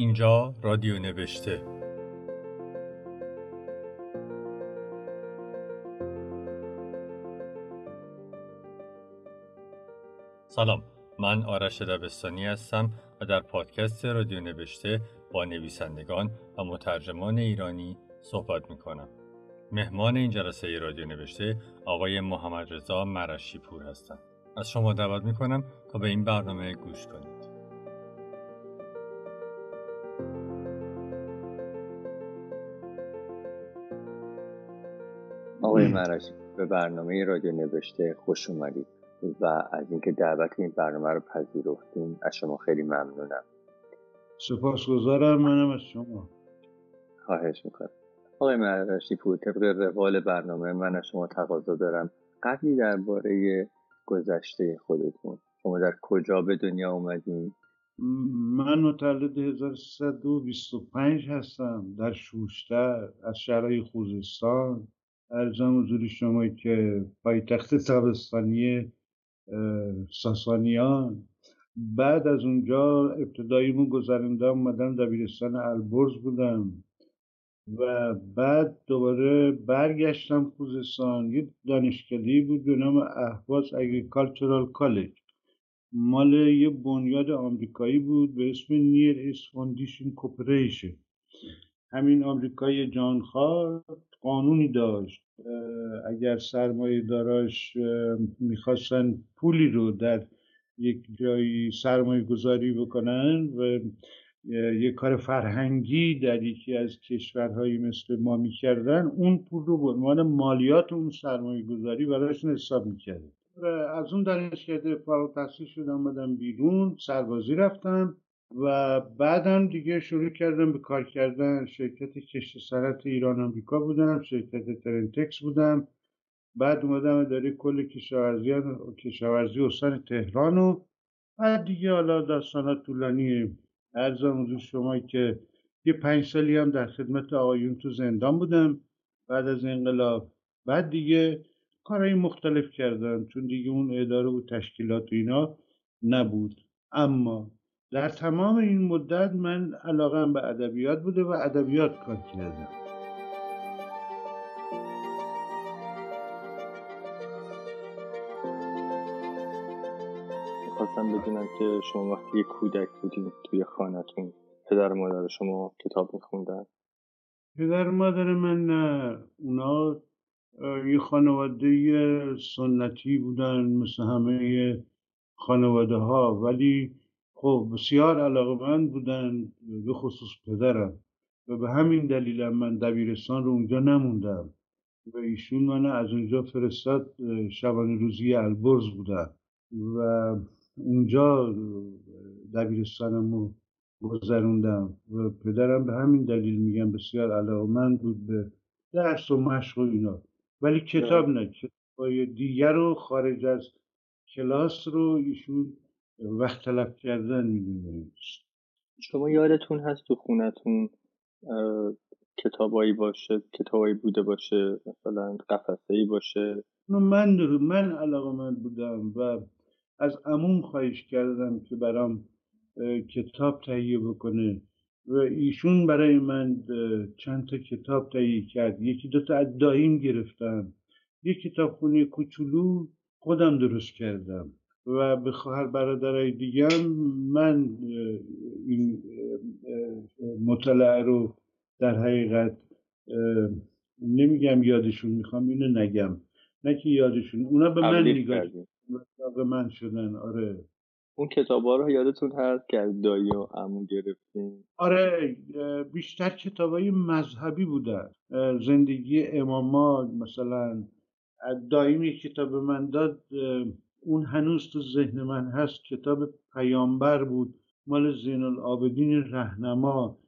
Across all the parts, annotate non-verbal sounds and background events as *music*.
اینجا رادیو نوشته سلام من آرش دبستانی هستم و در پادکست رادیو نوشته با نویسندگان و مترجمان ایرانی صحبت می کنم. مهمان این جلسه رادیو نوشته آقای محمد رضا مرشی پور هستند. از شما دعوت می کنم تا به این برنامه گوش کنید. مرشی به برنامه رادیو نوشته خوش اومدید و از اینکه دعوت این برنامه رو پذیرفتیم از شما خیلی ممنونم. سپاسگزارم منم از شما. خواهش می‌کنم. آقای مرشی پور طبق روال برنامه من از شما تقاضا دارم. قبلی درباره گذشته خودتون شما در کجا به دنیا اومدین؟ من متولد 1325 هستم در شوشتر از شهرهای خوزستان. ارزم حضور شما که پایتخت تابستانی ساسانیان بعد از اونجا ابتداییمون گذرنده اومدم دبیرستان البرز بودم و بعد دوباره برگشتم خوزستان. یه دانشکده بود به نام اهواز اگریکالچرال کالج مال یه بنیاد آمریکایی بود به اسم نیر ایس فوندیشن کوپریشن همین آمریکای جانخواه قانونی داشت. اگر سرمایه داراش می‌خواستن پولی رو در یک جایی سرمایه گذاری بکنن و یک کار فرهنگی در یکی از کشورهایی مثل ما می‌کردن اون پول رو به عنوان مالیات اون سرمایه گذاری برایشون حساب می‌کرد از اون دانشکده فارغ تحصیل شدم آمدم بیرون سربازی رفتم. و بعدم دیگه شروع کردم به کار کردن شرکت کشت سرت ایران آمریکا بودم شرکت ترنتکس بودم. بعد اومدم اداره کل کشاورزی کشاورزی استان تهران و بعد دیگه حالا داستانات طولانی ارزم حضور شما که یه پنج سالی هم در خدمت آقایون تو زندان بودم. بعد از انقلاب بعد دیگه کارهای مختلف کردم چون دیگه اون اداره و تشکیلات و اینا نبود. اما در تمام این مدت من علاقم به ادبیات بوده و ادبیات کار کردم. خواستم بدونم که شما وقتی کودک بودین توی خانتون پدر مادر شما کتاب میخوندن؟ پدر مادر من نه اونا یه خانواده سنتی بودن مثل همه خانواده ها ولی خب بسیار علاقمند بودن به خصوص پدرم و به همین دلیل من دبیرستان رو اونجا نموندم و ایشون من از اونجا فرستاد شبانه روزی البرز بودم و اونجا دبیرستانم رو گذروندم و پدرم به همین دلیل میگم بسیار علاقمند بود به درس و مشق و اینا. ولی کتاب نه کتابای دیگر رو خارج از کلاس رو ایشون وقت تلف کردن می‌دونه شما یادتون هست تو خونتون کتابایی باشه کتابایی بوده باشه مثلا قفسه ای باشه من من علاقه من بودم و از امون خواهش کردم که برام کتاب تهیه بکنه و ایشون برای من چند تا کتاب تهیه کرد. یکی دو تا از دایم گرفتم. یک کتاب خونه کوچولو خودم درست کردم. و به خواهر برادرای دیگه من این مطالعه رو در حقیقت نمیگم یادشون می‌خوام اینو نگم. نه که یادشون اونا به من نگاه به من شدن آره. اون کتاب ها رو یادتون هست که از دایی و عمو گرفتیم؟ آره بیشتر کتاب های مذهبی بودن زندگی اماما مثلا داییم یک کتاب من داد اون هنوز تو ذهن من هست کتاب پیامبر بود مال زین العابدین رهنما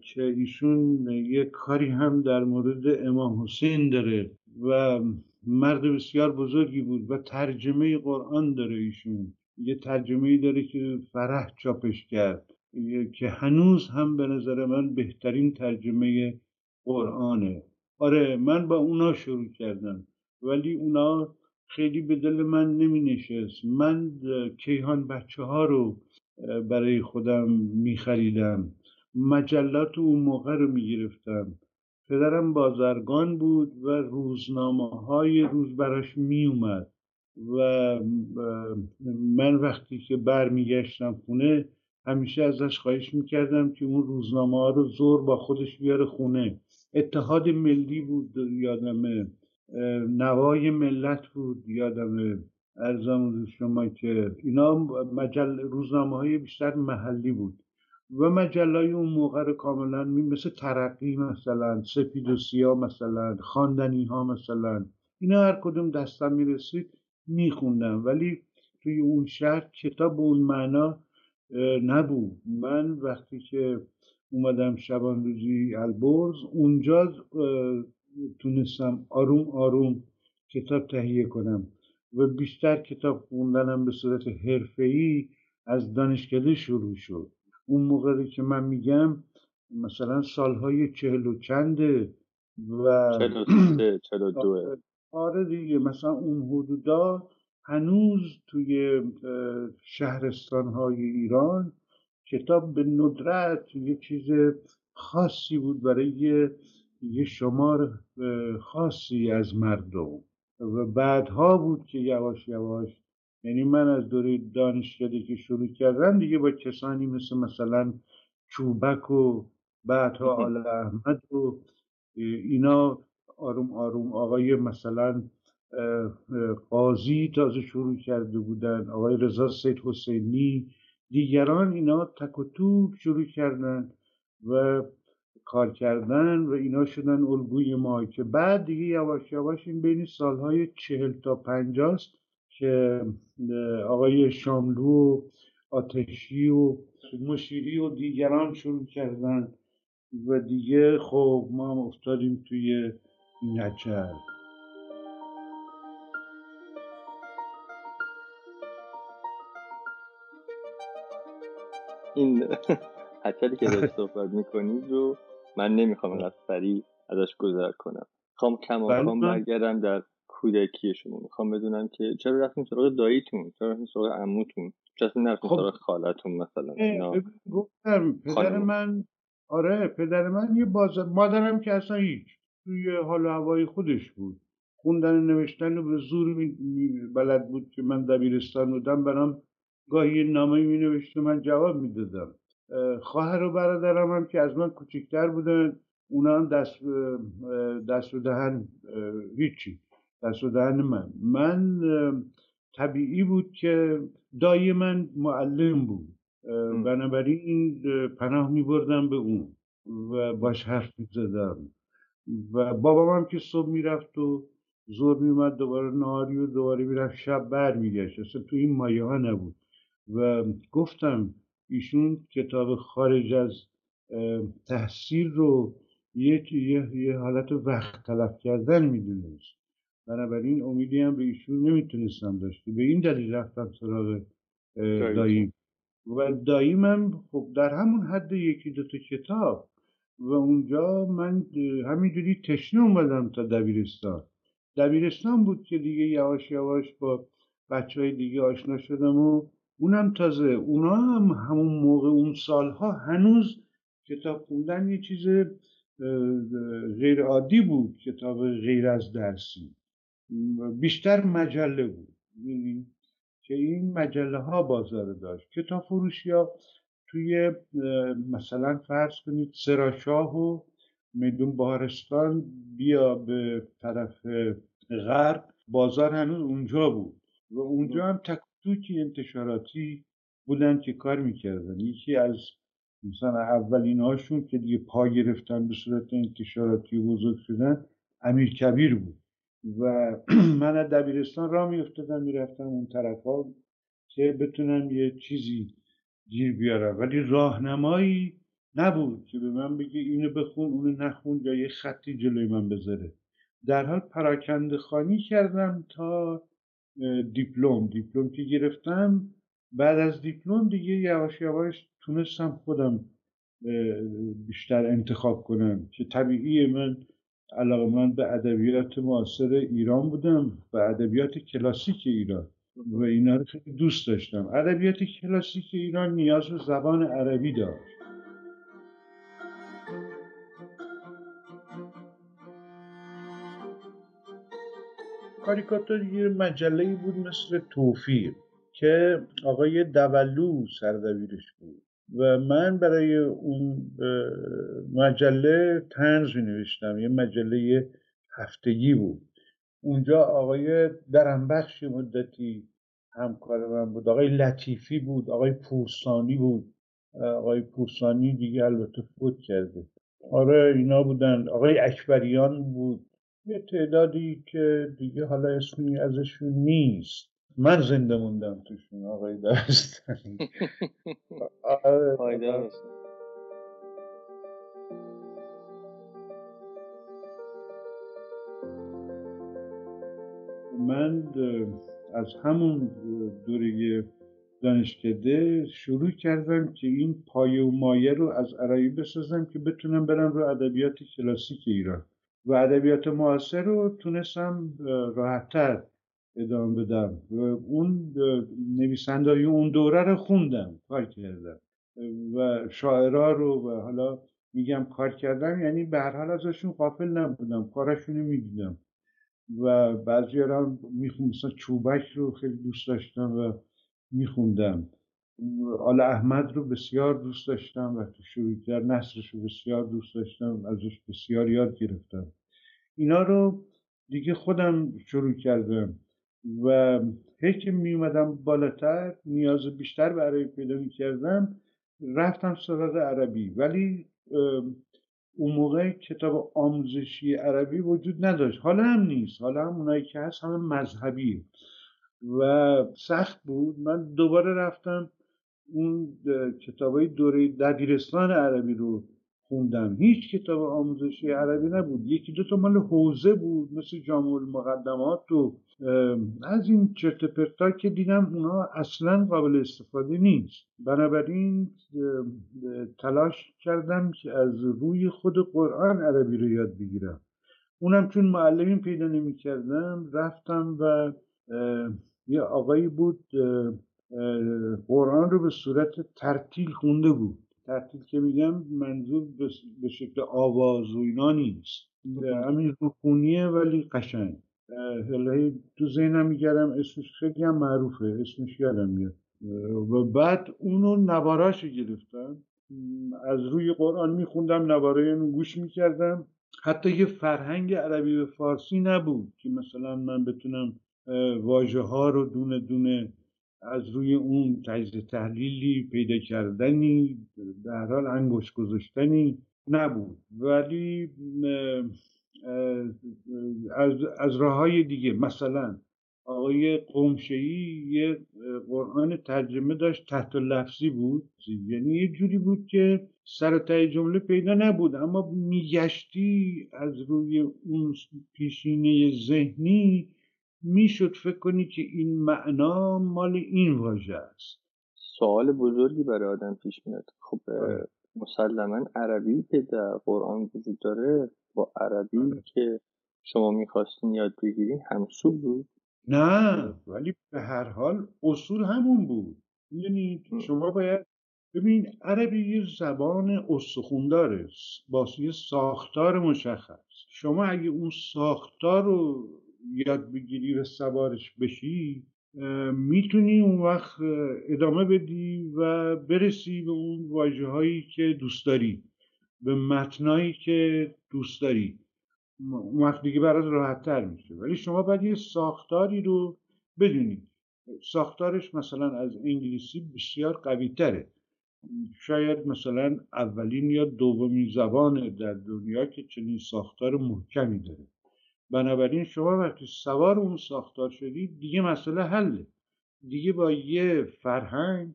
که ایشون یه کاری هم در مورد امام حسین داره و مرد بسیار بزرگی بود و ترجمه قرآن داره ایشون. یه ترجمه داره که فرح چاپش کرد که هنوز هم به نظر من بهترین ترجمه قرآنه. آره من با اونا شروع کردم ولی اونا خیلی به دل من نمی نشست من کیهان بچه ها رو برای خودم میخریدم. مجلات اون موقع رو می‌گرفتم. پدرم بازرگان بود و روزنامه های روز براش میومد و من وقتی که برمیگشتم خونه همیشه ازش خواهش می‌کردم که اون روزنامه ها رو زور با خودش بیاره خونه. اتحاد ملی بود یادمه. نوای ملت بود یادمه ارزم شما که اینا مجل روزنامه های بیشتر محلی بود و مجلای اون موقع رو کاملا مثل ترقی مثلا سپید و سیا مثلا خواندنی ها مثلا اینا هر کدوم دستم می‌رسید میخوندم. ولی توی اون شهر کتاب اون معنا نبود. من وقتی که اومدم شبان روزی البرز اونجا تونستم آروم آروم کتاب تهیه کنم و بیشتر کتاب خوندنم به صورت حرفه‌ای از دانشکده شروع شد. اون موقعی که من میگم مثلا سالهای چهل و چنده و چهل و آره دیگه مثلا اون حدودا هنوز توی شهرستان های ایران کتاب به ندرت یه چیز خاصی بود برای یه شمار خاصی از مردم. و بعدها بود که یواش یواش یعنی من از دوره دانشکده که شروع کردم دیگه با کسانی مثل مثلا چوبک و بعدها *laughs* آل احمد و اینا آروم آروم آقای مثلا قاضی تازه شروع کرده بودن آقای رضا سید حسینی دیگران اینا تک و توک شروع کردن. و کار کردن و اینا شدن الگوی ما که بعد دیگه یواش یواش این بین سالهای چهل تا پنجاست که آقای شاملو و آتشی و مشیری و دیگران شروع کردن و دیگه خب ما هم افتادیم توی نجل این *laughs* حتی که داری صحبت می‌کنید رو من نمی‌خوام اینقدر سریع ازش گذر کنم. خوام کم برگردم در کودکی شما می‌خوام بدونم که چرا رفتیم سراغ داییتون؟ چرا رفتیم سراغ عموتون؟ چرا نرفتیم خب. سراغ خالتون مثلا؟ گفتم پدر من آره پدر من یه باز مادرم که اصلا هیچ توی حال هوای خودش بود. خوندن و نوشتن و به زور بلد بود که من دبیرستان بودم. برام گاهی نامه می نوشته من جواب می‌دادم خواهر و برادرم هم که از من کوچکتر بودن اونا هم دست, دست و دهن هیچی دست و دهن من. من طبیعی بود که دایی من معلم بود. بنابراین این پناه می بردم به اون و باش حرف می زدم و بابام هم که صبح می‌رفت و زور میومد دوباره نهاری و دوباره می‌رفت شب بر میگشت اصلا تو این مایه ها نبود. و گفتم ایشون کتاب خارج از تحصیل رو یک یه, یه حالت وقت تلف کردن می‌دونست. بنابراین امیدی هم به ایشون نمی‌تونستم داشته. به این دلیل رفتم سراغ داییم. و داییمم خب در همون حد یکی دوتا کتاب. و اونجا من همینجوری تشنه اومدم تا دبیرستان. دبیرستان بود که دیگه یواش یواش با بچه های دیگه آشنا شدم و اونم تازه اونا هم همون موقع اون سالها هنوز کتاب خوندن یه چیز غیر عادی بود کتاب غیر از درسی. بیشتر مجله بود. که این مجله ها بازار داشت. کتاب فروشی ها توی مثلا فرض کنید سراشاه و میدون بارستان بیا به طرف غرب بازار هنوز اونجا بود. و اونجا هم تک توکی انتشاراتی بودن که کار می‌کردن. یکی از مثلا اولین هاشون که دیگه پا گرفتن به صورت انتشاراتی بزرگ شدن امیر کبیر بود. و *clears throat* من از دبیرستان را میافتادم می‌رفتم اون طرف ها که بتونم یه چیزی گیر بیارم. ولی راهنمایی نبود که به من بگه اینو بخون اونو نخون یا یه خطی جلوی من بذاره. در حال پراکنده خانی کردم تا دیپلم دیپلم که گرفتم. بعد از دیپلم دیگه یواش یواش تونستم خودم بیشتر انتخاب کنم که طبیعی من علاقه من به ادبیات معاصر ایران بودم و ادبیات کلاسیک ایران. و اینا رو خیلی دوست داشتم. ادبیات کلاسیک ایران نیاز به زبان عربی داشت. کاریکاتور یه مجله بود مثل توفیق که آقای دولو سردبیرش بود و من برای اون مجله تنز می نوشتم یه مجله هفتگی بود. اونجا آقای درنبخش مدتی همکار من بود آقای لطیفی بود آقای پورسانی بود. آقای پورسانی دیگه البته فوت کرده. آره اینا بودن. آقای اکبریان بود. یه تعدادی که دیگه حالا اسمی ازشون نیست. من زنده موندم توشون آقای دستانی *laughs* آره. من از همون دوره دانشکده شروع کردم که این پایه و مایه رو از عربی بسازم که بتونم برم رو ادبیات کلاسیک ایران. و ادبیات معاصر رو تونستم راحتتر ادامه بدم. و اون نویسندهای اون دوره رو خوندم کار کردم. و شاعرها رو و حالا میگم کار کردم یعنی به هر حال ازشون قافل نبودم کارشون می‌دیدم. و بعضی هم میخوندم مثلا چوبک رو خیلی دوست داشتم و میخوندم. آل احمد رو بسیار دوست داشتم وقتی شروع کرد نصرش رو بسیار دوست داشتم ازش بسیار یاد گرفتم. اینا رو دیگه خودم شروع کردم و هی که می اومدم بالاتر نیاز بیشتر برای پیدا می کردم رفتم سراغ عربی. ولی اون موقع کتاب آموزشی عربی وجود نداشت. حالا هم نیست. حالا هم اونایی که هست همه مذهبی. و سخت بود. من دوباره رفتم اون کتابای دوره دبیرستان عربی رو خوندم. هیچ کتاب آموزشی عربی نبود. یکی دو تا مال حوزه بود مثل جامع المقدمات و از این چرت پرتا که دیدم اونا اصلا قابل استفاده نیست. بنابراین تلاش کردم که از روی خود قرآن عربی رو یاد بگیرم. اونم چون معلمین پیدا نمی کردم رفتم و یه آقایی بود قرآن رو به صورت ترتیل خونده بود. ترتیل که میگم منظور به شکل آواز و اینا نیست. همین روخونیه ولی قشنگ. هلهی تو ذهنم میگردم اسمش خیلی هم معروفه اسمش یادم میاد. و بعد اونو نواراش گرفتم. از روی قرآن میخوندم نوارای اونو گوش می‌کردم. حتی یه فرهنگ عربی و فارسی نبود که مثلا من بتونم واژه ها رو دونه دونه از روی اون تجزیه تحلیلی پیدا کردنی در حال انگوش گذاشتنی نبود. ولی از, از راه های دیگه مثلا آقای قمشهی یه قرآن ترجمه داشت تحت لفظی بود. یعنی یه جوری بود که سر تای جمله پیدا نبود. اما میگشتی از روی اون پیشینه ذهنی می‌شد فکر کنی که این معنا مال این واژه است. سوال بزرگی برای آدم پیش میاد. خب آره. مسلما عربی که در قرآن وجود داره با عربی آره. که شما می‌خواستین یاد بگیرین همسو بود. نه ولی به هر حال اصول همون بود. یعنی شما باید ببین عربی یه زبان استخونداره با یه ساختار مشخص. شما اگه اون ساختار رو یاد بگیری و سوارش بشی می‌تونی اون وقت ادامه بدی و برسی به اون واجه هایی که دوست داری به متنایی که دوست داری. اون وقت دیگه برات راحت تر میشه. ولی شما باید یه ساختاری رو بدونید ساختارش مثلا از انگلیسی بسیار قوی تره شاید مثلا اولین یا دومین زبان در دنیا که چنین ساختار محکمی داره. بنابراین شما وقتی سوار اون ساختار شدید دیگه مسئله حله. دیگه با یه فرهنگ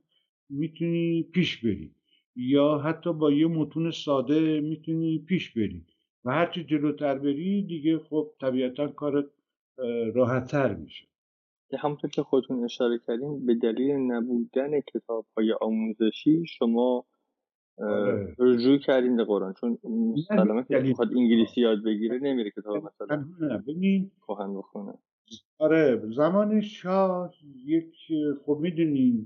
می‌تونی پیش بری. یا حتی با یه متون ساده می‌تونی پیش بری. و هرچی جلوتر بری دیگه خب طبیعتا کارت راحتتر میشه. همونطور که خودتون اشاره کردیم به دلیل نبودن کتاب های آموزشی شما. رجوع کردیم به قرآن. چون که بخواد انگلیسی یاد بگیره نمیره کتاب مثلا ببین کهن بخونه. آره زمان شاه یک خب می‌دونی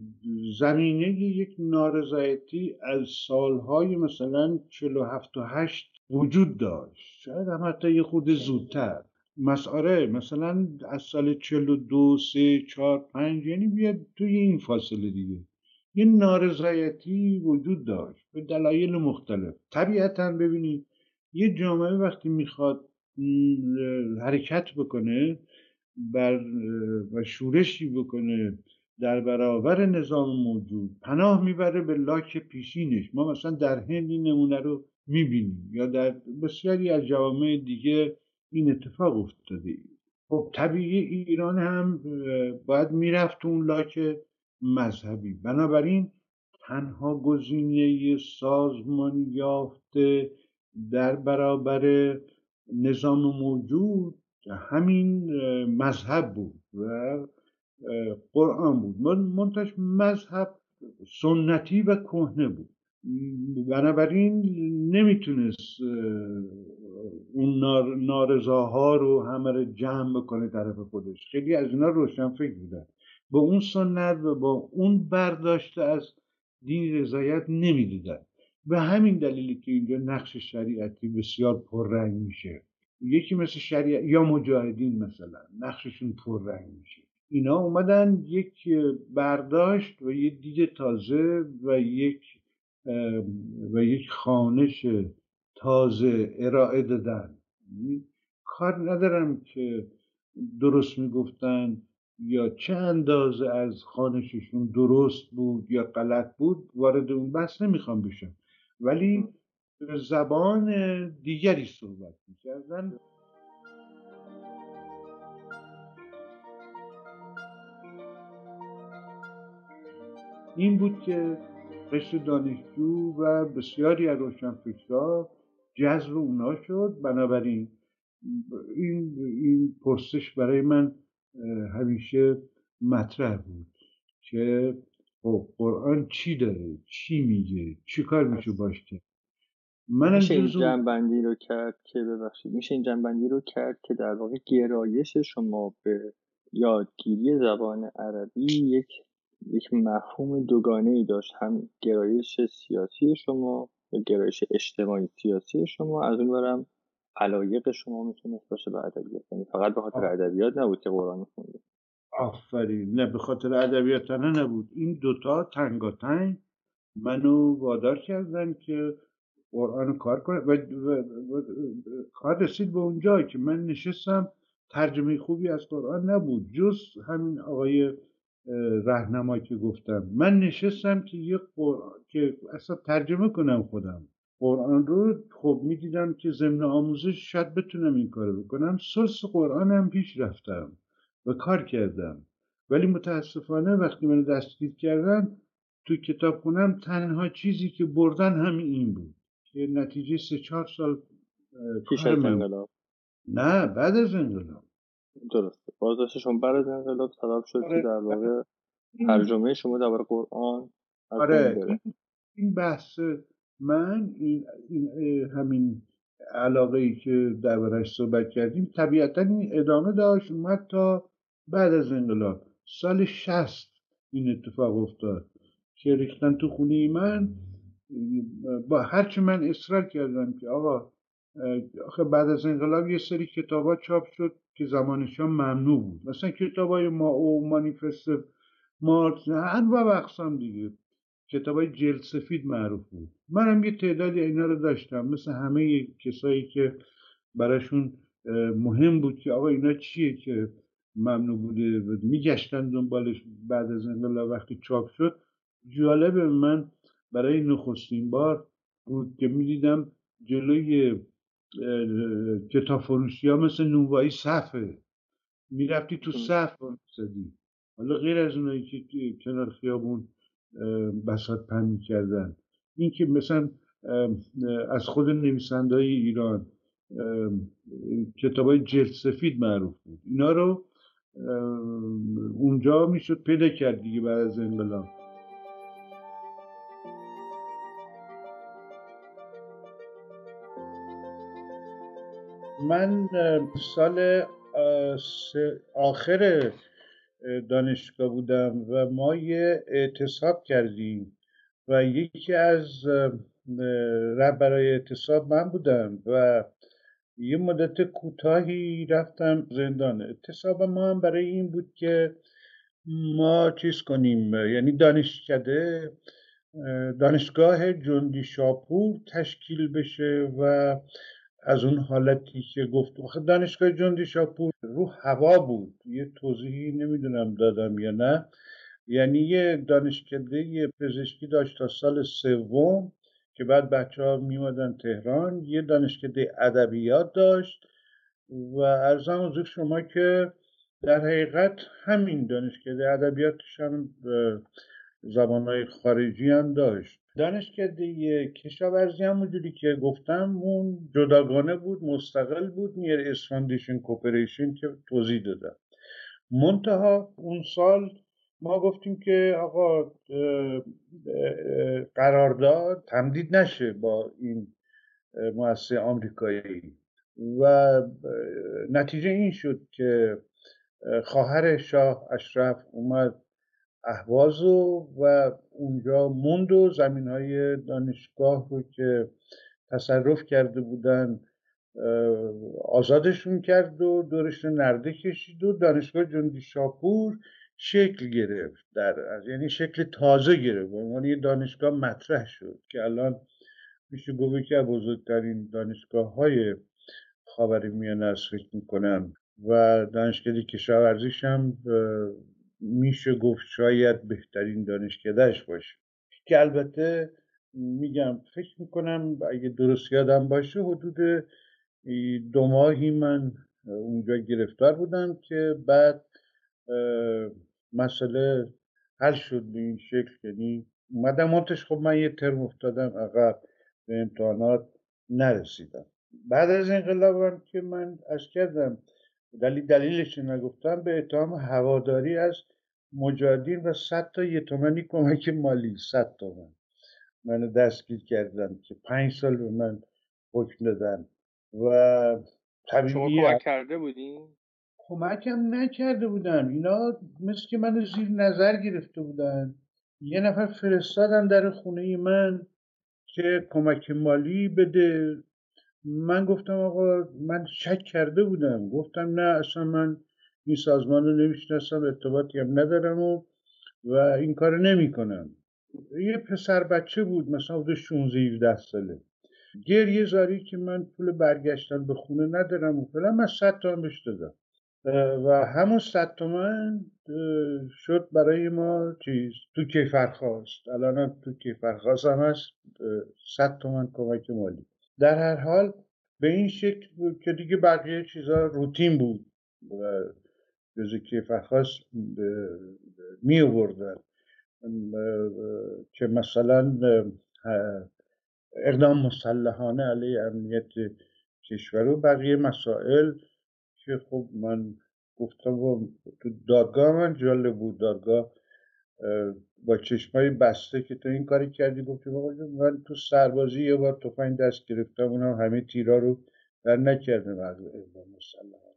زمینه یک نارضایتی از سالهای مثلا 47 و 8 وجود داشت. شاید هم حتی یه خود زودتر. مسئله مثلا از سال 42 3 4 5 یعنی بیاد توی این فاصله دیگه. یه نارضایتی وجود داشت به دلایل مختلف. طبیعتا ببینید یه جامعه وقتی می‌خواد حرکت بکنه بر و شورشی بکنه در برابر نظام موجود پناه می‌بره به لاک پیشینش. ما مثلا در هند این نمونه رو می‌بینیم یا در بسیاری از جوامع دیگه این اتفاق افتاده. خب طبیعی ایران هم باید می‌رفت اون لاک مذهبی. بنابراین تنها گزینه سازمان یافته در برابر نظام موجود همین مذهب بود و قرآن بود. منتش مذهب سنتی و کهنه بود. بنابراین نمی‌تونست اون نارضاها رو همه رو جمع بکنه طرف خودش. خیلی از اینا روشن فکر بودن. با اون سنت و با اون برداشته از دین رضایت نمی‌دیدن. به همین دلیلی که اینجا نقش شریعتی بسیار پررنگ میشه. یکی مثل شریعت یا مجاهدین مثلا نقششون پررنگ میشه. اینا اومدن یک برداشت و یک دید تازه و یک و یک خانش تازه ارائه دادن. یعنی کار ندارم که درست می‌گفتن یا چه اندازه از خانششون درست بود یا غلط بود وارد اون بحث نمی‌خوام بشم. ولی زبان دیگری صحبت می‌کردن. این بود که قشر دانشجو و بسیاری از روشنفکرها جذب اونا شد. بنابراین این, این پرسش برای من همیشه مطرح بود که خب قرآن چی داره؟ چی میگه؟ چی کار میشه باش کرد؟ من میشه این جنبندی رو کرد که ببخشید میشه این جنبندی رو کرد که در واقع گرایش شما به یادگیری زبان عربی یک یک مفهوم دوگانه ای داشت. هم گرایش سیاسی شما یا گرایش اجتماعی سیاسی شما از اون برم علایق شما می‌تونست باشه به ادبیات. یعنی فقط به خاطر ادبیات نبود که قرآن خوندید آفرین. نه به خاطر ادبیات نه نبود. این دوتا تنگاتنگ منو وادار کردن که قرآن کار کنه. و, کار رسید به اونجا که من نشستم. ترجمه خوبی از قرآن نبود. جز همین آقای رهنمایی که گفتم. من نشستم که یه قرآن که اصلا ترجمه کنم خودم. قرآن رو خب می‌دیدم که ضمن آموزش شاید بتونم این کارو بکنم. سرس قرآن هم پیش رفتم و کار کردم. ولی متاسفانه وقتی من دستگیر کردن تو کتاب خونم تنها چیزی که بردن همین این بود که نتیجه سه چهار سال پیش از انقلاب. نه بعد از انقلاب. درسته. بازداشتشون بعد از انقلاب سبب شد که آره. در واقع ترجمه شما در قرآن آره. این بحث من این, این همین علاقه ای که دربارش صحبت کردیم طبیعتا این ادامه داشت اومد تا بعد از انقلاب. سال شست این اتفاق افتاد که ریختن تو خونه من. با هرچی من اصرار کردم که آقا آخه بعد از انقلاب یه سری کتابا چاپ شد که زمانش ممنوع بود. مثلا کتاب های ما او مانیفست مارکس انواع اقسام دیگه. کتاب های جلد سفید معروف بود. منم یه تعدادی اینا رو داشتم مثل همه کسایی که براشون مهم بود که آقا اینا چیه که ممنوع بوده میگشتن دنبالش بعد از انقلاب وقتی چاپ شد. جالب من برای نخستین بار بود که می‌دیدم جلوی کتاب فروشی ها مثل نوایی صفه می‌رفتی تو صف زدی حالا غیر از اونایی که کنار خیابون بسات پن کردن این که مثلا از خود نویسنده های ایران کتاب های جلد سفید معروف بود. اینا رو اونجا می‌شد پیدا کرد دیگه بعد از انقلاب. من سال آخر دانشگاه بودم و ما یه اعتصاب کردیم و یکی از رهبرای اعتصاب من بودم و یه مدت کوتاهی رفتم زندان. اعتصاب ما هم برای این بود که ما چیز کنیم یعنی دانشکده دانشگاه جندی شاپور تشکیل بشه و از اون حالتی که گفت. دانشگاه جندی شاپور رو هوا بود. یه توضیحی نمی‌دونم دادم یا نه. یعنی یه دانشکده پزشکی داشت تا سال سوم که بعد بچه ها میمادن تهران. یه دانشکده ادبیات داشت و ارزم حضور شما که در حقیقت همین دانشکده ادبیاتش هم زبانهای خارجی هم داشت. دانشکده کشاورزی همونجوری که گفتم اون جداگانه بود مستقل بود نیر اسفاندیشن کوپریشن که توضیح دادم. منتها اون سال ما گفتیم که آقا قرارداد تمدید نشه با این مؤسسه آمریکایی. و نتیجه این شد که خواهر شاه اشرف اومد اهواز و اونجا موند و زمین های دانشگاه رو که تصرف کرده بودن آزادشون کرد و دورش نرده کشید و دانشگاه جندی شاپور شکل گرفت در یعنی شکل تازه گرفت. به یه دانشگاه مطرح شد که الان میشه گفت که بزرگترین دانشگاه های خاور میانه است فکر می‌کنم. و دانشکده کشاورزیش هم میشه گفت شاید بهترین دانشکدهش باشه. که البته میگم فکر می‌کنم اگه درست یادم باشه حدود دو ماهی من اونجا گرفتار بودم که بعد مسئله حل شد به این شکل. یعنی اومدم منتش خب من یه ترم افتادم عقب به امتحانات نرسیدم. بعد از انقلابم که من از کردم دلیل دلیلش نگفتم به اتهام هواداری از مجادین و صد تا یه تومنی کمک مالی صد تومن. منو دستگیر کردن که پنج سال به من حکم دادن و طبیعی شما کمک کرده بودین؟ کمکم نکرده بودن اینا مثل که منو زیر نظر گرفته بودن. یه نفر فرستادن در خونه من که کمک مالی بده. من گفتم آقا من شک کرده بودم. گفتم نه اصلا من این سازمان رو نمی‌شناسم ارتباطی هم ندارم و و این کار نمی کنم یه پسر بچه بود مثلا حدود 16 17 ساله. گریه زاری که من پول برگشتن به خونه ندارم و فلان من 100 تومن بهش دادم. و همون 100 تومن شد برای ما چیز؟ تو کیفرخواست. الان تو کیفرخواست هم هست. 100 تومن کمک مالی. در هر حال به این شکل که دیگه بقیه چیزا روتین بود و جز کیفرخواست می آوردن. که مثلا اقدام مسلحانه علیه امنیت کشور و بقیه مسائل که خب من گفتم و تو دادگاه من جالب بود دادگاه با چشمای بسته که تو این کاری کردی گفتی من تو سربازی یه بار تفنگ دست گرفتم اونم همه تیرا رو در اقدام مسلحانه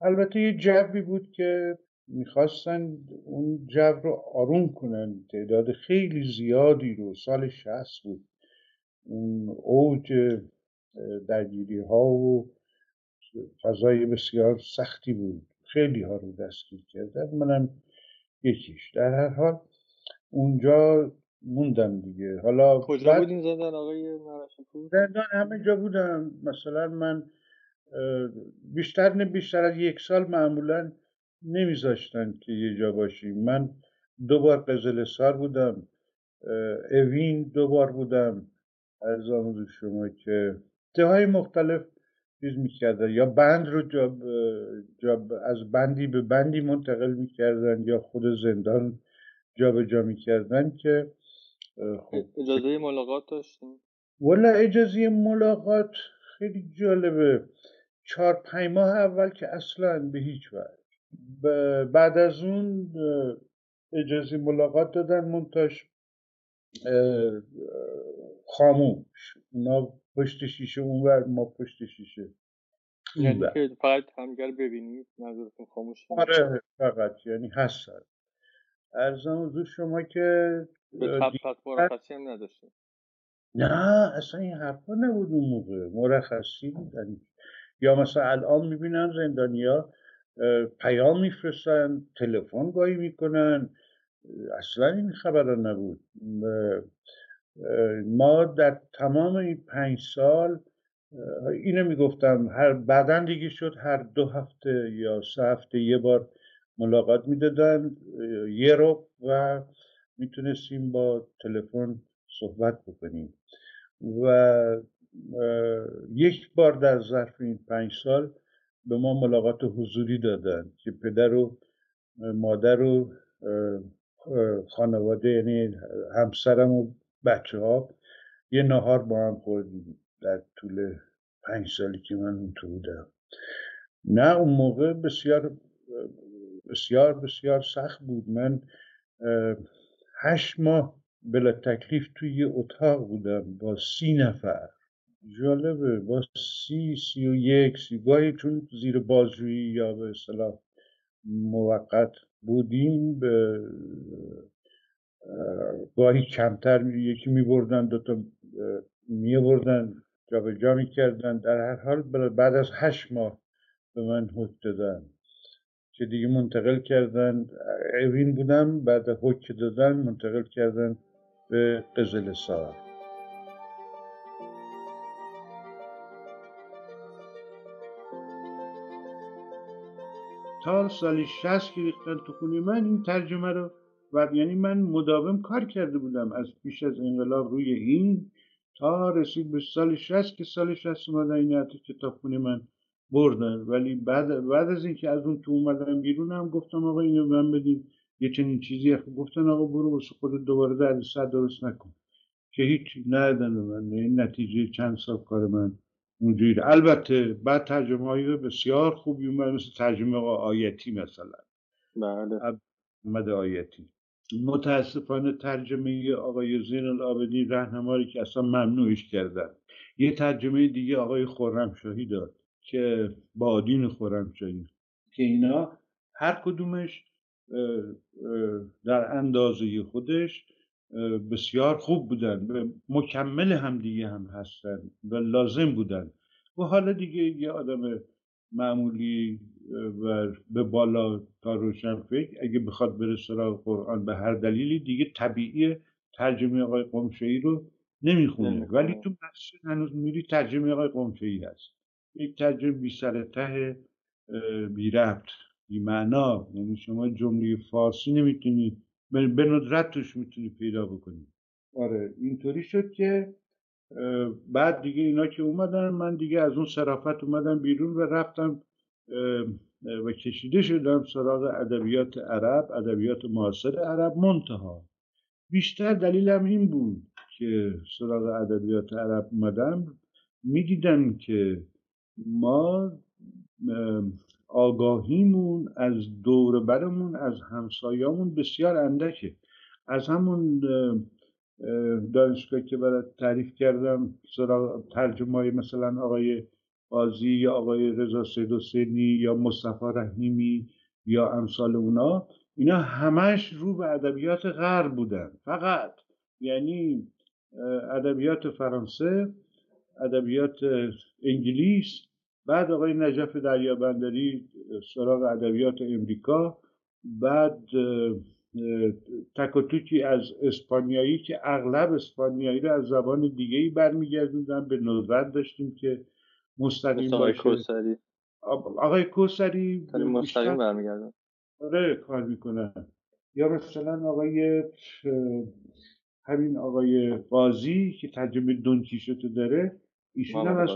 البته یه جوی بود که می‌خواستن اون جو رو آروم کنن. تعداد خیلی زیادی رو سال شهست بود. اون اوج درگیری ها و فضای بسیار سختی بود. خیلی ها رو دستگیر کردن منم یکیش. در هر حال اونجا موندم دیگه. حالا کجا بودین زندان آقای زندان همه جا بودم. مثلا من بیشتر نه بیشتر از یک سال معمولا نمیذاشتن که یه جا باشیم. من دو بار قزلسار بودم. اوین دو بار بودم. از شما که جاهای مختلف چیز می‌کردن یا بند رو جا, جا از بندی به بندی منتقل می‌کردن یا خود زندان جابجا جا می‌کردن که خب. اجازه ملاقات داشتیم والا اجازه ملاقات خیلی جالبه. چهار پنج ماه اول که اصلا به هیچ وجه. بعد از اون اجازه ملاقات دادن منتاش خاموش. اونا پشت شیشه اونور ما پشت شیشه یعنی که فقط همگر ببینید نظرتون خاموش آره فقط. یعنی هست. ارزم حضور شما که به تب مرخصی هم نداشته نه اصلا این حرفا نبود اون موقع. مرخصی بودن. یا مثلا الان می‌بینن زندانیا پیام میفرستن تلفن گاهی می‌کنن. اصلا این خبر نبود. ما در تمام این پنج سال اینو می‌گفتم هر بعدا دیگه شد هر دو هفته یا سه هفته یه بار ملاقات می‌دادن یه رو و می‌تونستیم با تلفن صحبت بکنیم. و یک بار در ظرف این پنج سال به ما ملاقات حضوری دادن که پدر و مادر و خانواده یعنی همسرم و بچه ها یه نهار با هم خوردیم در طول پنج سالی که من تو بودم. نه اون موقع بسیار بسیار بسیار سخت بود. من هشت ماه بلا تکلیف توی اتاق بودم با سی نفر. جالبه با سی سی و یک سی گاهی چون زیر بازجویی یا به اصطلاح موقت بودیم به گاهی کمتر یکی می بردن دوتا جا می کردن در هر حال بعد از هشت ماه به من حکم دادن. که دیگه منتقل کردن اوین بودم بعد حکم دادن منتقل کردن به قزل سار تا سال شست که ریختن تو خونه من این ترجمه رو و یعنی من مداوم کار کرده بودم از پیش از انقلاب روی این تا رسید به سال شست که سال شست اومدن این کتابخونه من بردن. ولی بعد بعد از اینکه از اون تو اومدن بیرون هم گفتم آقا اینو من بدیم یه چنین چیزی گفتن آقا برو واسه خود دوباره در صد درست نکن. که هیچ ندادن به من این نتیجه چند سال کار من اونجوری. البته بعد ترجمه های بسیار خوبی اومد مثل ترجمه آیتی مثلا. بله. اومد آیتی. متاسفانه ترجمه آقای زین العابدین رهنماری که اصلا ممنوعش کردن. یه ترجمه دیگه آقای خرمشاهی داد. که بادین خرمشاهی که اینا هر کدومش در اندازه خودش بسیار خوب بودن. مکمل هم دیگه هم هستن و لازم بودن. و حالا دیگه یه آدم معمولی و به بالا تا روشن فکر اگه بخواد بره سراغ قرآن به هر دلیلی دیگه طبیعی ترجمه آقای قمشهی رو نمی‌خونه. ولی تو مسجد هنوز میری ترجمه آقای قمشهی هست. یک ترجمه بی سر ته بی ربط بی معنا یعنی شما جمله فارسی نمی‌تونی به ندرت توش می‌تونی پیدا بکنی. آره اینطوری شد که بعد دیگه اینا که اومدن من دیگه از اون صرافت اومدم بیرون و رفتم و کشیده شدم سراغ ادبیات عرب ادبیات معاصر عرب منتها. بیشتر دلیلم این بود که سراغ ادبیات عرب اومدم. می‌دیدم که ما آگاهیمون از دور برمون از همسایامون بسیار اندکه. از همون دانشگاه که برای تعریف کردم سراغ ترجمه مثلا آقای قاضی یا آقای رضا سید حسینی یا مصطفی رحیمی یا امثال اونا اینا همش رو به ادبیات غرب بودن. فقط یعنی ادبیات فرانسه ادبیات انگلیس بعد آقای نجف دریابندری سراغ ادبیات امریکا بعد تک از اسپانیایی که اغلب اسپانیایی رو از زبان دیگه ای برمیگردوندن به ندرت داشتیم که مستقیم آقای کوسری. آقای کوسری مستقیم برمیگردن آره کار می‌کنن. یا مثلا آقای همین آقای قاضی که ترجمه کیشوتو داره ایشون هم از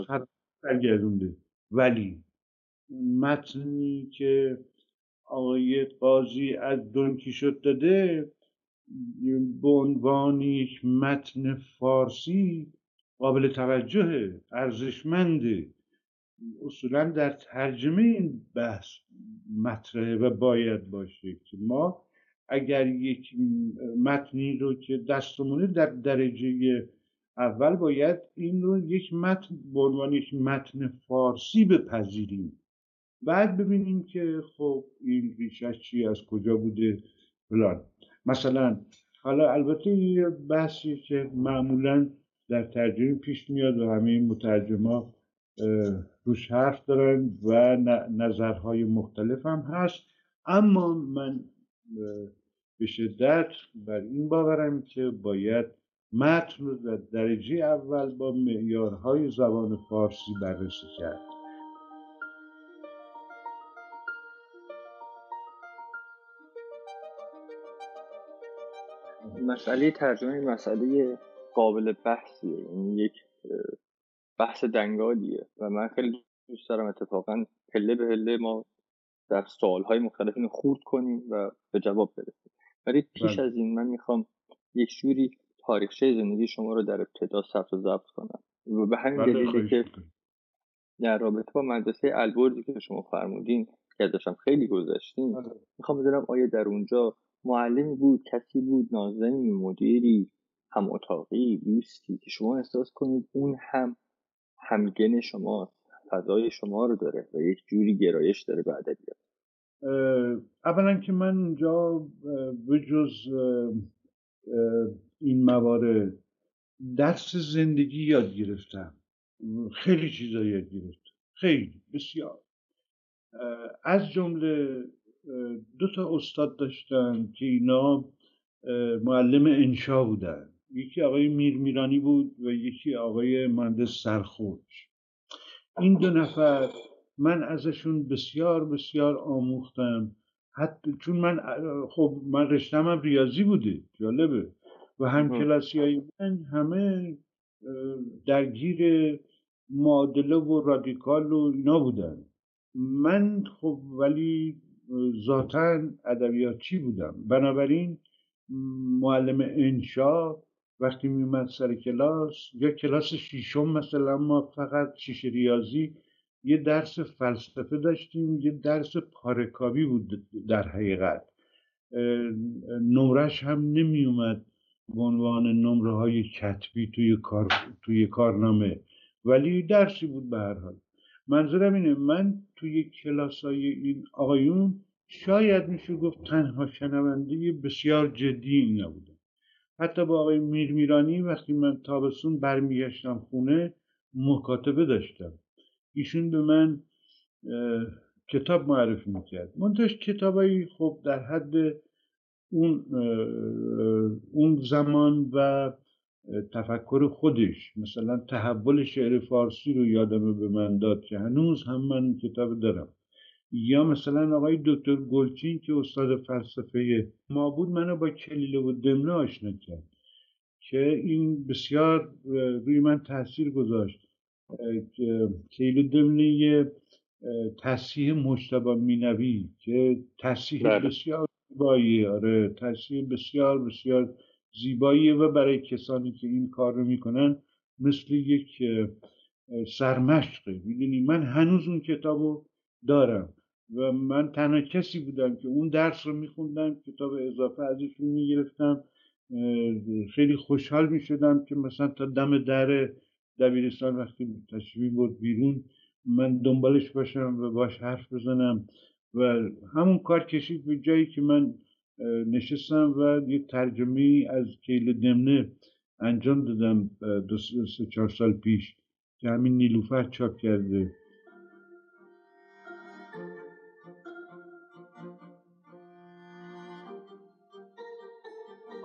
برگردونده. ولی متنی که آقای قاضی از دون کیشوت داده به عنوان یک متن فارسی قابل توجه ارزشمنده اصولا در ترجمه این بحث مطرحه و باید باشه که ما اگر یک متنی رو که دستمونه در درجه اول باید این رو یک متن به عنوان یک متن فارسی بپذیریم. بعد ببینیم که خب این ریشش چی از کجا بوده فلان. مثلا حالا البته یه بحثی که معمولا در ترجمه پیش میاد و همه مترجما روش حرف دارن و نظرهای مختلف هم هست. اما من به شدت بر این باورم که باید متن رو در درجه اول با معیارهای زبان فارسی بررسی کرد. مسئله ترجمه مسئله قابل بحثیه. یعنی یک بحث دنگالیه و من خیلی دوست دارم اتفاقا پله به پله ما در سوالهای مختلف اینو خورد کنیم و به جواب برسیم. ولی پیش بله. از این من می‌خوام یک جوری تاریخچه زندگی شما رو در ابتدا ثبت و ضبط کنم. و به همین بله، دلیلی که در رابطه با مدرسه البرزی که شما فرمودین که ازشم خیلی گذشتیم بله. می‌خوام بدونم آیا در اونجا معلمی بود کسی بود نازنی مدیری هم اتاقی دوستی که شما احساس کنید اون هم همگن شما فضای شما رو داره و یک جوری گرایش داره به ادبیات اولا که من اونجا به جز این موارد درس زندگی یاد گرفتم. خیلی چیزا یاد گرفتم. خیلی بسیار. از جمله دو تا استاد داشتم که اینا معلم انشا بودن. یکی آقای میرمیرانی بود و یکی آقای مهندس سرخوش. این دو نفر من ازشون بسیار بسیار آموختم. حتی چون من خب من رشتم هم ریاضی بوده. جالبه. و هم کلاسی های من همه درگیر معادله و رادیکال و اینا بودن. من خب ولی ذاتا ادبیاتچی بودم. بنابراین معلم انشا وقتی میومد سر کلاس یا کلاس شیشم مثلا ما فقط شیش ریاضی یه درس فلسفه داشتیم یه درس پارکابی بود در حقیقت. نمرش هم نمیومد به عنوان نمره های کتبی توی, کار، توی کارنامه. ولی درسی بود به هر حال. منظورم اینه من توی کلاس های این آقایون شاید میشه گفت تنها شنونده بسیار جدی نبودم. حتی با آقای میرمیرانی وقتی من تابستون برمیگشتم خونه مکاتبه داشتم. ایشون به من کتاب معرفی می‌کرد. منتش کتابایی خب در حد اون, اون زمان و تفکر خودش مثلا تحول شعر فارسی رو یادمه به من داد که هنوز هم من کتاب دارم یا مثلا آقای دکتر گلچین که استاد فلسفه ما بود منو با کلیله و دمنه آشنا کرد که این بسیار روی من تاثیر گذاشت کلیله دمنه تصحیح مجتبا مینوی که تصحیح بله. بسیار زیبایی آره تصحیح بسیار بسیار زیباییه و برای کسانی که این کار رو می‌کنن مثل یک سرمشقه می‌دونی من هنوز اون کتابو دارم و من تنها کسی بودم که اون درس رو میخوندم کتاب اضافه ازشون می‌گرفتم خیلی خوشحال می‌شدم که مثلا تا دم در دبیرستان وقتی تشریفی بود بیرون من دنبالش باشم و باش حرف بزنم. و همون کار کشید به جایی که من نشستم و یه ترجمه از کیل دمنه انجام دادم دو سه چهار سال پیش که همین نیلوفر چاپ کرده.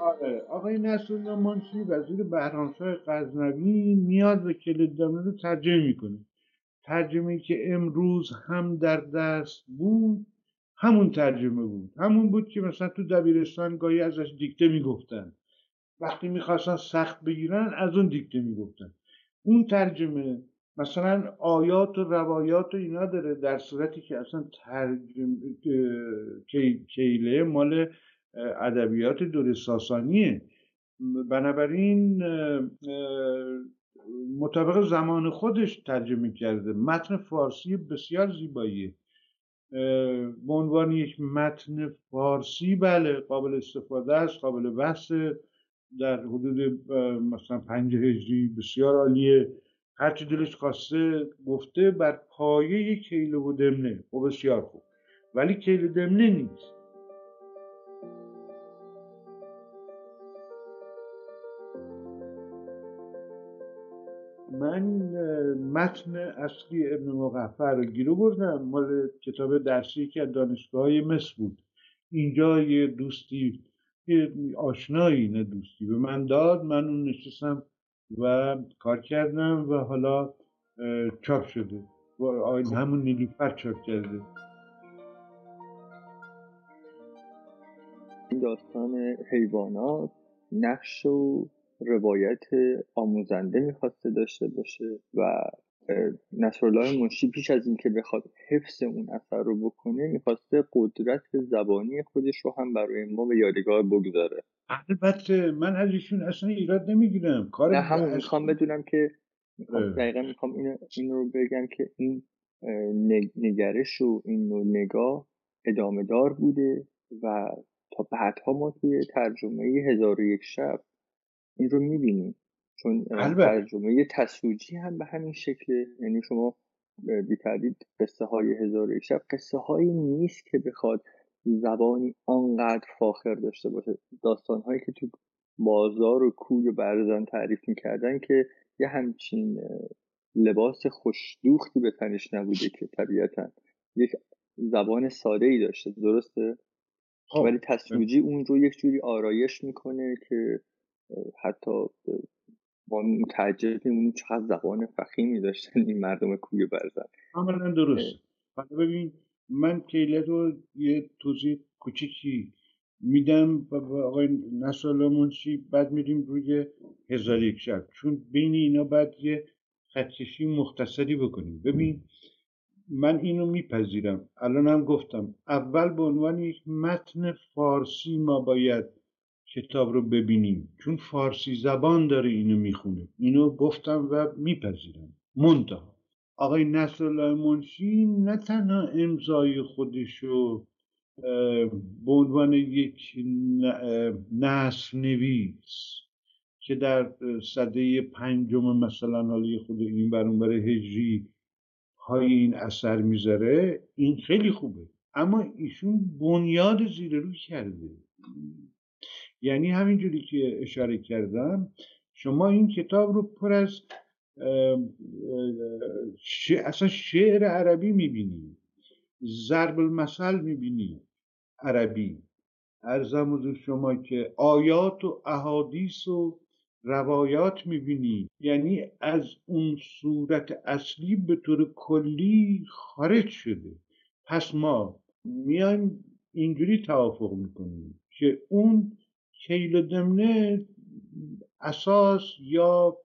آره آقای نصرالله منشی وزیر بهرامشاه غزنوی میاد و کلیدنامه رو ترجمه می‌کنه. ترجمه که امروز هم در دست بود همون ترجمه بود. همون بود که مثلا تو دبیرستان گاهی ازش دیکته می‌گفتن. وقتی می‌خواستن سخت بگیرن از اون دیکته می‌گفتن. اون ترجمه مثلا آیات و روایات و اینا داره در صورتی که اصلا ترجمه کیله مال ادبیات دور ساسانیه. بنابراین مطابق زمان خودش ترجمه کرده. متن فارسی بسیار زیباییه. به عنوان یک متن فارسی بله قابل استفاده است قابل بحث در حدود مثلا پنج هجری بسیار عالیه. هرچی دلش خواسته گفته بر پایه کیله و دمنه و خب بسیار خوب. ولی کیله دمنه نیست. من متن اصلی ابن مقفر رو گیرو بردم مال کتاب درسی که از دانشگاه های مصر بود. اینجا یه دوستی یه آشنایی نه دوستی به من داد. من اون نشستم و کار کردم و حالا چاپ شده. و همون نیلوفر چاپ کرده. این داستان حیوانات نقش و روایت آموزنده می‌خواسته داشته باشه و نصرالله منشی پیش از اینکه بخواد حفظ اون اثر رو بکنه می‌خواسته قدرت زبانی خودش رو هم برای ما به یادگار بگذاره. البته من از ایشون اصلا ایراد نمی‌گیرم. کار نه هم می‌خوام بدونم که دقیقا می‌خوام اینو, این رو بگم که این نگرش و این نوع نگاه ادامه دار بوده و تا بعدها ما توی ترجمه هزار و یک شب این رو می‌بینیم چون ترجمه تسوجی هم به همین شکله یعنی شما بی تردید قصه های هزار یک شب. قصه هایی نیست که بخواد زبانی آنقدر فاخر داشته باشه. داستان هایی که تو بازار و کوی و برزن تعریف می‌کردن که یه همچین لباس خوشدوختی به تنش نبوده که طبیعتا یک زبان ساده ای داشته. درسته؟ خب. ولی تسوجی اون رو یک جوری آرایش می‌کنه که حتی ما متعجب میمونیم چقدر زبان فخیمی داشتن این مردم کوی برزن. کاملا درست. حالا ببین من کیله رو یه توضیح کوچیکی میدم و آقای نصر منشی بعد میریم روی هزار یک شب. چون بین اینا باید یه خدکشی مختصری بکنیم. ببین من اینو میپذیرم. الان هم گفتم اول به عنوان یک متن فارسی ما باید کتاب رو ببینیم. چون فارسی زبان داره اینو می‌خونه. اینو گفتم و میپذیرم. منتها. آقای نصرالله منشی نه تنها امضای خودشو به عنوان یک نصر نویس که در صده پنجم مثلا حالی خود این برانبر هجری های این اثر می‌ذاره این خیلی خوبه. اما ایشون بنیاد زیر رو کرده. یعنی همینجوری که اشاره کردم شما این کتاب رو پر از اصلا شعر عربی می‌بینی ضرب المثل می‌بینی عربی. ارزم حضور شما که آیات و احادیث و روایات می‌بینی. یعنی از اون صورت اصلی به طور کلی خارج شده. پس ما میایم اینجوری توافق می‌کنیم که اون کیل دمنه اساس یا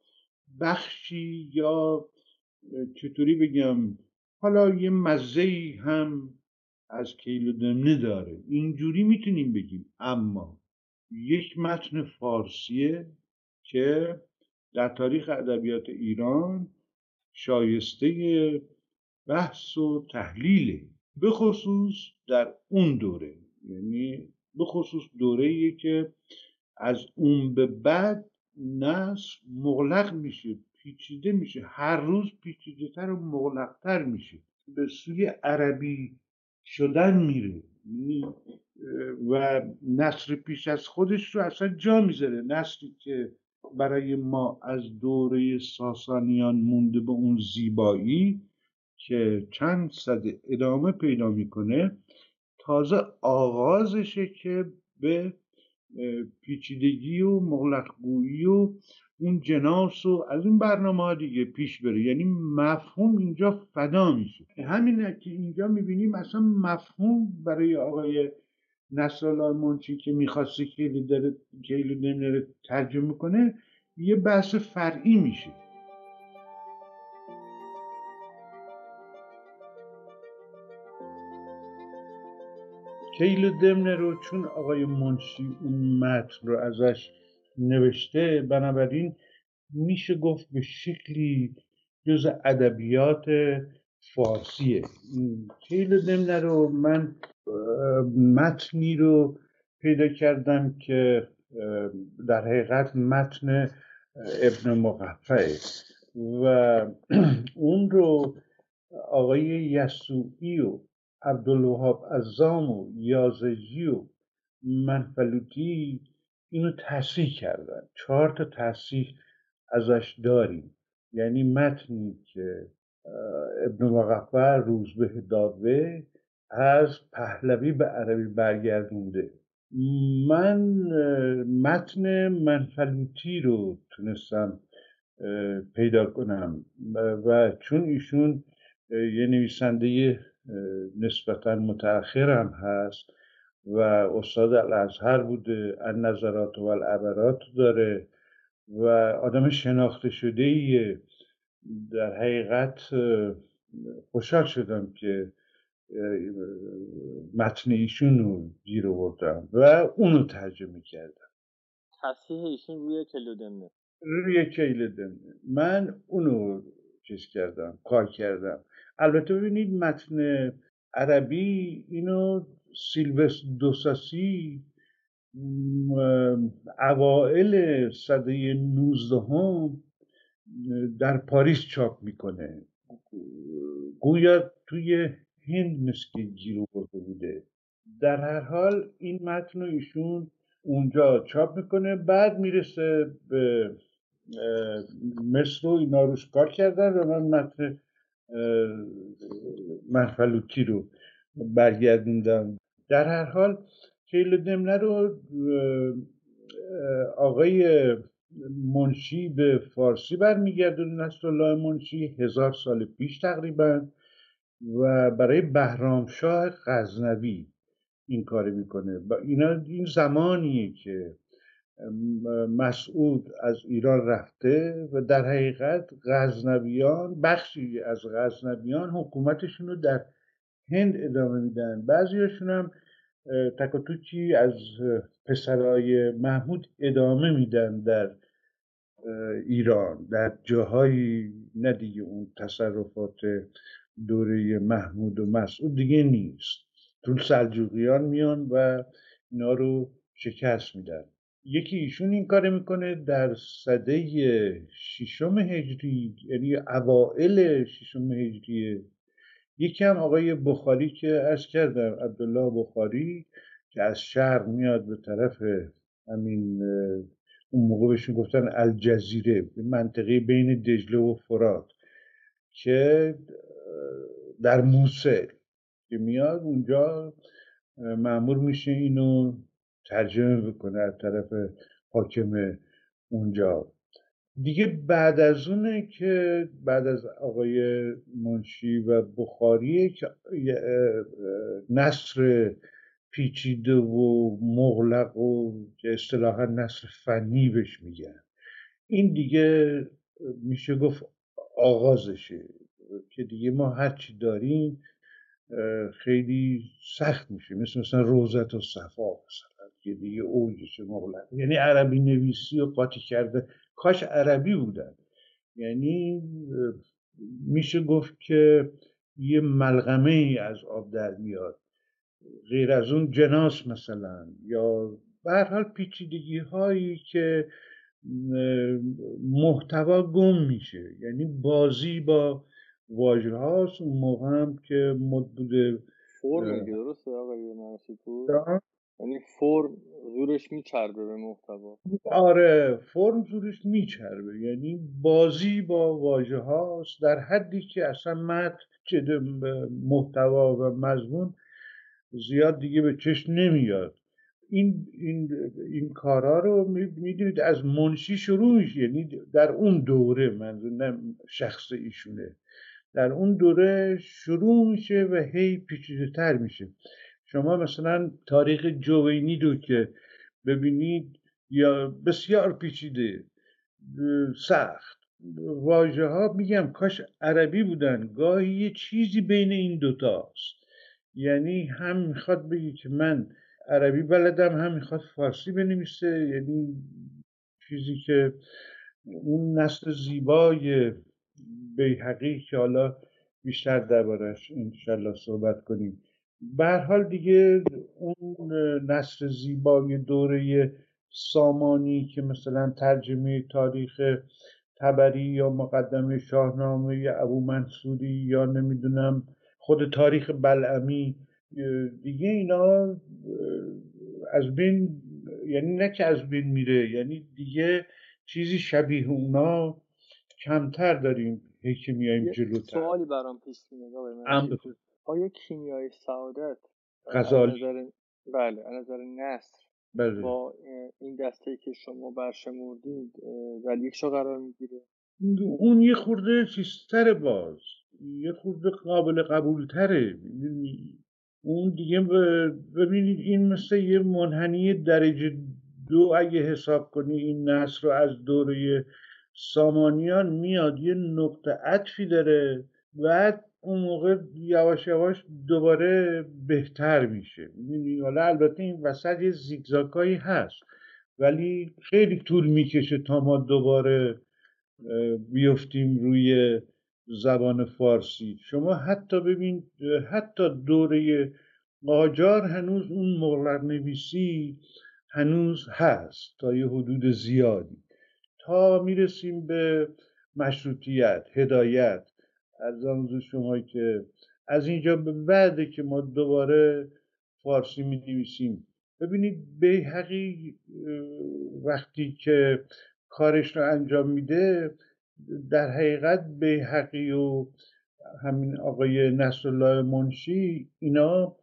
بخشی یا چطوری بگم؟ حالا یه مزه هم از کیل دمنه داره. اینجوری می‌تونیم بگیم. اما یک متن فارسیه که در تاریخ ادبیات ایران شایسته بحث و تحلیله. به خصوص در اون دوره. یعنی به خصوص دوره که از اون به بعد نصر مغلق میشه پیچیده میشه. هر روز پیچیده تر و مغلقتر میشه. به سوی عربی شدن میره. یعنی، و نصر پیش از خودش رو اصلا جا می‌ذاره. نصری که برای ما از دوره ساسانیان مونده به اون زیبایی که چند صد ادامه پیدا می‌کنه تازه آغازشه که به پیچیدگی و مغلقگویی و اون جناس و از این برنامه ها دیگه پیش بره. یعنی مفهوم اینجا فدا میشه. همینه که اینجا می‌بینیم اصلا مفهوم برای آقای نصرالله منچی که می‌خواسته که داره ترجمه کنه یه بحث فرعی میشه. کیل دمنه رو چون آقای منشی اون متن رو ازش نوشته بنابراین میشه گفت به شکلی جز ادبیات فارسیه. کیل دمنه رو من متنی رو پیدا کردم که در حقیقت متن ابن مقفعه. و *clears throat* اون رو آقای یسوعی و عبدالوهاب ازام و یازجی و منفلوتی اینو تصحیح کردن. چهار تا تصحیح ازش داریم. یعنی متنی که ابن مقفع روزبه داوه از پهلوی به عربی برگردونده. من متن منفلوتی رو تونستم پیدا کنم. و چون ایشون یه نویسنده نسبتا متأخر هم هست و استاد الازهر بوده النظرات و العبرات داره و آدم شناخته شده ایه در حقیقت خوشحال شدم که متن ایشون رو گیر آوردم و اونو ترجمه کردم. تصحیح ایشون روی کلودمه روی کیلدمه من اونو چیز کردم کار کردم. البته ببینید متن عربی اینو سیلوس دوساسی اوائل صده نوزدهم در پاریس چاپ می‌کنه. گویا توی هند مثل گیرو برده بوده. در هر حال این متن رو ایشون اونجا چاپ می‌کنه بعد می‌رسه به مصر و اینا روش کار کردن و من متن منفلوتی رو برگردوندم. در هر حال کیل دمنه رو آقای منشی به فارسی برمیگردون الله منشی هزار سال پیش تقریبا و برای بهرامشاه غزنوی این کار می‌کنه. اینا این زمانیه که مسعود از ایران رفته و در حقیقت غزنویان بخشی از غزنویان حکومتشون رو در هند ادامه میدن. بعضیشون هم تکاتوچی از پسرای محمود ادامه میدن در ایران. در جاهایی نه دیگه اون تصرفات دوره محمود و مسعود دیگه نیست. تو سلجوقیان میان و اینا رو شکست میدن. یکی ایشون این کار می‌کنه در صده ششم هجری یعنی اوائل ششم هجری. یکی هم آقای بخاری که از کردم عبدالله بخاری که از شرق میاد به طرف همین اون موقع بهشون گفتن الجزیره منطقه بین دجله و فرات که در موسل که میاد اونجا معمور میشه اینو ترجمه بکنه از طرف حاکم اونجا. دیگه بعد از اونه که بعد از آقای منشی و بخاریه که نصر پیچیده و مغلق و اصطلاحا نصر فنی بهش میگن. این دیگه میشه گفت آغازشه که دیگه ما هرچی داریم خیلی سخت میشه. مثل مثلا روزت و صفا مثلا. که دیگه اوجش مغلق یعنی عربی نویسی و قاطی کرده کاش عربی بودن. یعنی میشه گفت که یه ملغمه ای از آب در میاد. غیر از اون جناس مثلا. یا به حال پیچیدگی هایی که محتوا گم میشه. یعنی بازی با واژه هاست اون موقع هم که مد بوده فرم درسته آقای یعنی فرم زورش میچربه به محتوا. آره فرم زورش میچربه. یعنی بازی با واژه هاست در حدی که اصلا متن چه محتوا و مضمون زیاد دیگه به چشم نمیاد. این این این کارا رو می‌دونید از منشی شروع میشه. یعنی در اون دوره منظور شخص ایشونه. در اون دوره شروع میشه و هی پیچیده تر میشه. شما مثلا تاریخ جوینی رو که ببینید یا بسیار پیچیده سخت. واژه ها میگم کاش عربی بودن گاهی یه چیزی بین این دوتاست یعنی هم می‌خواد بگی که من عربی بلدم هم می‌خواد فارسی بنویسه. یعنی چیزی که اون نسل زیبای بیحقی که حالا بیشتر دربارش انشالله صحبت کنیم. به حال دیگه اون نصر زیبای دوره سامانی که مثلا ترجمه تاریخ تبری یا مقدمه شاهنامه یا ابو منصوری یا نمی‌دونم خود تاریخ بلعمی دیگه اینا از بین یعنی نه که از بین میره یعنی دیگه چیزی شبیه اونا کمتر داریم هی که میایم جلوتر. سوالی برام پیش میاد آیا کیمیای سعادت غزالی. بله از نظر نصر بله. با این دسته که شما برشمردید در یک قرار می‌گیره؟ اون یه خورده چیزتره باز. یه خورده قابل قبول تره اون دیگه ببینید این مثل یه منحنی درجه دو اگه حساب کنی این نصر رو از دوره سامانیان میاد یه نقطه عطفی داره. بعد اون موقع یواش یواش دوباره بهتر میشه. حالا البته این وسط یه زیگزاکایی هست ولی خیلی طول می‌کشه تا ما دوباره بیفتیم روی زبان فارسی. شما حتی ببین حتی دوره قاجار هنوز اون مغلق نویسی هنوز هست تا یه حدود زیادی. تا می‌رسیم به مشروطیت هدایت از آن شما که از اینجا به بعده که ما دوباره فارسی می نویسیم ببینید به حقی وقتی که کارش رو انجام میده در حقیقت به حقی و همین آقای نصرالله منشی اینا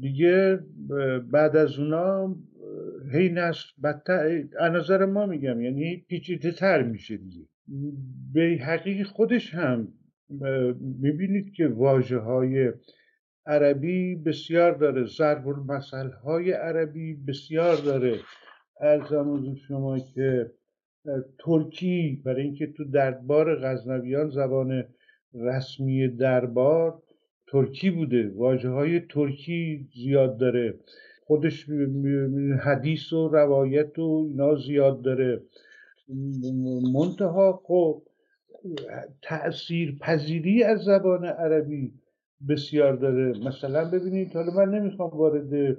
دیگه بعد از اونا هی نصر بدتر نظر ما میگم یعنی پیچیده تر میشه دیگه. به حقیقی خودش هم می‌بینید که واجه های عربی بسیار داره ضرب المثل های عربی بسیار داره. ارزم شما که ترکی برای اینکه تو دربار غزنویان زبان رسمی دربار ترکی بوده. واجه های ترکی زیاد داره. خودش حدیث و روایت و اینا زیاد داره. منتها خب تأثیر پذیری از زبان عربی بسیار داره. مثلا ببینید حالا من نمی‌خوام وارد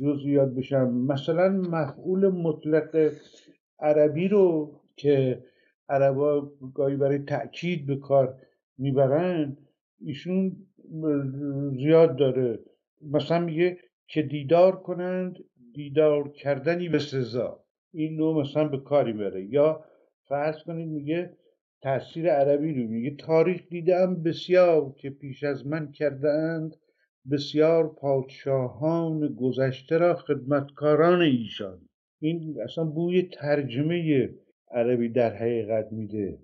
جزئیات بشم. مثلا مفعول مطلق عربی رو که عربا گاهی برای تأکید به کار می‌برن ایشون زیاد داره. مثلا میگه که دیدار کنند دیدار کردنی به سزا. این رو مثلا به کاری بره یا فرض کنید میگه تاثیر عربی رو میگه تاریخ دیدم بسیار که پیش از من کردند بسیار پادشاهان گذشته را خدمتکاران ایشان. این اصلا بوی ترجمه عربی در حقیقت میده.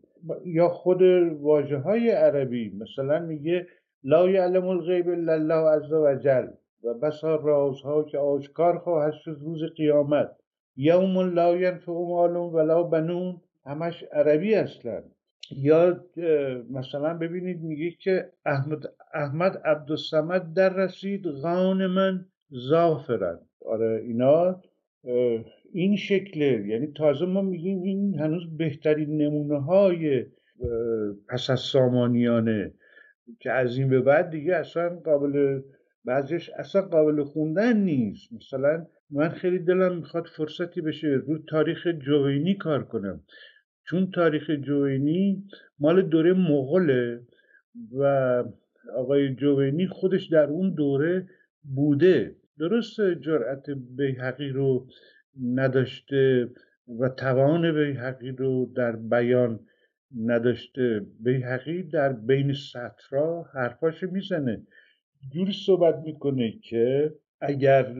یا خود واجه های عربی مثلا میگه لا یعلم الغیب الا الله عز وجل و بسا رازها که آشکار خواهد شد روز قیامت. یوم لا ینفع مال ولا بنون. همش عربی اصلا. یا مثلا ببینید میگه که احمد, احمد عبدالسمد در رسید من زافرن آره اینا این شکله. یعنی تازه ما میگیم این هنوز بهترین نمونه های پس از سامانیانه که از این به بعد دیگه اصلا قابل بعضیش اصلا قابل خوندن نیست. مثلا من خیلی دلم می‌خواد فرصتی بشه رو تاریخ جوینی کار کنم. چون تاریخ جوینی مال دوره مغله و آقای جوینی خودش در اون دوره بوده. درست جرأت بیحقی رو نداشته و توان بیحقی رو در بیان نداشته. بیحقی در بین سطرها حرفاش می‌زنه. جوری صحبت می‌کنه که اگر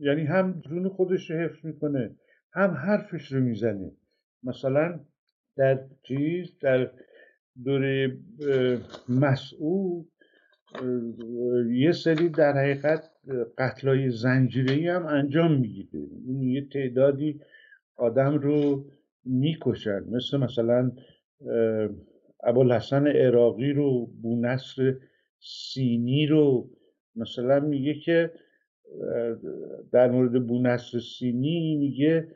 یعنی هم جون خودش رو حفظ می‌کنه هم حرفش رو می‌زنه. مثلا در چیز در دوره مسعود یه سری در حقیقت قتلای زنجیری هم انجام می‌گیره این یه تعدادی آدم رو می‌کشن. مثل مثلا ابوالحسن عراقی رو بونصر سینی رو. مثلا میگه که در مورد بونصر سینی میگه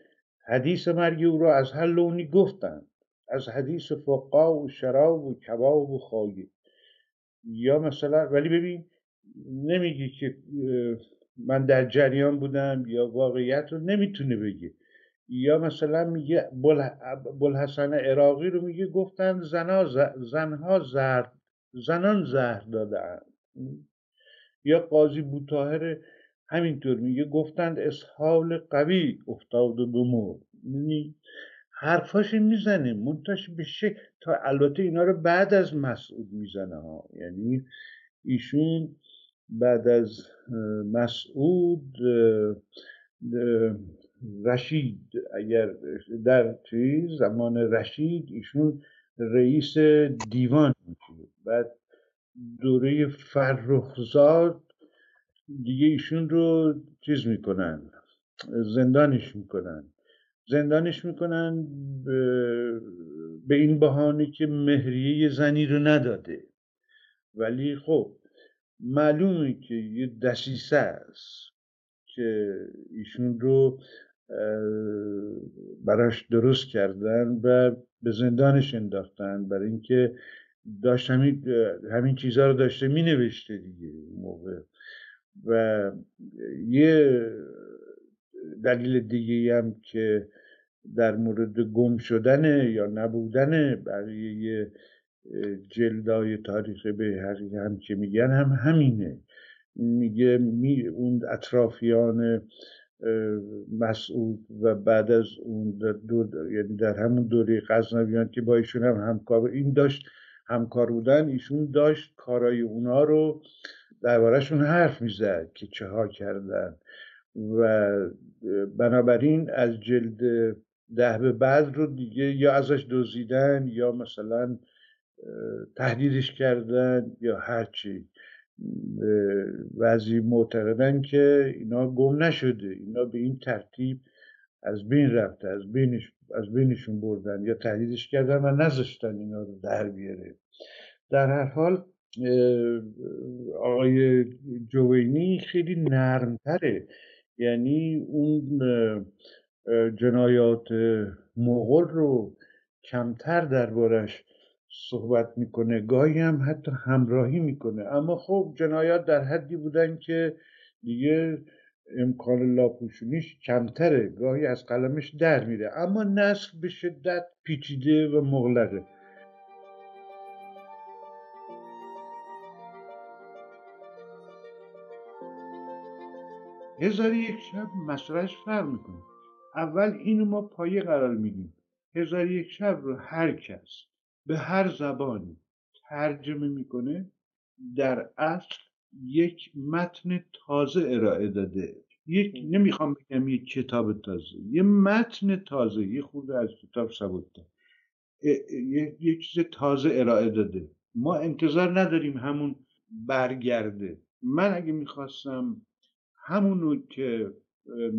حدیث مرگ او رو از هر لونی گفتن از حدیث فقا و شراب و کباب و خواهی یا مثلا ولی ببین نمیگه که من در جریان بودم یا واقعیت رو نمی‌تونه بگه. یا مثلا میگه بلحسن عراقی رو میگه گفتن زنها زرد زنان زهر دادن یا قاضی بوتاهر همینطور میگه گفتند اسحال قوی افتاد و بمرد. یعنی حرفاش می‌زنه منتش به تا البته اینا رو بعد از مسعود می‌زنه ها. یعنی ایشون بعد از مسعود رشید. اگر در چیز زمان رشید ایشون رئیس دیوان میشه بعد دوره فرخزاد دیگه ایشون رو چیز می‌کنن زندانش می‌کنن. زندانش می‌کنن به این بهانه که مهریه زنی رو نداده. ولی خب معلومه که یه دسیسه است که ایشون رو براش درست کردن و به زندانش انداختن. برای اینکه داشت همین, همین چیزها رو داشته می نوشته دیگه موقع. و یه دلیل دیگه هم که در مورد گم شدن یا نبودن بقیه جلدای تاریخ به هم که میگن هم همینه. میگه می اون اطرافیان مسعود و بعد از اون در دو یعنی در همون دوره غزنویان که با ایشون هم همکار این داشت همکار بودن ایشون داشت کارای اونا رو دربارهشون حرف می‌زد که چه ها کردن. و بنابراین از جلد ده به بعد رو دیگه یا ازش دزدیدن یا مثلا تهدیدش کردن یا هرچی بعضی معتقدن که اینا گم نشده اینا به این ترتیب از بین رفته از بینش از بینشون بردن یا تهدیدش کردن و نذاشتن اینا رو در بیاره. در هر حال آقای جوینی خیلی نرمتره. یعنی اون جنایات مغول رو کمتر دربارش صحبت می‌کنه. گاهی هم حتی همراهی می‌کنه. اما خب جنایات در حدی بودن که دیگه امکان لاپوشونیش کمتره. گاهی از قلمش در میره. اما نسل به شدت پیچیده و مغلقه. هزار یک شب مسئلهش فرق می‌کنه. اول اینو ما پایه قرار میدیم. هزار یک شب رو هر کس به هر زبانی ترجمه می‌کنه در اصل یک متن تازه ارائه داده. یک نمی‌خوام بگم یک کتاب تازه یه متن تازه یه خود از کتاب سبوده یک چیز تازه ارائه داده. ما انتظار نداریم همون برگرده. من اگه می‌خواستم همونو که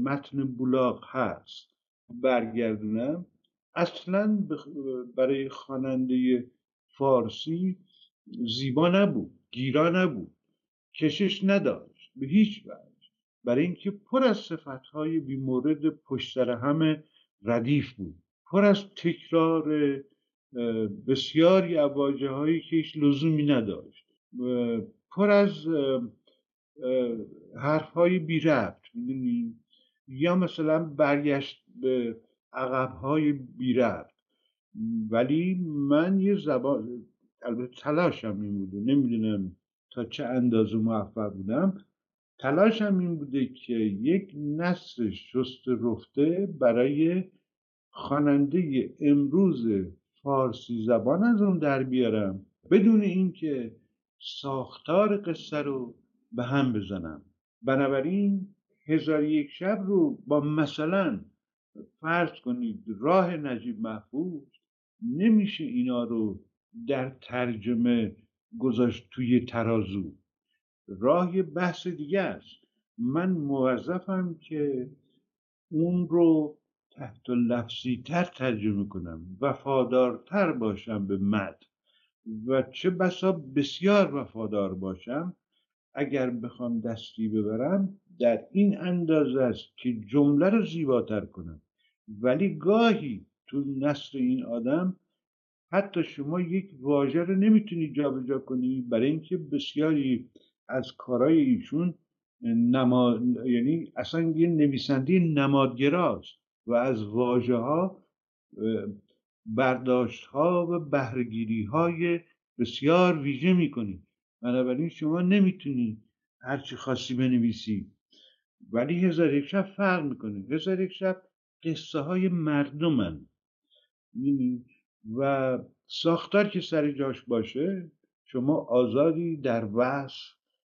متن بلاغ هست برگردونم. اصلا برای خواننده فارسی زیبا نبود گیرا نبود کشش نداشت به هیچ وجه. برای اینکه پر از صفتهای بیمورد پشت سر همه ردیف بود. پر از تکرار بسیاری واجه هایی که هیچ لزومی نداشت. پر از حرف های بی ربط یا مثلا برگشت به عقب های بی ربط. ولی من یه زبان البته تلاشم این بوده نمی‌دونم تا چه اندازه موفق بودم. تلاشم این بوده که یک نسل شست رفته برای خواننده امروز فارسی زبان از اون در بیارم. بدون اینکه ساختار قصه رو به هم بزنم. بنابراین هزار یک شب رو با مثلا فرض کنید راه نجیب محفوظ نمیشه اینا رو در ترجمه گذاشت توی ترازو. راه بحث دیگه است. من موظفم که اون رو تحت لفظی تر ترجمه کنم وفادارتر باشم به مد و چه بسا بسیار وفادار باشم اگر بخوام دستی ببرم در این اندازه است که جمله رو زیباتر کنم. ولی گاهی تو نصر این آدم حتی شما یک واژه رو نمی‌تونی جابجا کنی برای اینکه بسیاری از کارهای ایشون نماد یعنی اصلا یه نویسنده نمادگراست و از واژه ها برداشت ها و بهرگیری های بسیار ویژه می‌کنی. بنابراین شما نمی‌تونی هرچی خاصی بنویسی. ولی هزار یک شب فرق می‌کنه. هزار یک شب قصه های مردمن و ساختار که سر جاش باشه شما آزادی در وصف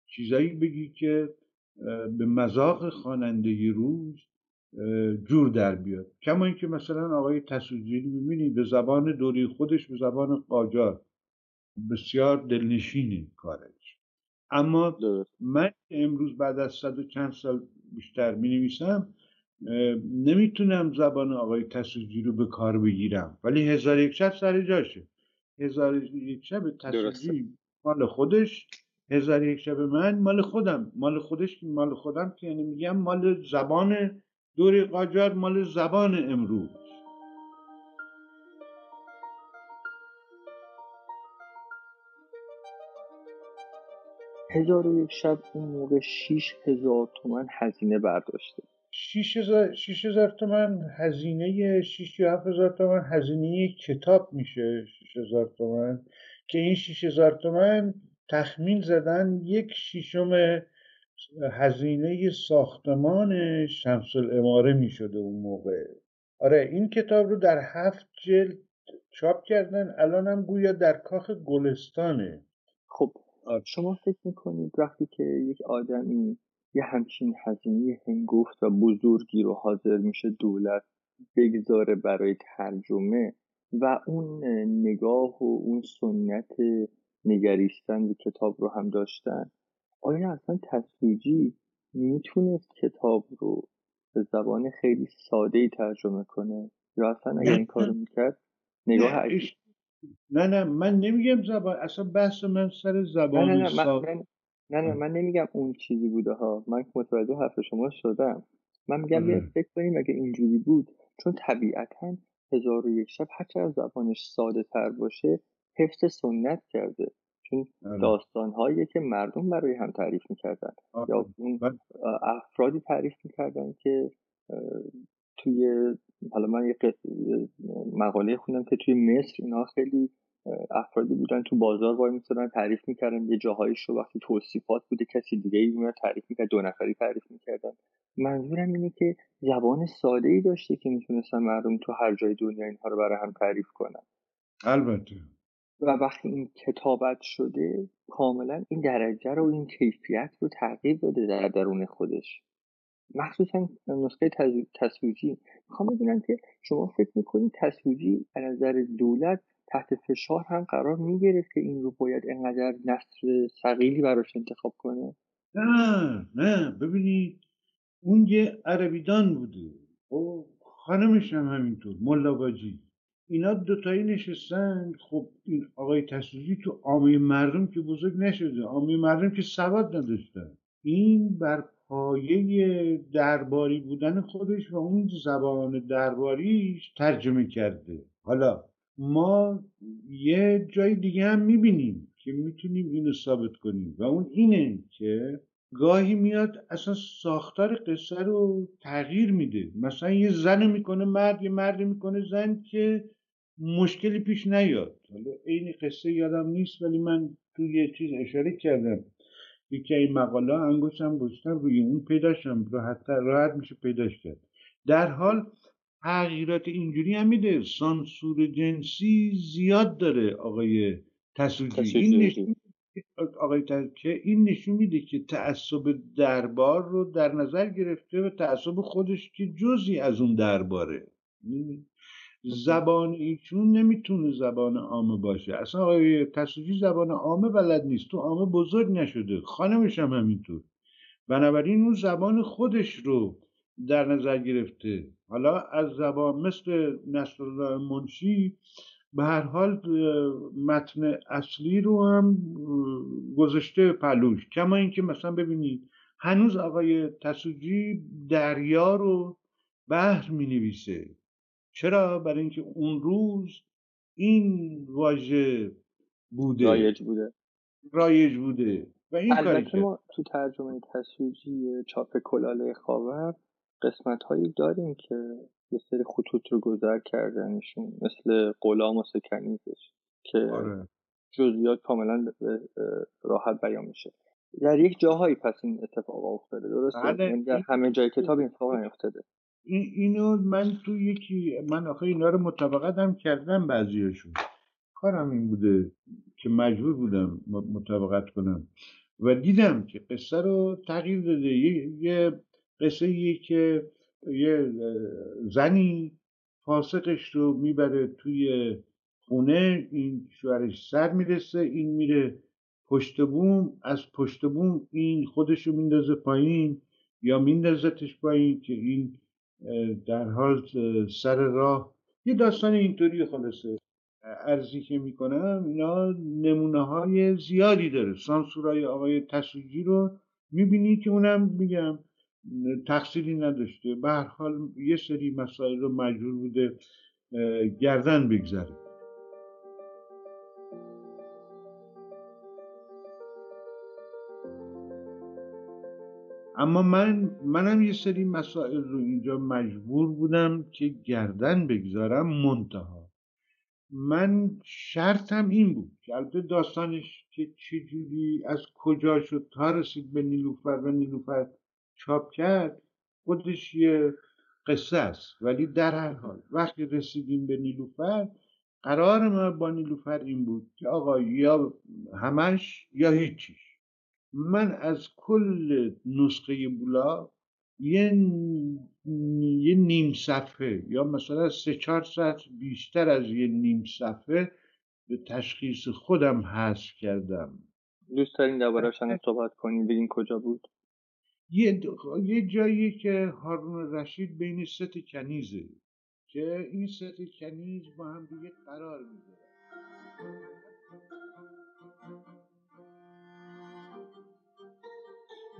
چیزایی بگی که به مذاق خواننده روز جور در بیاد. کما اینکه مثلا آقای تسوجیلی می‌بینید به زبان دوری خودش به زبان قاجار. بسیار دلنشینه کارش اما من امروز بعد از صد و چند سال بیشتر می نویسم نمی‌تونم زبان آقای تسوجی رو به کار بگیرم. ولی هزار یک شب سر جاشه. هزار یک شب تسوجی مال خودش هزار یک شب من مال خودم. مال خودش مال خودم که یعنی میگم مال زبان دوری قاجار مال زبان امروز. هزار و یک شب اون موقع شیش هزار تومن هزینه برداشته. شیش هزار, تومن هزینه شیش یا هفت هزار تومن هزینه کتاب میشه شیش هزار تومن. که این شیش هزار تومن تخمین زدن یک شیشم هزینه ساختمان شمس الاماره می‌شده اون موقع. آره این کتاب رو در هفت جلد چاپ کردن الان هم گویا در کاخ گلستانه. خب شما فکر می‌کنید وقتی که یک آدمی یه همچین هزینه هنگفت و بزرگی رو حاضر میشه دولت بگذاره برای ترجمه و اون نگاه و اون سنت نگریستن به کتاب رو هم داشتن آیا اصلا تصویجی می‌تونست کتاب رو به زبان خیلی ساده ای ترجمه کنه؟ یا اصلا اگر این کارو می‌کرد نگاه نه نه من نمیگم زبان اصلا بحث من سر زبان نه نه, نه, من, نه, نه من نمیگم اون چیزی بوده ها. من متوجه حرف شما شدم. من میگم یه فکر کنیم اگه اینجوری بود چون طبیعتا هزار و یک شب هرچه زبانش ساده تر باشه حفظ سنت کرده. چون آره. داستان هایی که مردم برای هم تعریف می‌کردن یا اون افرادی تعریف می‌کردن که توی حالا من یه مقاله خوندم که توی مصر اینا خیلی افرادی بودن تو بازار وای میستادن تعریف می‌کردن یه جاهایش رو وقتی توصیفات بوده کسی دیگه ای تعریف می‌کرد دو نفری تعریف می‌کردن. منظورم اینه که زبان ساده ای داشته که می‌تونستن مردم تو هر جای دنیا اینها رو برای هم تعریف کنن. البته. و وقتی این کتابت شده کاملا این درجه رو این کیفیت رو تغییر داده در درون خودش. مخصوصا نسخه تصویجی می‌خوام ببینم که شما فکر می‌کنید تصویجی از نظر دولت تحت فشار هم قرار می‌گرفت که این رو باید انقدر نصر سقیلی براش انتخاب کنه؟ نه نه. ببینید اون یه عربیدان بوده. و خانمش هم همینطور ملاواجی اینا دوتایی نشستن. خب این آقای تصویجی تو عامه مردم که بزرگ نشده. عامه مردم که سواد نداشتن. این بر پایه درباری بودن خودش و اون زبان درباریش ترجمه کرده. حالا ما یه جای دیگه هم می‌بینیم که می‌تونیم اینو ثابت کنیم و اون اینه که گاهی میاد اصلا ساختار قصه رو تغییر میده. مثلا یه زن می‌کنه مرد یه مرد می‌کنه زن که مشکلی پیش نیاد. حالا این قصه یادم نیست ولی من تو یه چیز اشاره کردم. یکی این مقاله انگشتم گذاشتم روی اون پیداشم راحت راحت میشه پیداش کرد. در حال تغییرات اینجوری هم میده. سانسور جنسی زیاد داره آقای تسوجی. این نشون آقای که این نشون میده که تعصب دربار رو در نظر گرفته و تعصب خودش که جزی از اون درباره. زبان ایشون نمی‌تونه زبان عامه باشه. اصلا آقای تصویجی زبان عامه بلد نیست. تو عامه بزرگ نشده. خانمش هم همینطور. بنابراین اون زبان خودش رو در نظر گرفته. حالا از زبان مثل نصرالله منشی به هر حال متن اصلی رو هم گذاشته پلوش. کما اینکه مثلا ببینید هنوز آقای تسوجی دریا رو بحر می نویسه چرا برای اینکه اون روز این واژه بوده؟ رایج بوده. رایج بوده. و این البته ما تو ترجمه تصویری چاپ کلاله خاور قسمت هایی داریم که یه سری خطوط رو گذر کردنشون مثل غلام و سکنیزش که آره. جزئیات کاملا راحت بیان میشه. در یک جاهایی پس این اتفاق افتاده درسته؟ بله. یعنی در همه جای کتاب این اتفاق نیفتاده. این اینو من تو یکی من آخه اینا رو مطابقت هم کردم بعضیاشون. کارم این بوده که مجبور بودم مطابقت کنم. و دیدم که قصه رو تغییر داده. یه, یه قصه یه که یه زنی فاسقش رو می‌بره توی خونه این شوهرش سر می‌رسه این میره پشت بوم از پشت بوم این خودش رو میندازه پایین یا میندازتش پایین که این در حال سر راه. یه داستان اینطوری خلاصه. ارزی که می‌کنم اینا نمونه های زیادی داره. سانسورای آقای تسویجی رو می‌بینی که اونم میگم تقصیری نداشته. به هر حال یه سری مسائل رو مجبور بوده گردن بگذره اما من منم یه سری مسائل رو اینجا مجبور بودم که گردن بگذارم منتها. من شرطم این بود که البته داستانش که چجوری از کجا شد تا رسید به نیلوفر و نیلوفر چاپ کرد خودش یه قصه است. ولی در هر حال وقتی رسیدیم به نیلوفر قرار ما با نیلوفر این بود که آقا یا همش یا هیچیش. من از کل نسخه بولا یه, یه نیم صفحه یا مثلا سه چهار ساعت بیشتر از یه نیم صفحه به تشخیص خودم حذف کردم. دوست دارین دربارهش صحبت کنیم بگین کجا بود؟ یه, یه جایی که هارون رشید بین ست کنیزه که این ست کنیز با هم دیگه قرار میده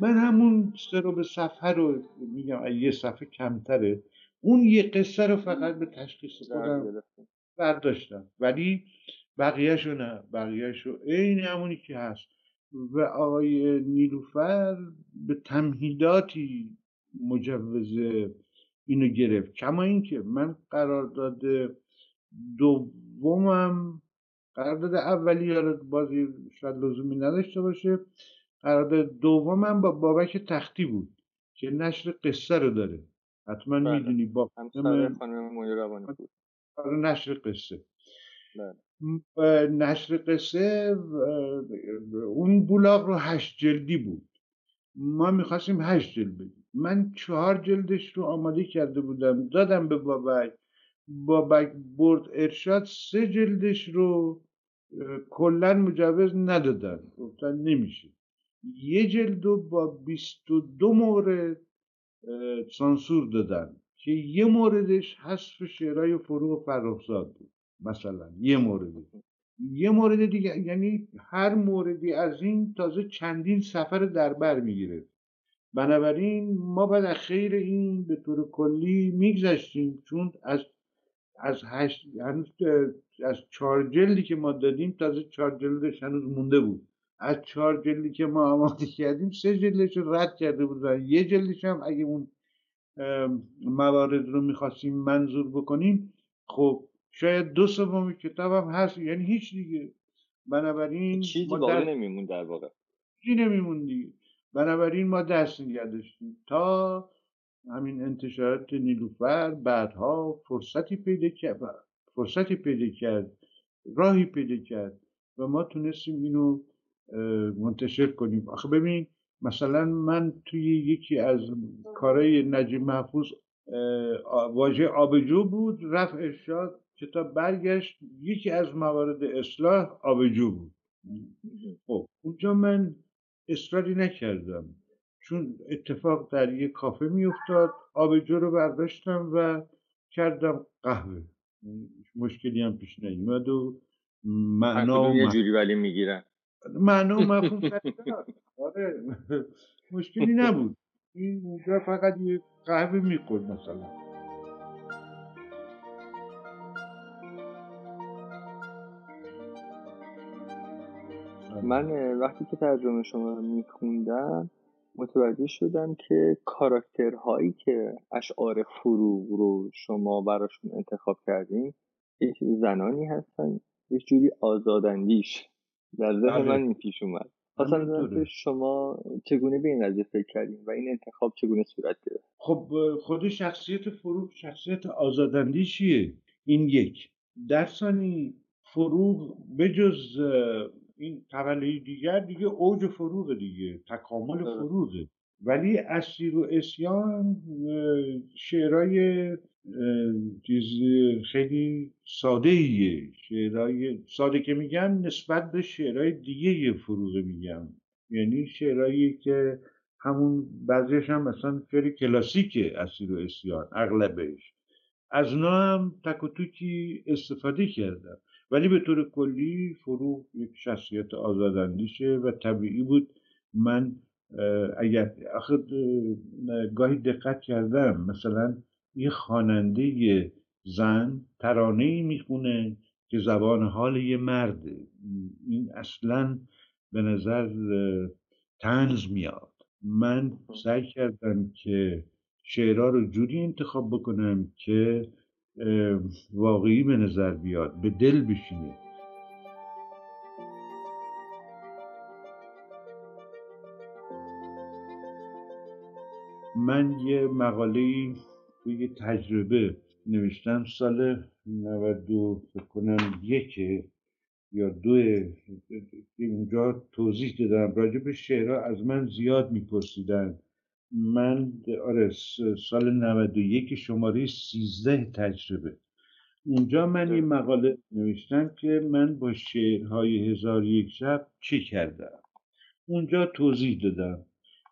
من همون سه به صفحه رو میگم یه صفحه کمتره. اون یه قصه رو فقط به تشخیص خودم برداشتم. ولی بقیهشو نه. بقیهشو عین همونی که هست. و آقای نیلوفر به تمهیداتی مجوز اینو گرفت. کما اینکه من قرارداد دومم قرارداد اولی حالا بازی شاید لزومی نداشته باشه. قرارداد دومم با بابک تختی بود که نشر قصه رو داره. حتما بله. می‌دونی با خانم بود. آره، نشر قصه. بله. نشر قصه اون بولاغ رو هشت جلدی بود. ما می‌خواستیم هشت جلد بدیم. من چهار جلدش رو آماده کرده بودم. دادم به بابک. بابک برد ارشاد سه جلدش رو کلا مجوز ندادن. گفتن نمیشه. یه جلدو با 22 مورد سانسور دادن که یه موردش حذف شعرهای فروغ فرخزاد بود مثلا یه مورد. یه مورد دیگه یعنی هر موردی از این تازه چندین سفر در بر می‌گیره بنابراین ما بعد خیر این به طور کلی میگذشتیم چون از از هشت از چهار جلدی که ما دادیم تازه چهار جلدش هنوز مونده بود. از چهار جلدی که ما آماده کردیم سه جلدش رو رد کرده بودن یه جلدش هم اگه اون موارد رو می‌خواستیم منظور بکنیم خب شاید دو سوم کتاب هم هست یعنی هیچ دیگه. بنابراین چیزی باقی نمیمون در واقع؟ چیزی نمیمون دیگه. بنابراین ما دست نگه داشتیم تا همین انتشارات نیلوفر بعدها فرصتی پیدا کرد فرصتی پیدا کرد راهی پیدا کرد و ما تونستیم اینو منتشر کنیم. آخه ببین مثلا من توی یکی از کارهای نجیب محفوظ واژه آبجو بود رفع ارشاد کتاب برگشت یکی از موارد اصلاح آبجو بود. خب اونجا من اصراری نکردم. چون اتفاق در یک کافه میافتاد آبجو رو برداشتم و کردم قهوه. مشکلی هم پیش نیومد و معنا یه جوری ولی می‌گیرن. معنا و مفهوم آره مشکلی نبود. این اونجا فقط یه قهوه می‌خورد مثلا. من وقتی که ترجمه شما رو میخوندم متوجه شدم که کاراکترهایی که اشعار فروغ رو شما براشون انتخاب کردین یک زنانی هستن یک جوری آزاداندیش. در ذهن بله. من این پیش اومد. خواستم که شما چگونه به این قضیه فکر کردین و این انتخاب چگونه صورت گرفت؟ خب خود شخصیت فروغ شخصیت آزاداندیشیه این یک. در ثانی فروغ بجز این طبله دیگر دیگه اوج فروغ دیگه تکامل فروغه. ولی اسیر و اسیان شعرهای چیز خیلی ساده ایه شعرهای ساده که میگم نسبت به شعرهای دیگه فروغه میگم. یعنی شعرهایی که همون بعضیش هم مثلا شعر کلاسیکه اسیر و اسیان اغلبش. از اونا هم تک و استفاده کردم. ولی به طور کلی فروغ یک شخصیت آزاداندیشه و طبیعی بود. من اگر آخه گاهی دقت کردم. مثلا یه خواننده زن ترانه ای می‌خونه که زبان حال یه مرده. این اصلا به نظر تنز میاد. من سعی کردم که شعرها رو جوری انتخاب بکنم که واقعی به نظر بیاد به دل بشینه. من یه مقاله توی تجربه نوشتم سال 92 فکر کنم یکه یا دو اونجا توضیح دادم. راجع به شعرها از من زیاد میپرسیدن. من آره سال 91 شماره 13 تجربه. اونجا من این مقاله نوشتم که من با شعرهای هزار یک شب چه کردم. اونجا توضیح دادم.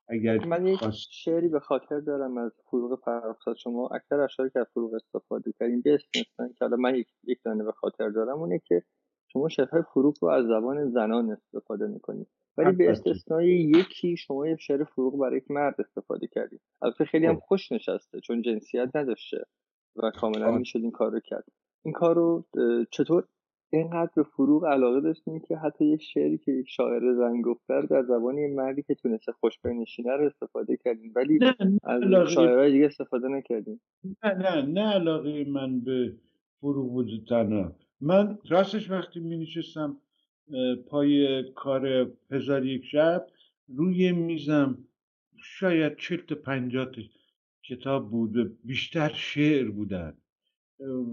اگر من یک شعری به خاطر دارم از فروغ فرخزاد شما اکثر اشعاری که از فروغ استفاده کردیم به که حالا من یک, یک دانه به خاطر دارم اونه که شما شعرهای فروغ رو از زبان زنان استفاده می‌کنید. ولی به استثنای یکی شما یه شعر فروغ برای یک مرد استفاده کردید. البته خیلی هم خب. خوش نشسته چون جنسیت نداشته و کاملا می‌شد این کار رو کرد. این کار رو چطور اینقدر به فروغ علاقه داشتیم که حتی یه شعری که یک شاعر زن گفته در زبان یه مردی که تونسته خوش بنشینه رو استفاده کردیم. ولی از شاعرهای دیگه استفاده نکردیم. نه نه نه علاقه من به فروغ وجود تنها. من راستش وقتی می نشستم پای کار هزار یک شب روی میزم شاید چلت پنجات کتاب بود بیشتر شعر بودن.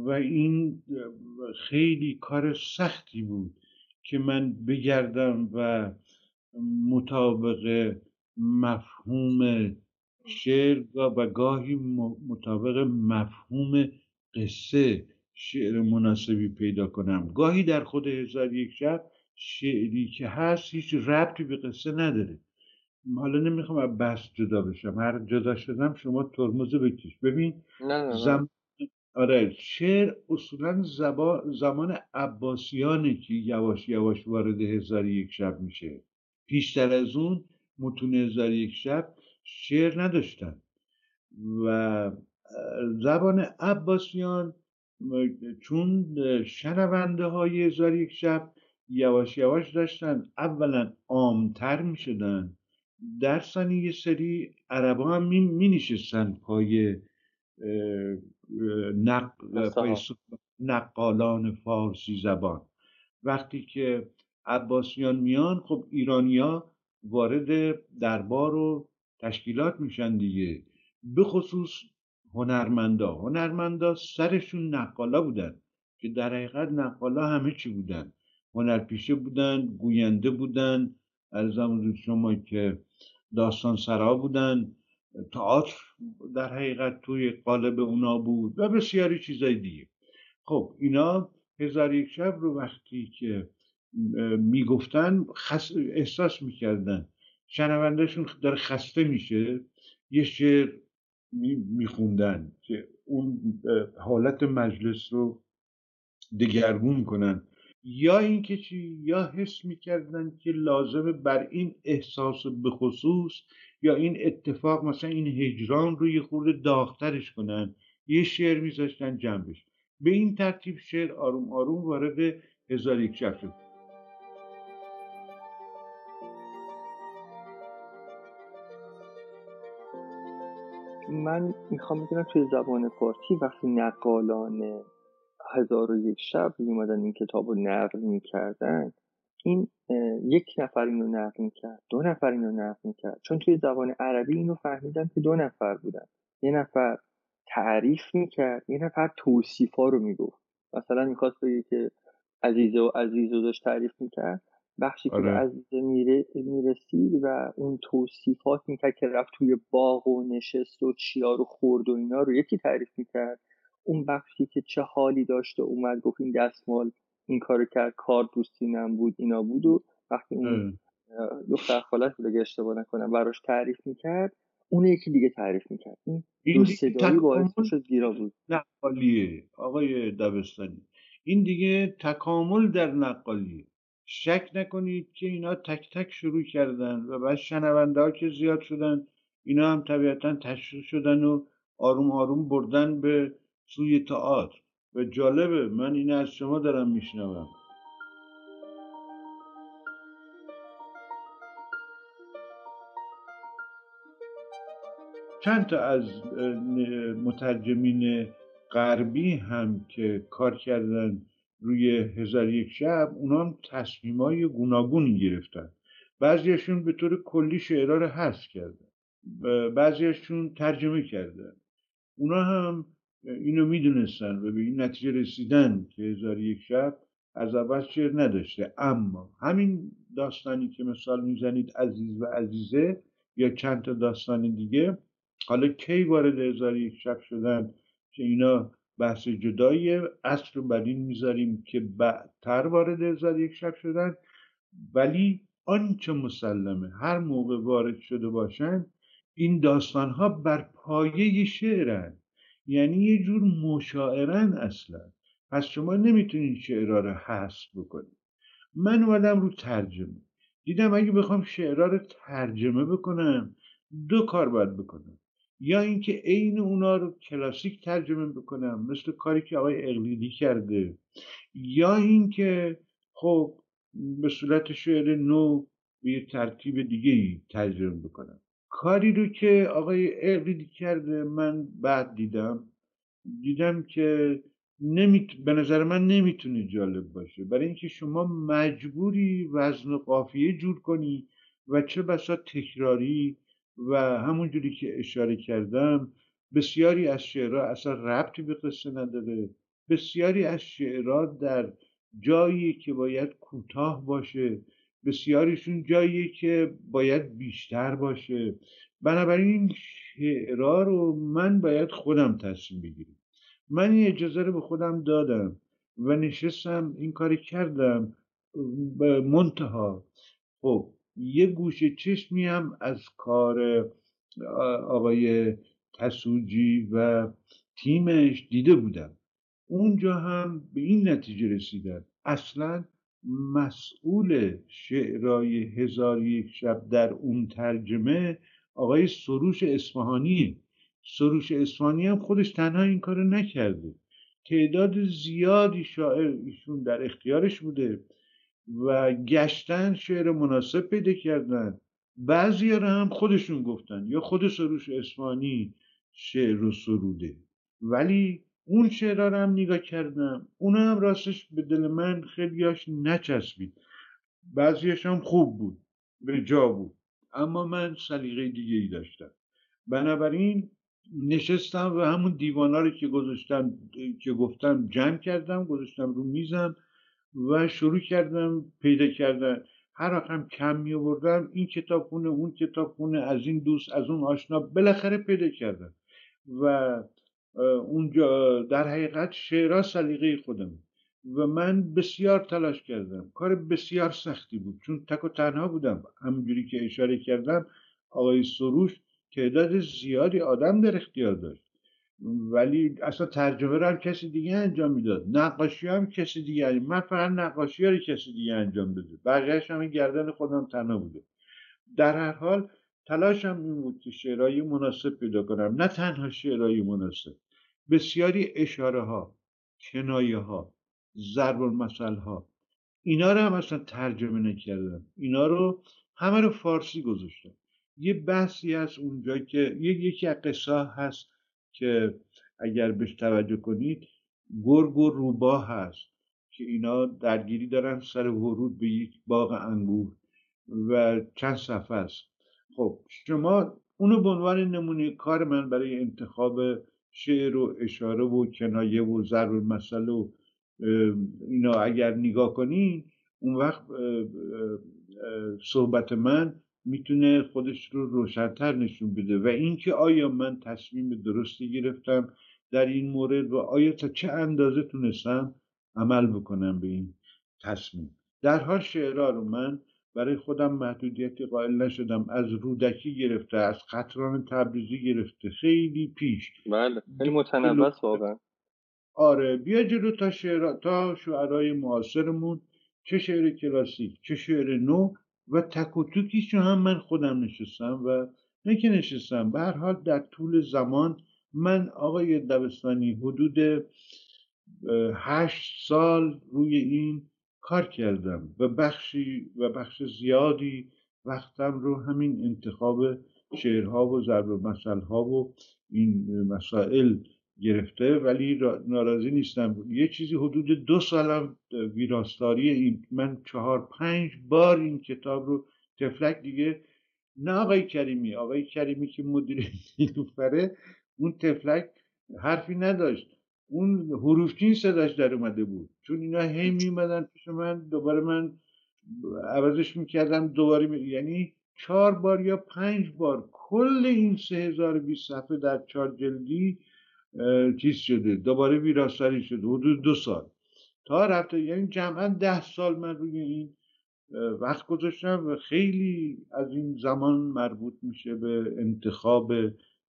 و این خیلی کار سختی بود که من بگردم و مطابق مفهوم شعر و گاهی مطابق مفهوم قصه شعر مناسبی پیدا کنم. گاهی در خود هزار یک شب شعری که هست هیچ ربطی به قصه نداره. حالا نمی‌خوام از بحث جدا بشم. هر جدا شدم شما ترمز بکش. ببین زم... آره شعر اصولا زمان عباسیانه که یواش یواش وارد هزار یک شب میشه. پیشتر از اون متون هزار یک شب شعر نداشتن. و زبان عباسیان چون شنونده های هزار یک شب یواش یواش داشتن اولا عامتر می شدن در یه سری عربا هم می, می پای نقالان فارسی زبان. وقتی که عباسیان میان خب ایرانیا وارد دربار و تشکیلات میشن دیگه. به خصوص هنرمندا. هنرمندا سرشون نقالا بودن که در حقیقت نقالا همه چی بودن. هنرپیشه بودن گوینده بودن. ارزم شما که داستان سرا بودن. تئاتر در حقیقت توی قالب اونا بود و بسیاری چیزای دیگه. خب اینا هزار یک شب رو وقتی که می‌گفتن خس... احساس می‌کردن. شنوندهشون داره خسته میشه. یه شعر میخوندن که اون حالت مجلس رو دگرگون کنن. یا اینکه چی؟ یا حس می‌کردن که لازمه بر این احساس بخصوص یا این اتفاق مثلا این هجران رو یه خورده داغترش کنن یه شعر میذاشتن جنبش. به این ترتیب شعر آروم آروم وارد هزار یک شب شد. من می‌خوام بگم توی زبان فارسی وقتی نقالانه هزار و یک شب میومدن این کتاب رو نقل می‌کردن. این یک نفر اینو نقل می‌کرد دو نفر اینو نقل می‌کرد. چون توی زبان عربی اینو فهمیدن که دو نفر بودن. یه نفر تعریف می‌کرد یه نفر توصیفا رو می‌گفت. مثلا می‌خواست بگه که عزیزه و عزیزه داشت تعریف می‌کرد. بخشی که به آره. عزیزه می‌رسید و اون توصیفات می‌کرد که رفت توی باغ و نشست و چیا رو خورد و اینا رو یکی تعریف می‌کرد. اون بخشی که چه حالی داشت و اومد گفت این دستمال این کارو کرد کار دوستینم بود اینا بود و وقتی اون دختر خالش بود اگه اشتباه نکنم براش تعریف می‌کرد اون یکی دیگه تعریف می‌کرد. این دو صدایی باعث شد گیرا بود. نقالیه. آقای دبستانی این دیگه تکامل در نقالیه. شک نکنید که اینا تک تک شروع کردن و بعد شنونده ها که زیاد شدن اینا هم طبیعتا تشریح شدن و آروم آروم بردن به سوی تئاتر. و جالبه من این از شما دارم میشنوم. چند تا از مترجمین غربی هم که کار کردن روی هزار یک شب اونا هم تصمیم های گوناگونی گرفتن. بعضیشون به طور کلی شعرها رو حذف کردن. بعضیشون ترجمه کردن. اونا هم اینو می‌دونستن و به این نتیجه رسیدن که هزار یک شب از اول شعر نداشته. اما همین داستانی که مثال می‌زنید عزیز و عزیزه یا چند تا داستان دیگه حالا کی وارد هزار یک شب شدن که اینا بحث جدایی اصل رو بر این می‌ذاریم که بعدتر وارد هزار یک شب شدن. ولی آنچه مسلمه هر موقع وارد شده باشن این داستان ها بر پایه شعرن. یعنی یه جور مشاعرن اصلا. پس شما نمی‌تونید شعرها رو حذف بکنید. من اومدم رو ترجمه. دیدم اگه بخوام شعرها رو ترجمه بکنم دو کار باید بکنم. یا اینکه عین اونا رو کلاسیک ترجمه بکنم مثل کاری که آقای اقلیدی کرده. یا اینکه خب به صورت شعر نو به یه ترتیب دیگه ای ترجمه بکنم. کاری رو که آقای اقلیدی کرده من بعد دیدم. دیدم که نمی... به نظر من نمی‌تونه جالب باشه. برای اینکه شما مجبوری وزن و قافیه جور کنی و چه بسا تکراری و همونجوری که اشاره کردم بسیاری از شعرها اصلا ربطی به قصه نداره. بسیاری از شعرها در جایی که باید کوتاه باشه. بسیاریشون جایی که باید بیشتر باشه. بنابراین این شعرها رو من باید خودم تصمیم بگیرم. من این اجازه رو به خودم دادم و نشستم این کاری کردم به منتها. خب یه گوشه چشمی هم از کار آقای تسوجی و تیمش دیده بودم. اونجا هم به این نتیجه رسیدن. اصلا مسئول شعرای هزار یک شب در اون ترجمه آقای سروش اصفهانی سروش اصفهانی هم خودش تنها این کارو نکرده. تعداد زیادی شاعر ایشون در اختیارش بوده و گشتن شعر مناسب پیدا کردن. بعضی رو هم خودشون گفتن. یا خود سروش اسفانی شعر رو سروده. ولی اون شعرها رو هم نگاه کردم اون هم راستش به دل من خیلیاش نچسبید. بعضیش هم خوب بود به جا بود اما من سلیقه دیگه ای داشتم. بنابراین نشستم و همون دیوانا رو که گذاشتم که گفتم جمع کردم گذاشتم رو میزم و شروع کردم پیدا کردن. هر رقم کم می آوردم این کتاب خونه اون کتاب خونه از این دوست از اون آشنا بالاخره پیدا کردم. و اونجا در حقیقت شعرها سلیقه خودم. و من بسیار تلاش کردم. کار بسیار سختی بود. چون تک و تنها بودم. همونجوری که اشاره کردم آقای سروش تعداد زیادی آدم در اختیار داشت. ولی اصلا ترجمه رو هم کسی دیگه انجام می‌داد. نقاشی هم کسی دیگه. من فقط نقاشی رو کسی دیگه انجام بده بقیهش هم گردن خودم تنها بوده. در هر حال تلاشم این بود که شعرهای مناسب پیدا کنم. نه تنها شعرهای مناسب. بسیاری اشاره ها کنایه ها ضرب المثل ها اینا رو هم اصلا ترجمه نکردم اینا رو همه رو فارسی گذاشتم یه بحثی هست اونجا که یکی از قصه هست که اگر بهش توجه کنید گرگ و روباه هست که اینا درگیری دارن سر ورود به یک باغ انگور و چند صفحه است. خب شما اونو به عنوان نمونه کار من برای انتخاب شعر و اشاره و کنایه و ضرب المثل و اینا اگر نگاه کنین اون وقت صحبت من می‌تونه خودش رو روشنتر نشون بده و اینکه آیا من تصمیم درستی گرفتم در این مورد و آیا تا چه اندازه تونستم عمل بکنم به این تصمیم. در حال شعرها رو من برای خودم محدودیتی قائل نشدم. از رودکی گرفته از خطران تبریزی گرفته. خیلی پیش. بله خیلی متنوس واقعا. آره بیا جلو تا شعر تا شعرهای معاصرمون. چه شعر کلاسیک چه شعر نو و تک و هم من خودم نشستم و نه که نشستم. به هر حال در طول زمان من آقای دبستانی حدود هشت سال روی این کار کردم و بخشی و بخش زیادی وقتم رو همین انتخاب شعرها و ضرب و مسئله و این مسائل گرفته ولی ناراضی نیستم. یه چیزی حدود دو سالم ویراستاری این من چهار پنج بار این کتاب رو تفلک دیگه نه آقای کریمی آقای کریمی که مدیر *laughs* نیلوفره اون تفلک حرفی نداشت. اون حروفچین صداش در اومده بود. چون اینا هی میمدن پیش من دوباره من عوضش می‌کردم دوباره می... یعنی چهار بار یا پنج بار کل این سه هزار بیست صفحه در چهار جلدی چیز شده. دوباره ویراستاری شده. حدود دو سال. تا رفته یعنی جمعا ده سال من روی این وقت گذاشتم و خیلی از این زمان مربوط میشه به انتخاب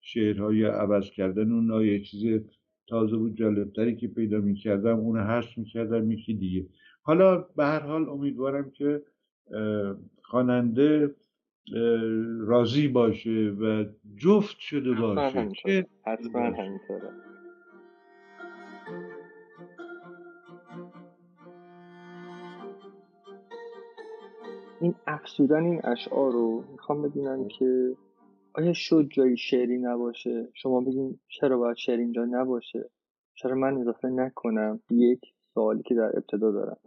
شعرهای عوض کردن اون یه چیز تازه و جالبتری که پیدا می‌کردم اون هست می‌کردم یکی دیگه. حالا به هر حال امیدوارم که خواننده راضی باشه و جفت شده باشه حتما همینطوره. این افسودن این اشعار رو می‌خوام بدونم که آیا شد جایی شعری نباشه شما بگین چرا باید شعر اینجا نباشه چرا من اضافه نکنم یک سوالی که در ابتدا دارم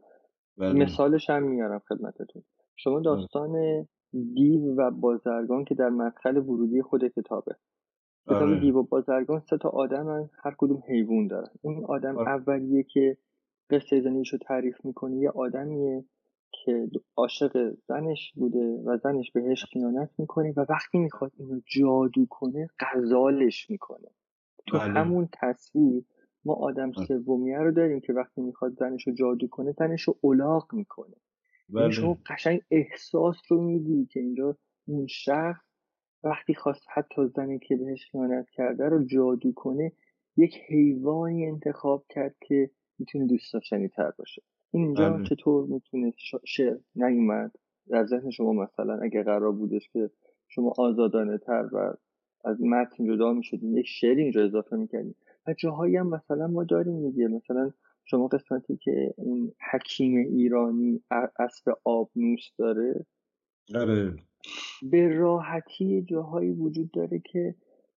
بله. مثالش هم میارم خدمتتون شما بله. داستان دیو و بازرگان که در مدخل ورودی خود کتابه کتاب آره. دیو و بازرگان سه تا آدم هر کدوم حیوان دارن اون آدم آره. اولیه که قصه زندگیشو تعریف می‌کنه یه آدمیه که عاشق زنش بوده و زنش بهش خیانت می‌کنه و وقتی می‌خواد اینو جادو کنه غزالش می‌کنه تو بله. همون تصویر ما آدم بله. سومیه رو داریم که وقتی می‌خواد زنش رو جادو کنه زنش رو الاغ می‌کنه بله. شما قشنگ احساس رو میدی که اینجا اون شخص وقتی خواست حتی زنی که بهش خیانت کرده رو جادو کنه یک حیوانی انتخاب کرد که می‌تونه دوست داشتنی تر باشه اینجا بله. چطور می‌تونه شعر نیومد؟ در ذهن شما مثلا اگه قرار بودش که شما آزادانه تر و از متن جدا می‌شدین یک شعر اینجا اضافه می‌کردین. و جاهایی هم مثلا ما داریم میگه مثلا شما قسمتی که اون حکیم ایرانی اسب آبنوس داره آره. به راحتی جاهایی وجود داره که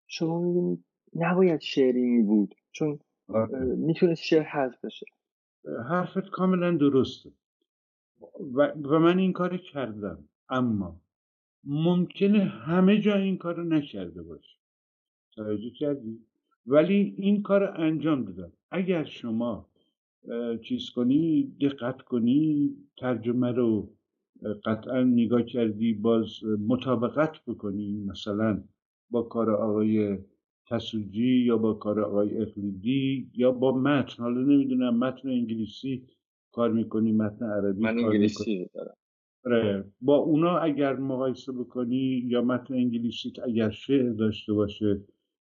شما می‌بینید نباید شعری می بود چون آره. می‌تونست شعر حذف بشه. حرفت کاملا درسته. و, و من این کار کردم. اما ممکنه همه جا این کار نکرده باشه. توجه کردی؟ ولی این کار انجام دادم. اگر شما چیز کنی دقت کنی ترجمه رو قطعا نگاه کردی باز مطابقت بکنی مثلا با کار آقای تسوجی یا با کار آقای اقلیدی یا با متن. حالا نمی‌دونم متن انگلیسی کار می‌کنی متن عربی من انگلیسی دارم. آره. با اونا اگر مقایسه بکنی یا متن انگلیسی اگر شعر داشته باشه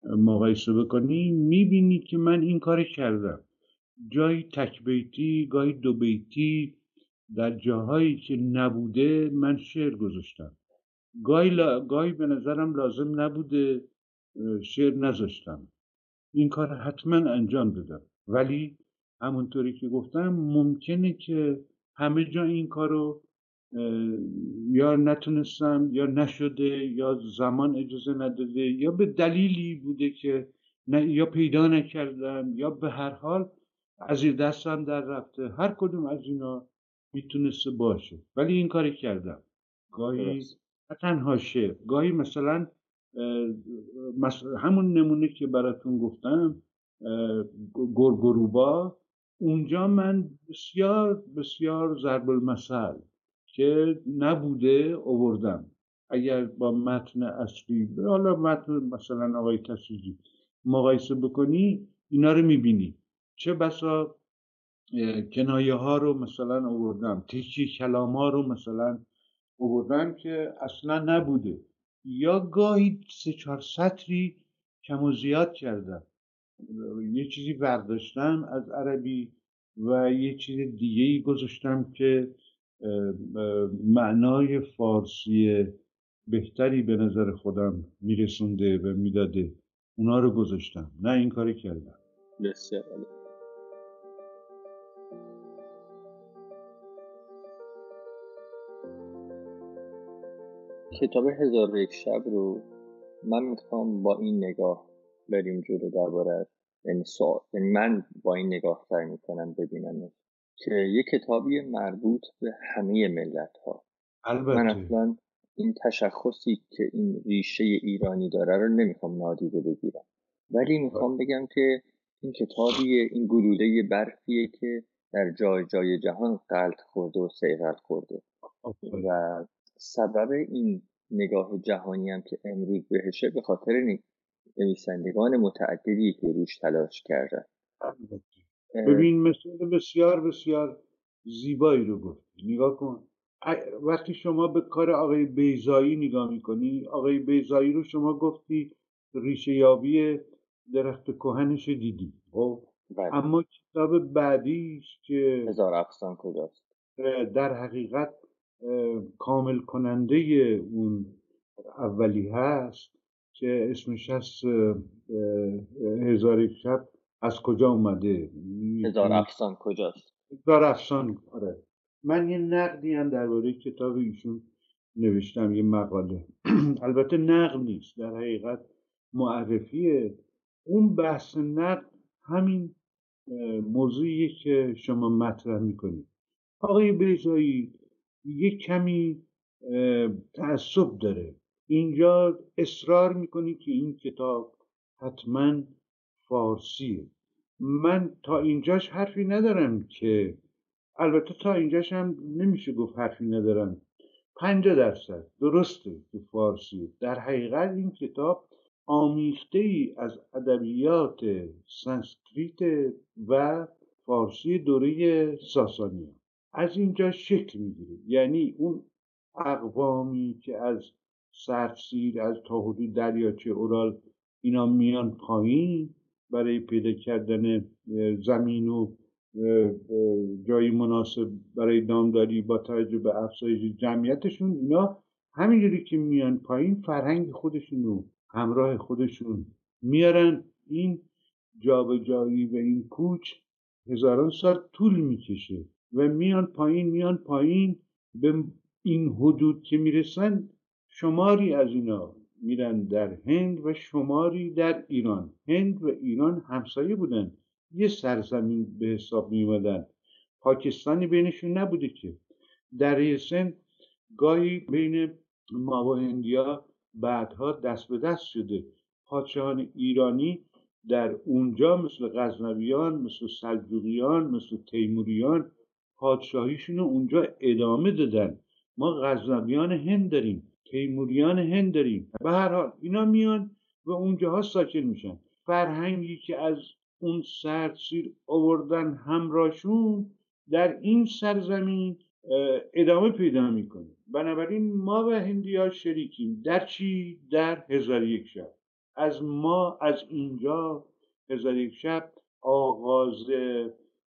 مقایسه بکنی می‌بینی که من این کار کردم. جایی تک بیتی گاهی دو بیتی در جاهایی که نبوده من شعر گذاشتم. گاهی, گاهی به نظرم لازم نبوده شعر نذاشتم. این کار حتما انجام دادم. ولی همونطوری که گفتم ممکنه که همه جا این کار رو یا نتونستم یا نشده یا زمان اجازه نداده یا به دلیلی بوده که یا پیدا نکردم یا به هر حال از این دستم در رفته. هر کدوم از اینا می‌تونسته باشه. ولی این کاری کردم. گاهی نه تنها گاهی مثلا همون نمونه که براتون گفتم گرگروبا. اونجا من بسیار بسیار ضرب المثل که نبوده اووردم اگر با متن اصلی حالا متن مثلا آقای تسیجی مقایسه بکنی اینا رو می‌بینی. چه بسا کنایه ها رو مثلا اووردم تیچی کلام ها رو مثلا اووردم که اصلا نبوده. یا گاهی سه چهار سطری کم و زیاد کردم. یه چیزی برداشتم از عربی و یه چیز دیگه ای گذاشتم که معنای فارسی بهتری به نظر خودم میرسونده و می‌داده. اونا رو گذاشتم. نه این کاری کردم. بسیار کتاب هزار یک شب رو من می‌خوام با این نگاه بریم جلو درباره یعنی یعنی من با این نگاه سعی می‌کنم ببینم که یه کتابی مربوط به همه ملت ها البته. من اصلا این تشخصی که این ریشه ایرانی داره رو نمی‌خوام نادیده بگیرم. ولی می‌خوام بگم که این کتابی این گلوله برفیه که در جای جای جهان قلط خورده و سیغل خورده. و سبب این نگاه جهانی هم که امروز بهشه به خاطر نویسندگان متعددی که روش تلاش کردن. ببین مثل بسیار بسیار زیبایی رو گفت نگاه کن. وقتی شما به کار آقای بیزایی نگاه می‌کنی آقای بیزایی رو شما گفتی ریشه یابی درخت کهنش دیدی. خب؟ بله. اما کتاب بعدیش که هزار افسان کجاست؟ در حقیقت کامل کننده اون اولی هست که اسمش هست هزار شب از کجا اومده؟ هزار افسان کجاست؟ هزار افسان آره. من یه نقدی هم درباره کتاب ایشون نوشتم یه مقاله. *clears throat* البته نقد نیست در حقیقت معرفیه. اون بحث نقد همین موضوعیه که شما مطرح می‌کنید. آقای بیزایی یه کمی تعصب داره. اینجا اصرار می‌کنی که این کتاب حتما فارسیه. من تا اینجاش حرفی ندارم که البته تا اینجاش هم نمیشه گفت حرفی ندارم. پنجاه درصد درسته که فارسیه. در حقیقت این کتاب آمیخته ای از ادبیات سانسکریت و فارسی دوره ساسانی از اینجا شکل می‌گیره. یعنی اون اقوامی که از سرسیر از تا حدود دریاچه اورال اینا میان پایین برای پیدا کردن زمین و جایی مناسب برای دامداری با توجه به افزایش جمعیتشون اینا همینجوری که میان پایین فرهنگ خودشون رو همراه خودشون میارن. این جابجایی و این کوچ هزاران سال طول می‌کشه. و میان پایین میان پایین به این حدود که می‌رسن شماری از اینا میرن در هند و شماری در ایران. هند و ایران همسایه بودن. یه سرزمین به حساب میومدن پاکستانی بینشون نبوده که. در سن گاهی بین ما و هندیا بعدها دست به دست شده. پادشاهان ایرانی در اونجا مثل غزنویان مثل سلجوقیان مثل تیموریان پادشاهیشون رو اونجا ادامه دادن. ما غزنویان هند داریم تیموریان هند داریم. به هر حال اینا میان و اونجاها ساکن میشن. فرهنگی که از اون سیر آوردن همراهشون در این سرزمین ادامه پیدا می‌کنه. بنابراین ما و هندی شریکیم. در چی؟ در هزار یک شب. از ما از اینجا هزار یک شب آغاز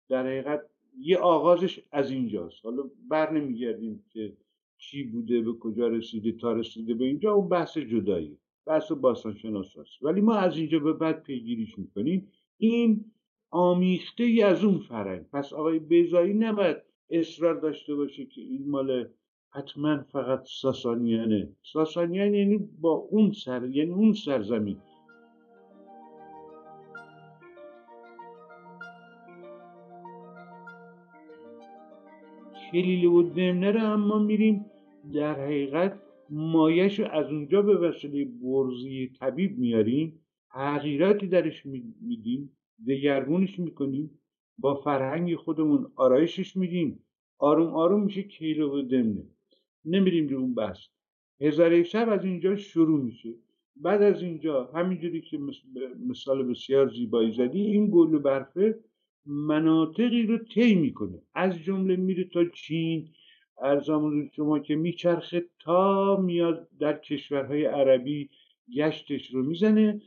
در حقیقت یه آغازش از اینجاست. حالا بر نمیگردیم که چی بوده به کجا رسیده تا رسیده به اینجا اون بحث جدایی بحث باستان شناس هست ولی ما از اینجا به بعد پیگیریش می‌کنیم. این آمیخته ای از اون فرنگ. پس آقای بیزایی نباید اصرار داشته باشه که این مال حتما فقط ساسانیانه. ساسانیان یعنی با اون سر یعنی اون سرزمین. کلیله و دمنه رو هم ما میریم در حقیقت مایش رو از اونجا به وسیله برزی طبیب میاریم. تغییراتی درش میدیم دگرگونش می‌کنیم با فرهنگ خودمون آرایشش میدیم. آروم آروم میشه کیلو و دمنه نمیریم رو اون بحث. هزاره شب از اینجا شروع میشه. بعد از اینجا همینجوری که مثال بسیار زیبایی زدی این گل و برفه مناطقی رو طی می‌کنه. از جمله میره تا چین. ارزام شما که میچرخه تا میاد در کشورهای عربی گشتش رو می‌زنه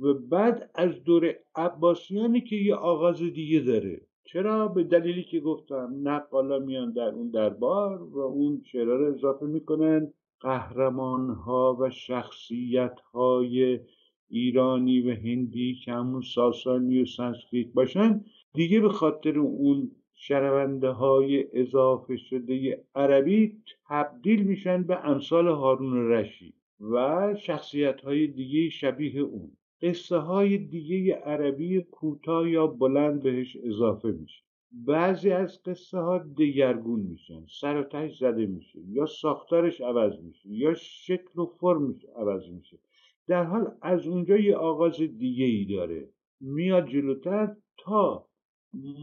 و بعد از دور عباسیانی که یه آغاز دیگه داره. چرا؟ به دلیلی که گفتم نقالا میان در اون دربار و اون شعرها رو اضافه می‌کنن. قهرمان ها و شخصیت های ایرانی و هندی که همون ساسانی و سنسکریت باشن دیگه به خاطر اون شنونده های اضافه شده عربی تبدیل میشن به امثال هارون رشید و شخصیت های دیگه شبیه اون. قصه های دیگه عربی کوتاه یا بلند بهش اضافه میشه. بعضی از قصه ها دگرگون میشن سر زده میشه یا ساختارش عوض میشه یا شکل و فرمش عوض میشه. در حال از اونجا یه آغاز دیگه ای داره. میاد جلوتر تا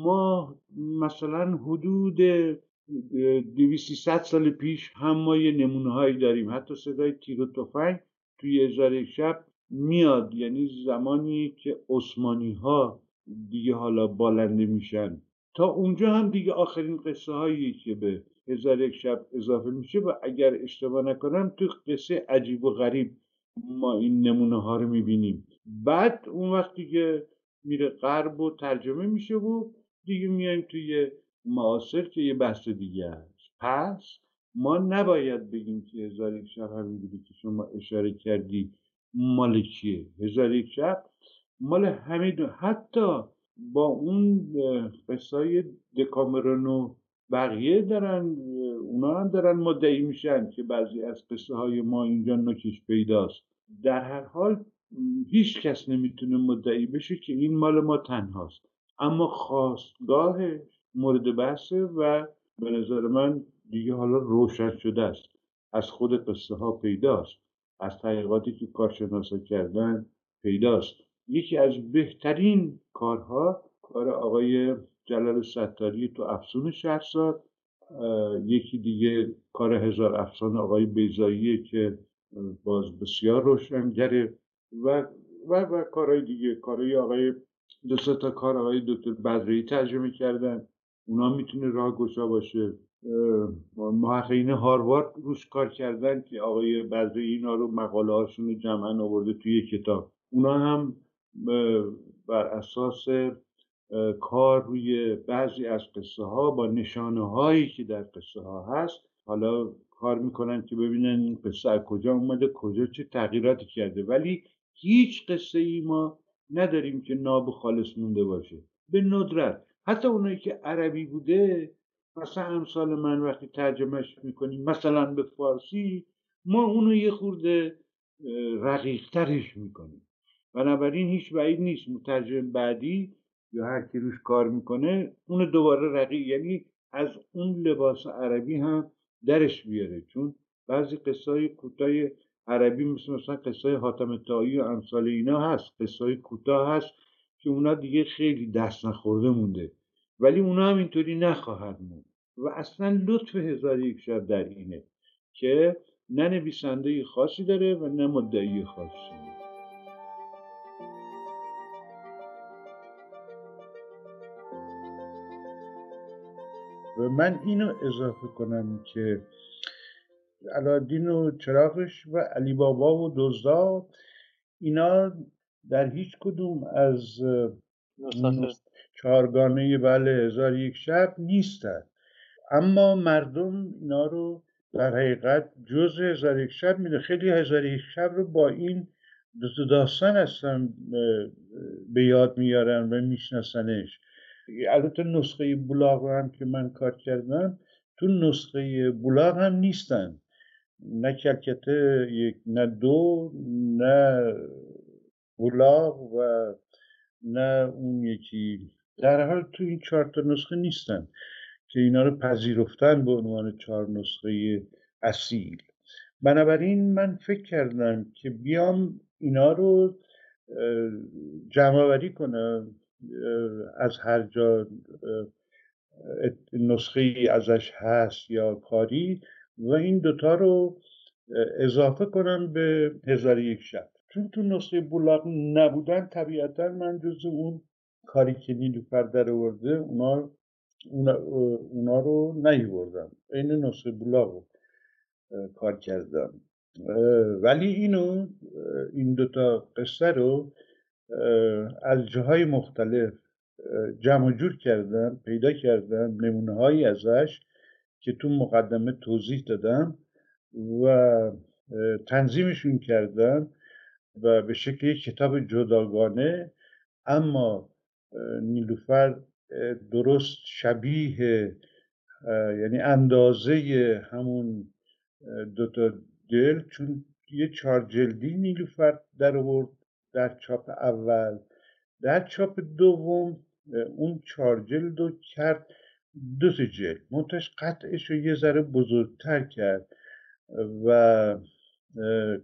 ما مثلا حدود دویستی سال پیش هم ما یه نمونه هایی داریم. حتی صدای تیر و تفنگ توی هزار شب میاد. یعنی زمانی که عثمانی ها دیگه حالا بالنده میشن. تا اونجا هم دیگه آخرین قصه هایی که به هزار یک شب اضافه میشه و اگر اشتباه نکنم تو قصه عجیب و غریب ما این نمونه ها رو می‌بینیم. بعد اون وقتی که میره غرب و ترجمه میشه و دیگه میایم توی معاصر که یه بحث دیگه است. پس ما نباید بگیم که هزار یک شب همینجوری که شما اشاره کردی مال کیه. هزار یک شب مال همه حتی با اون قصای دکامرون و بقیه دارن اونا هم دارن مدعی میشن که بعضی از قصه های ما اینجا نکش پیداست. در هر حال هیچ کس نمی‌تونه مدعی بشه که این مال ما تنهاست. اما خواستگاه مورد بحثه و به نظر من دیگه حالا روشن شده است. از خود قصه ها پیداست. از تحقیقاتی که کارشناسا کردن پیداست. یکی از بهترین کارها کار آقای جلال ستاری تو افسون شهرزاد یکی دیگه کار هزار افسان آقای بیزاییه که باز بسیار روشنگره و و, و کارهای دیگه کارهای آقای دو تا کار آقای دکتر بدری ترجمه کردن اونا می‌تونه راه گشا باشه محققین هاروارد روش کار کردن که آقای بدری اینا رو مقاله هاشون رو جمعا آورده توی کتاب. اونا هم بر اساس کار روی بعضی از قصه ها با نشانه هایی که در قصه ها هست. حالا کار می‌کنن که ببینن این قصه از کجا اومده کجا چه تغییراتی کرده. ولی هیچ قصه ای ما نداریم که ناب خالص مونده باشه. به ندرت. حتی اونایی که عربی بوده مثلا امثال من وقتی ترجمهش می‌کنیم مثلا به فارسی ما اونو یه خورده رقیقترش می‌کنیم. بنابراین هیچ بعید نیست. مترجم بعدی یا هر کی روش کار می‌کنه اونو دوباره رقیق یعنی از اون لباس عربی هم درش بیاره. چون بعضی قصه کوتاه عربی مثل مثلا قصه حاتم تایی و امثال اینا هست. قصه کوتاه هست که اونا دیگه خیلی دست نخورده مونده. ولی اونا هم اینطوری نخواهد موند و اصلا لطف هزار یک شب در اینه که نه نویسنده خاصی داره و نه مدعی خاصی. و من اینو اضافه کنم که علادین و چراغش و علی بابا و دزدا اینا در هیچ کدوم از چهارگانه بله هزار یک شب نیستن. اما مردم اینا رو در حقیقت جز هزار یک شب میده. خیلی هزار یک شب رو با این داستان هستن به یاد میارن و میشناسنش. البته نسخه بلاغ هم که من کار کردم تو نسخه بولاق هم نیستن. نه کلکته یک نه دو نه بولاق و نه اون یکی. در حال تو این چهار تا نسخه نیستن که اینا رو پذیرفتن به عنوان چهار نسخه اصیل. بنابراین من فکر کردم که بیام اینا رو جمع کنم. از هر جا نسخه ازش هست یا کاری و این دوتا رو اضافه کنم به هزار یک شب. چون تو نسخه بولاق نبودن طبیعتا من جز اون کاری که نیلوفر در آورده اونا, اونا, رو نیوردم. این نسخه بولاق رو کار کردم. ولی اینو این دوتا قصه رو از جاهای مختلف جمع جور کردم پیدا کردم نمونه هایی ازش که تو مقدمه توضیح دادم و تنظیمشون کردم و به شکل یک کتاب جداگانه اما نیلوفر درست شبیه یعنی اندازه همون دوتا دل چون یه چهار جلدی نیلوفر در آورد. در چاپ اول. در چاپ دوم اون چهار جلد رو کرد دو جلد. منتش قطعش رو یه ذره بزرگتر کرد و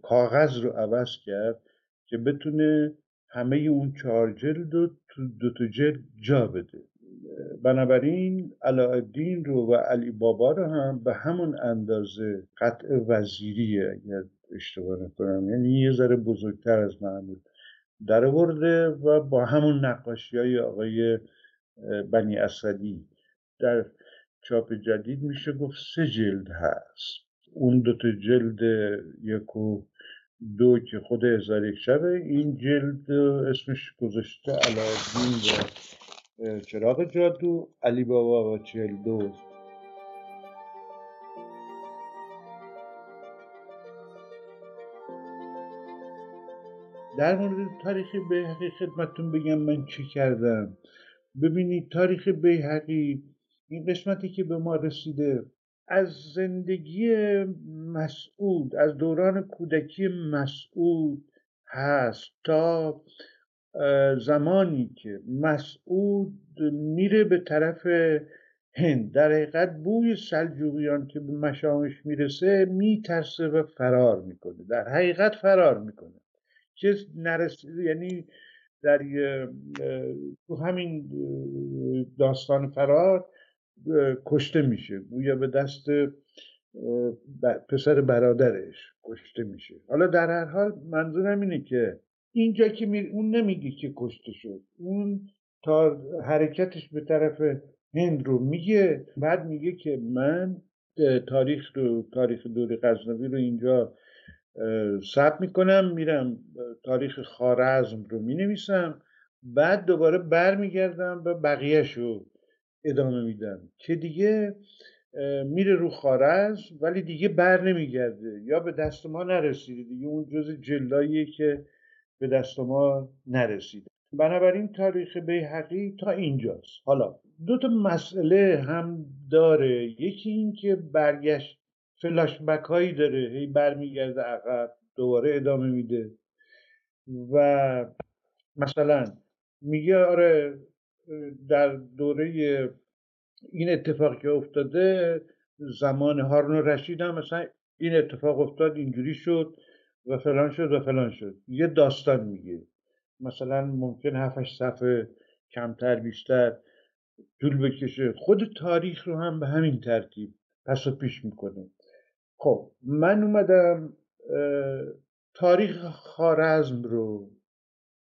کاغذ رو عوض کرد که بتونه همه اون چهار جلد رو تو دو تا جلد جا بده. بنابراین علاءالدین رو و علی بابا رو هم به همون اندازه قطع وزیریه اگر اشتباه نکنم یعنی یه ذره بزرگتر از معمول در و با همون نقاشی های آقای بنی اسدی. در چاپ جدید میشه گفت سه جلد هست. اون دوتا جلد یک و دو که خود هزار یک شبه این جلد اسمش گذاشته علادین و چراغ جادو علی بابا و چهل دو در مورد تاریخ بیهقی خدمتون بگم من چی کردم. ببینید تاریخ بیهقی این قسمتی که به ما رسیده از زندگی مسعود از دوران کودکی مسعود هست تا زمانی که مسعود میره به طرف هند. در حقیقت بوی سلجوقیان که به مشامش می‌رسه میترسه و فرار می‌کنه. در حقیقت فرار می‌کنه. که نرسیده یعنی در تو همین داستان فرار کشته میشه. گویا به دست پسر برادرش کشته میشه. حالا در هر حال منظورم اینه که اینجا که اون نمیگه که کشته شد. اون تا حرکتش به طرف هند رو میگه. بعد میگه که من تاریخ رو تاریخ دوری غزنوی رو اینجا ثبت می‌کنم میرم تاریخ خارزم رو می‌نویسم بعد دوباره برمیگردم و بقیهش رو ادامه میدم. که دیگه میره رو خارز ولی دیگه بر نمیگرده. یا به دست ما نرسیده دیگه اون جز جلاییه که به دست ما نرسیده. بنابراین تاریخ بیحقی تا اینجاست. حالا دو تا مسئله هم داره. یکی این که برگشت فلاشبک هایی داره هی برمیگرده عقب دوباره ادامه میده. و مثلا میگه آره در دوره این اتفاق که افتاده زمان هارون رشید هم مثلا این اتفاق افتاد اینجوری شد و فلان شد و فلان شد. یه داستان میگه. مثلا ممکن هفتش صفحه کمتر بیشتر طول بکشه. خود تاریخ رو هم به همین ترتیب پس و پیش می‌کنه. خب من اومدم تاریخ خارزم رو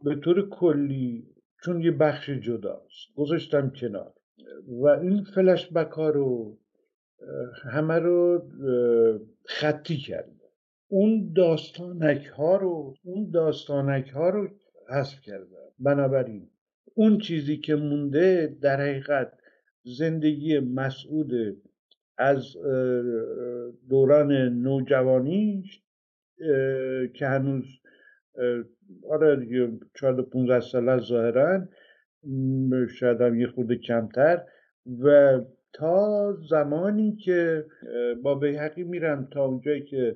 به طور کلی چون یه بخش جداست گذاشتم کنار. و این فلش ها رو همه رو خطی کردم. اون داستانک ها رو اون داستانک ها رو حذف کردم. بنابراین اون چیزی که مونده در حقیقت زندگی مسعود از دوران نوجوانیش که هنوز آره دیگه 14 و ساله ظاهرا شاید هم یه خورده کمتر. و تا زمانی که با بیحقی میرم تا اونجایی که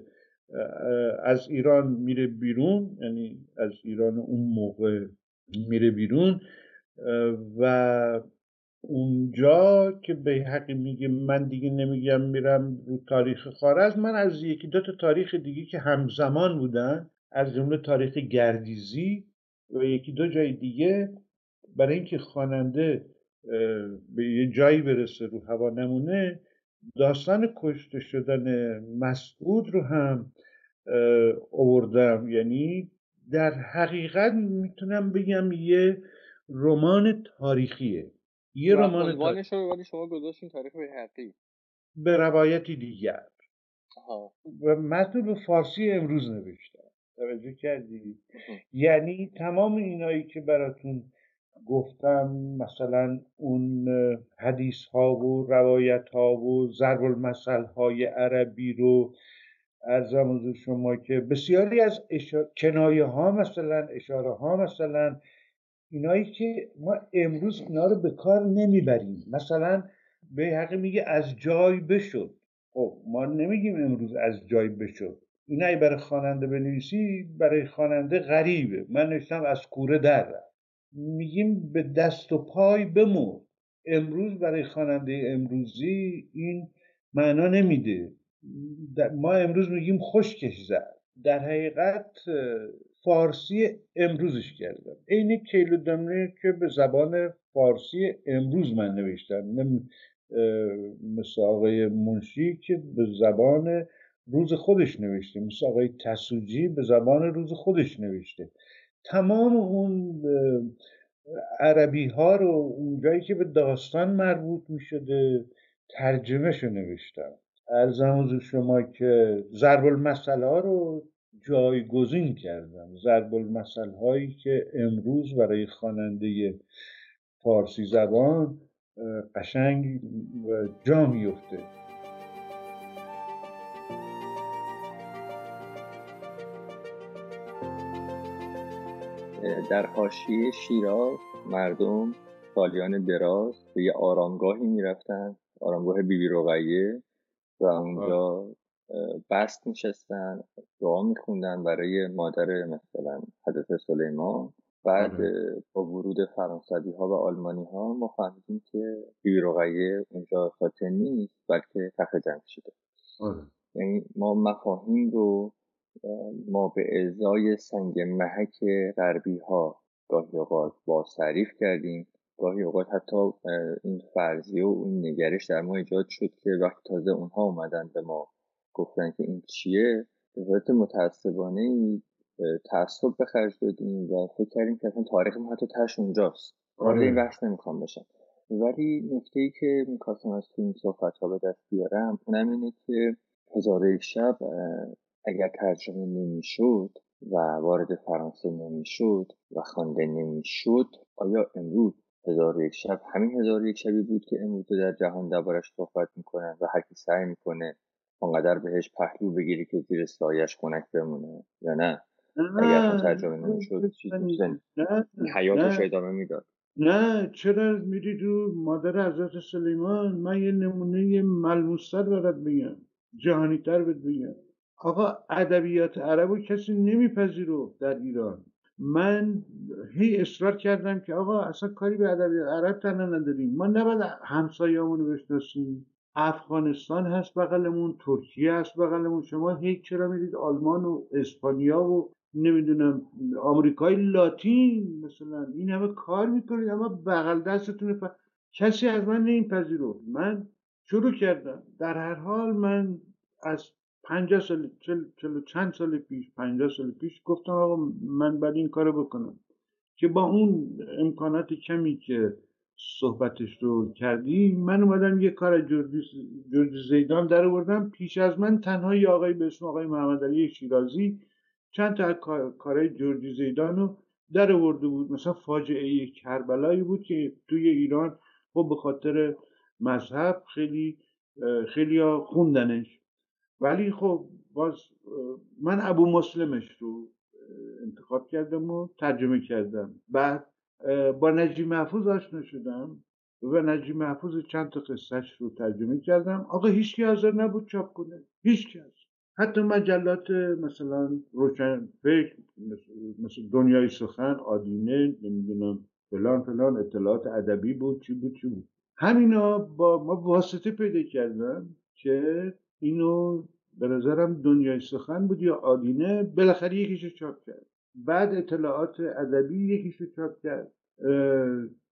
از ایران میره بیرون یعنی از ایران اون موقع میره بیرون و اونجا که به حقی میگه من دیگه نمیگم میرم رو تاریخ خارز من از یکی دو تا تاریخ دیگه که همزمان بودن از جمله تاریخ گردیزی و یکی دو جای دیگه برای اینکه خواننده به یه جایی برسه رو هوا نمونه داستان کشته شدن مسعود رو هم اووردم یعنی در حقیقت می‌تونم بگم یه رمان تاریخیه. یه رمان تاریخی ولی شما گذاشتین تاریخ به حقی به روایتی دیگر. و متن به فارسی امروز نوشتم. توجه کردی؟ یعنی تمام اینایی که براتون گفتم مثلا اون حدیث ها و روایت ها و ضرب المثل های عربی رو ارزم حضور شما که بسیاری از کنایه ها مثلا اشاره ها مثلا اینایی که ما امروز اینا رو به کار نمی‌بریم. مثلا به حقی میگه از جای بشد خب ما نمیگیم امروز از جای بشد اینایی برای خواننده بنویسی برای خواننده غریبه. من نوشتم از کوره در میگیم به دست و پای بمرد امروز برای خواننده امروزی این معنا نمیده. ما امروز میگیم خوشکش زد. در حقیقت فارسی امروزش کردم. عین کیلودمه که به زبان فارسی امروز من نوشتم. نه مثل آقای منشی که به زبان روز خودش نوشته. مثل آقای تسوجی به زبان روز خودش نوشته. تمام اون عربی ها رو اونجایی که به داستان مربوط می شده ترجمه شو نوشتم ارزم شما که ضرب المثل ها رو جایگزین کردم. ضرب المثل هایی که امروز برای خواننده فارسی زبان قشنگ جا میفته در حاشیه شیراز مردم سالیان دراز به یه آرامگاهی می‌رفتن آرامگاه بیبی رقیه و اونجا بست میشستن دعا میخوندن برای مادر مثلا حضرت سلیمان بعد. با ورود فرانسوی ها و آلمانی ها ما فهمیدیم که بیبی رقیه اونجا خاطر نیست بلکه تخت جنگ شده آره. یعنی ما مفاهیم رو ما به ازای سنگ محک غربی ها گاهی اوقات با تعریف کردیم گاهی اوقات حتی این فرضیه و این نگرش در ما ایجاد شد که وقتی تازه اونها اومدن به ما گفتن که این چیه؟ به صورت متعصبانه تعصب به خرج دادیم و فکر کردیم که اصلا تاریخ ما حتی تش اونجاست. وارد این بحث نمی‌خوام بشم. ولی نکته ای که می‌خواستم از تو این صحبت ها به دست بیارم اونم اینه که هزار یک شب اگر ترجمه نمی‌شد و وارد فرانسه نمی‌شد و خوانده نمی‌شد آیا امروز هزار یک شب همین هزار یک شبی بود که امروز در جهان دربارش صحبت می‌کنن و هر کی سعی می‌کنه اونقدر بهش پهلو بگیری که زیر سایش خونک بمونه یا نه؟ اگر ترجمه نمی‌شد چیز حیاتش ادامه می‌داد؟ نه چرا میری رو مادر حضرت سلیمان؟ من یه نمونه ملموستر برات بگم جهانی تر بگم آقا ادبیات عربو کسی نمیپذیرو در ایران. من هی اصرار کردم که آقا اصلا کاری به ادبیات عرب تنها نداریم. ما نباید همسایه‌مون رو بشناسیم. افغانستان هست بغلمون ترکیه هست بغلمون. شما هیچ چرا میرید آلمان و اسپانیا و نمی‌دونم آمریکای لاتین؟ مثلا این همه کار می‌کنید اما بغل دستتون کسی از من نمیپذیرفت. من شروع کردم. در هر حال من از پنجاه سال چل, چل چند سال پیش پنجاه سال پیش گفتم آقا من باید این کارو بکنم. که با اون امکانات کمی که صحبتش رو کردی من اومدم یه کار جورج زیدان در آوردم. پیش از من تنها یه آقای به اسم آقای محمد علی شیرازی چند تا کارهای جورج زیدان رو در آورده بود. مثلا فاجعه کربلایی بود که توی ایران خب به خاطر مذهب خیلی خیلی خوندنش. ولی خب باز من ابو مسلمش رو انتخاب کردم و ترجمه کردم. بعد با نجی محفوظ آشنا شدم و نجیب محفوظ چند تا قصهش رو ترجمه کردم. آقا هیچ حاضر نبود چاپ کنه. هیچ کس حتی مجلات مثلا روشن فکر مثل دنیای سخن آدینه نمی‌دونم فلان فلان اطلاعات ادبی بود چی بود چی بود. همینا با ما واسطه پیدا کردن که اینو به نظرم دنیای سخن بود یا آدینه بالاخره یکیشو چاپ کرد. بعد اطلاعات ادبی یکیشو چاپ کرد.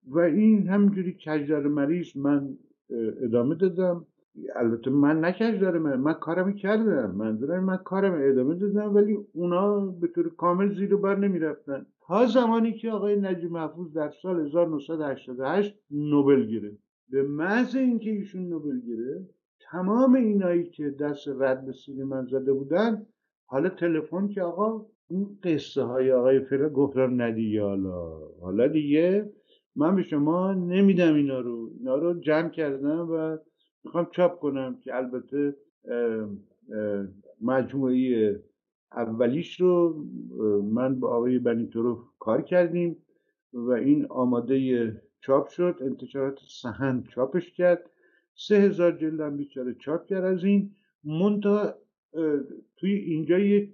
و این همینجوری کجدار مریض من ادامه دادم. البته من نکش داره من من کارم کردم منظورم من کارم ادامه دادم ولی اونا به طور کامل زیر بر نمی‌رفتن. تا زمانی که آقای نجیب محفوظ در سال 1988 نوبل گرفت. به محض اینکه ایشون نوبل گرفت تمام اینایی که دست رد به سینه من زده بودن حالا تلفن که آقا این قصه های آقای فره گفتم ندیگه حالا. حالا دیگه من به شما نمیدم اینا رو. اینا رو جمع کردم و می‌خوام چاپ کنم که البته مجموعی اولیش رو من با آقای بنی کار کردیم و این آماده چاپ شد. انتشارات سهن چاپش کرد. سه هزار جلد هم بیچاره چاپ کرد از این. منتها توی اینجا یک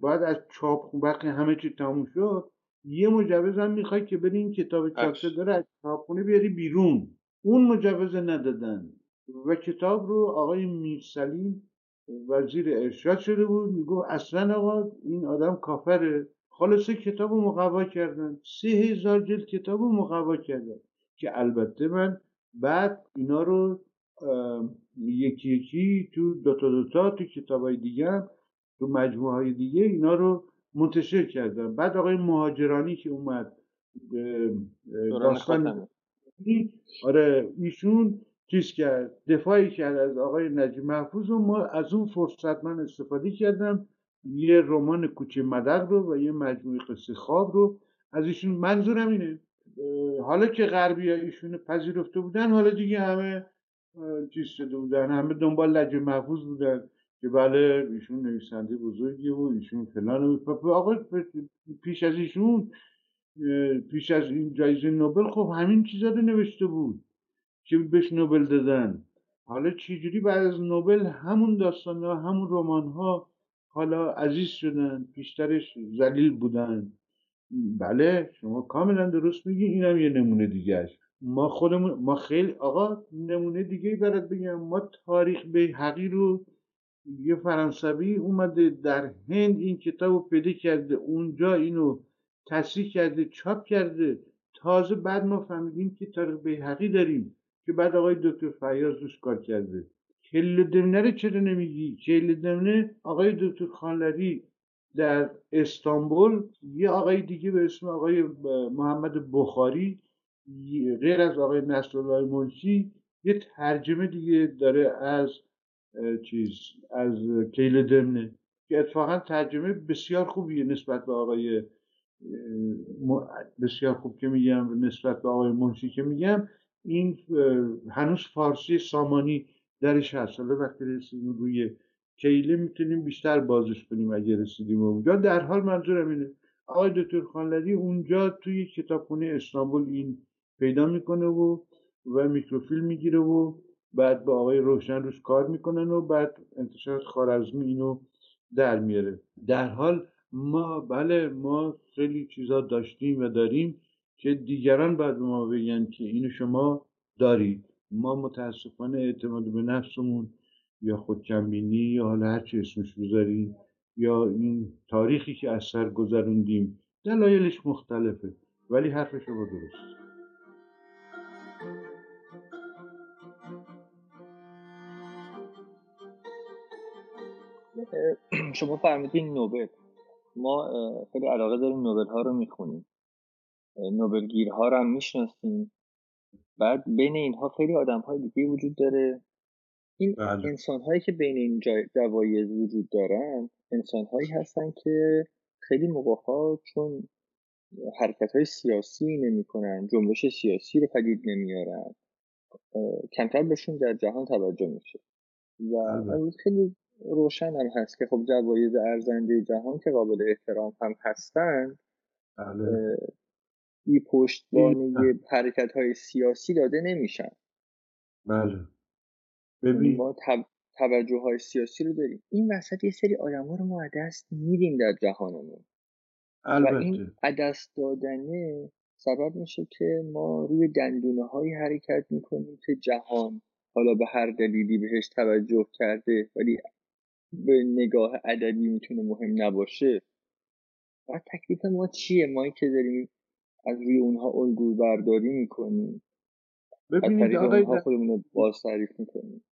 باید از چاپ وقتی همه چی تموم شد یه مجوز هم می‌خوای که بری این کتاب چاپ شده از چاپخونه بیاری بیرون. اون مجوز ندادن. و کتاب رو آقای میرسلیم وزیر ارشاد شده بود. میگو اصلا آقا این آدم کافره. خلاصه کتاب رو مقوا کردن. سه هزار جلد کتاب رو مقوا کردن. که البته من بعد اینا رو یکی یکی تو دوتا دوتا تو کتاب های دیگه تو مجموعه های دیگه اینا رو منتشر کردم. بعد آقای مهاجرانی که اومد داستان آره ایشون چیز کرد دفاعی کرد از آقای نجیب محفوظ و ما از اون فرصت من استفاده کردم. یه رمان کوچه مدق رو و یه مجموعه قصه خواب رو. از ایشون منظورم اینه حالا که غربی ایشون پذیرفته بودن حالا دیگه همه چیز شده بودن. همه دنبال لجه محفوظ بودن که بله ایشون نویسنده بزرگی و ایشون فلان آقا پیش از ایشون پیش از این جایزه نوبل خب همین چیزا رو نوشته بود که بهش نوبل دادن. حالا چجوری بعد از نوبل همون داستان ها همون رمان ها حالا عزیز شدن بیشترش زلیل بودن. بله شما کاملا درست میگی اینم یه نمونه دیگه ما خودمون ما خیلی آقا نمونه دیگه برات بگم. ما تاریخ به حقی رو یه فرانسوی اومده در هند این کتاب رو پیدا کرده. اونجا اینو تصریح کرده چاپ کرده. تازه بعد ما فهمیدیم که تاریخ به حقی داریم که بعد آقای دکتر فیاض روش کار کرده. کل دمنه رو چرا نمیگی؟ کل دمنه آقای دکتر خانلری در استانبول یه آقای دیگه به اسم آقای محمد بخاری غیر از آقای نصرالله منشی یه ترجمه دیگه داره از چیز از کیل دمنه که اتفاقا ترجمه بسیار خوبیه نسبت به آقای بسیار خوب که میگم نسبت به آقای منشی که میگم این هنوز فارسی سامانی درش هست. حالا وقتی رسیدیم روی کیله می‌تونیم بیشتر بازش کنیم اگه رسیدیم اونجا. در حال منظورم اینه آقای دکتر خانلری اونجا توی کتابخونه استانبول این پیدا می‌کنه و و میکروفیلم می‌گیره و بعد با آقای روشن روش کار می‌کنن و بعد انتشارات خارزمی اینو در میاره. در حال ما بله ما خیلی چیزا داشتیم و داریم که دیگران بعد ما بگن که اینو شما دارید. ما متاسفانه اعتماد به نفسمون یا خودکمبینی یا حالا هر چی اسمش بذاریم یا این تاریخی که از سر گذروندیم دلایلش مختلفه ولی حرف شما درست. *clears throat* شما فرمودین نوبل. ما خیلی علاقه داریم نوبل ها رو می‌خونیم. نوبل گیرها رو هم می‌شناسیم. بعد بین اینها خیلی آدم های دیگه وجود داره. این بله. انسان هایی که بین این جوایز وجود دارن انسان هایی هستن که خیلی موقع ها چون حرکت های سیاسی نمی کنن جنبش سیاسی رو پدید نمیارن. کمتر بهشون در جهان توجه میشه. و بله. خیلی روشن هم هست که خب جوایز ارزنده جهان که قابل احترام هم هستند بله. بی پشتوانه حرکت های سیاسی داده نمیشن بله ببین ما توجه های سیاسی رو داریم این وسط یه سری آدم ها رو ما دست میدیم در جهانمون البته. و این دست دادنه سبب میشه که ما روی دندونه های حرکت می‌کنیم که جهان حالا به هر دلیلی بهش توجه کرده ولی به نگاه ادبی می‌تونه مهم نباشه. و تکلیف ما چیه؟ ما که داریم از روی اونها الگو برداری می‌کنیم ببینید آقای خودمون باز تعریف می‌کنیم.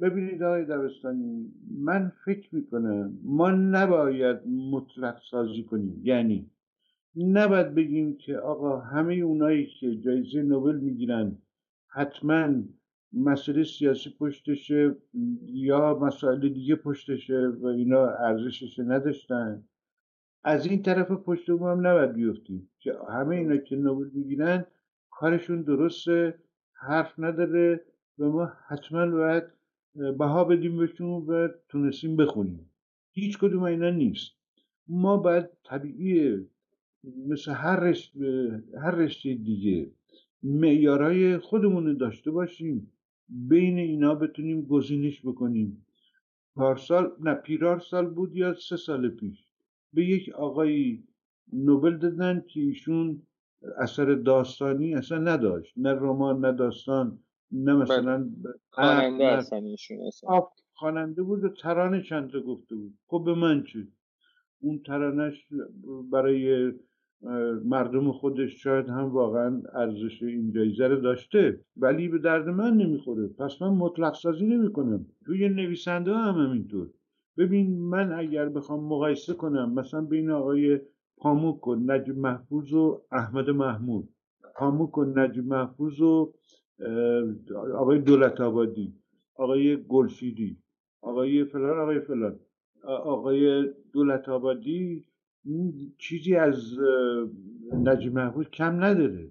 ببینید آقای دبستانی من فکر می‌کنم ما نباید مطلق سازی کنیم. یعنی نباید بگیم که آقا همه اونایی که جایزه نوبل می‌گیرن حتما مسئله سیاسی پشتشه یا مسائل دیگه پشتشه و اینا ارزشش نداشتن. از این طرف پشت هم نباید بیفتیم. که همه اینا که نوبل می‌گیرن کارشون درسته حرف نداره و ما حتما باید بها بدیم بهشون و تونستیم بخونیم. هیچ کدوم اینا نیست. ما باید طبیعیه مثل هر رشته, هر رشته دیگه معیارهای خودمون داشته باشیم. بین اینا بتونیم گزینش بکنیم. پارسال نه پیرار سال بود یا سه سال پیش؟ به یک آقایی نوبل دادن که ایشون اثر داستانی اصلا نداشت. نه رمان نه داستان نه مثلا خواننده خواننده بود و ترانه چند تا گفته بود. خب به من چه؟ اون ترانش برای مردم خودش شاید هم واقعا ارزش این جایزه رو داشته ولی به درد من نمی‌خوره. پس من مطلق سازی نمی‌کنم. توی نویسنده هم همینطور. ببین من اگر بخوام مقایسه کنم مثلا بین آقای پاموک و نجیب محفوظ و احمد محمود. پاموک و نجیب محفوظ و آقای دولت آبادی آقای گلشیدی آقای فلان آقای فلان. آقای دولت آبادی چیزی از نجیب محفوظ کم نداره.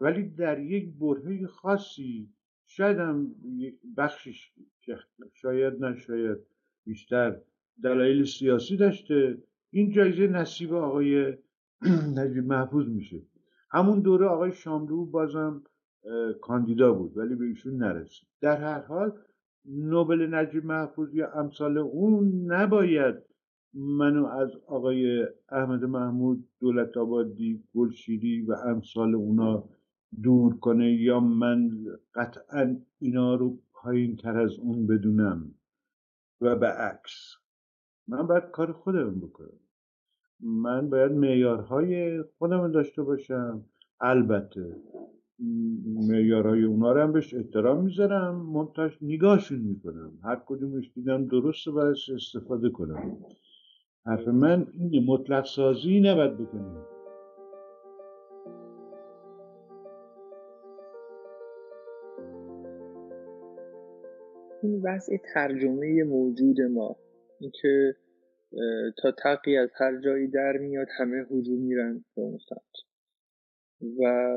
ولی در یک برهه خاصی شاید هم بخشش شاید نشاید بیشتر دلایل سیاسی داشته این جایزه نصیب آقای *clears throat* نجیب محفوظ میشه. همون دوره آقای شاملو بازم کاندیدا بود ولی به ایشون نرسید. در هر حال نوبل نجیب محفوظ یا امثال اون نباید منو از آقای احمد محمود دولت آبادی گلشیری و امثال اونا دور کنه یا من قطعا اینا رو پایین تر از اون بدونم و به عکس. من باید کار خودم بکنم. من باید معیارهای خودم داشته باشم. البته معیارهای اونا رو هم بهش احترام می‌ذارم. منتش نگاهشون می‌کنم. هر کدومش دیدم درسته باید استفاده کنم. حرف من این مطلق سازی نباید بکنیم. این وضع ترجمه موجود ما. اینکه تا تقی از هر جایی در میاد همه هجوم میرن به اون سمت. و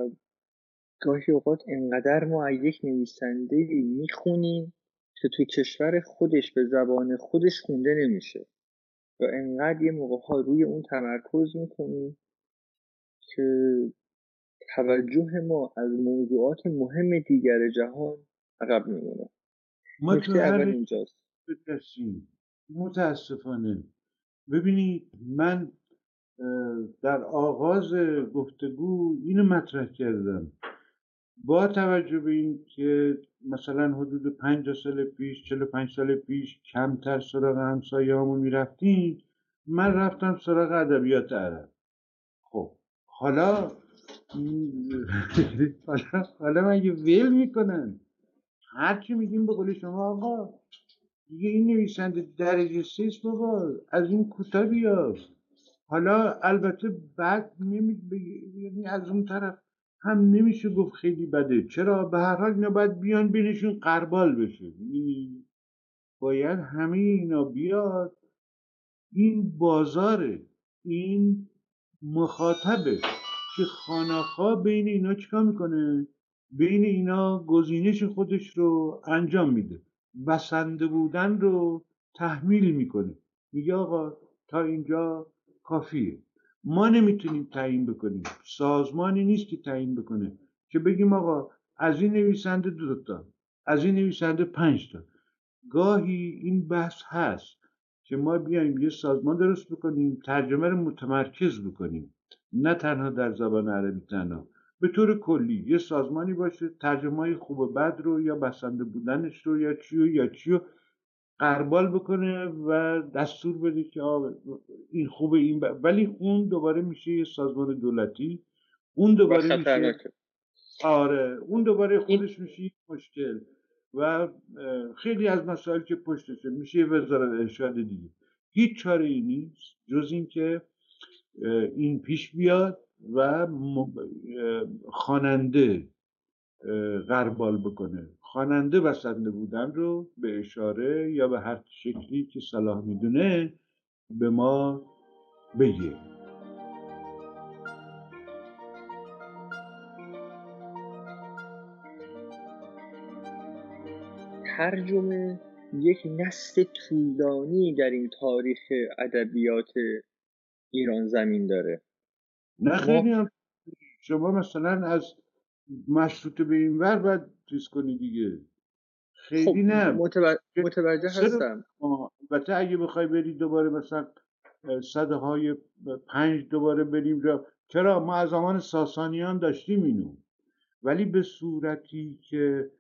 گاهی اوقات انقدر ما یک نویسنده می‌خونیم که تو کشور خودش به زبان خودش خونده نمیشه. و انقدر یه موقع ها روی اون تمرکز می‌کنیم که توجه ما از موضوعات مهم دیگر جهان عقب میمونه. تو اول اینجاست. متاسفانه. ببینید من در آغاز گفتگو اینو مطرح کردم. با توجه به این که مثلا حدود پنج سال پیش چلو پنج سال پیش کمتر سراغ همسایه همو می‌رفتیم من رفتم سراغ ادبیات عرب. خب حالا حالا حالا مگه ویل می‌کنن؟ هرچی میگیم به قول شما آقا دیگه این نویسنده درجه سیست بابا از این کوتاه بیاد حالا البته بعد نمی یعنی از اون طرف هم نمیشه گفت خیلی بده. چرا؟ به هر حال اینا باید بیان بینشون قربال بشه. یعنی باید همه اینا بیاد. این بازاره. این مخاطبه که خاناخا بین اینا چیکار می‌کنه؟ بین اینا گزینش خودش رو انجام میده. بسنده بودن رو تحمیل می‌کنه. میگه آقا تا اینجا کافیه. ما نمی‌تونیم تعیین بکنیم. سازمانی نیست که تعیین بکنه. که بگیم آقا از این نویسنده دو تا از این نویسنده پنج تا. گاهی این بحث هست که ما بیایم یه سازمان درست بکنیم ترجمه رو متمرکز بکنیم. نه تنها در زبان عربی تنها. به طور کلی یه سازمانی باشه ترجمه های خوب بد رو یا بسنده بودنش رو یا چیو یا چیو قربال بکنه و دستور بده که این خوبه این ولی اون دوباره میشه یه سازمان دولتی. اون دوباره میشه آره. اون دوباره خودش میشه مشکل. و خیلی از مسائل که پشتشه میشه وزارت ارشاد دیگه. هیچ چاره ای نیست جز اینکه این پیش بیاد و خواننده غربال بکنه. خواننده بسنده بودن رو به اشاره یا به هر شکلی که صلاح می‌دونه به ما بگه. ترجمه یک نسل طولانی در این تاریخ ادبیات ایران زمین داره. نه خیلی هم شما مثلا از مشروط به این ور باید چیز کنی دیگه. خیلی خب نه. متوجه هستم. البته اگه بخوای بری دوباره مثلا صده های پنج دوباره بریم را چرا؟ ما از زمان ساسانیان داشتیم اینو. ولی به صورتی که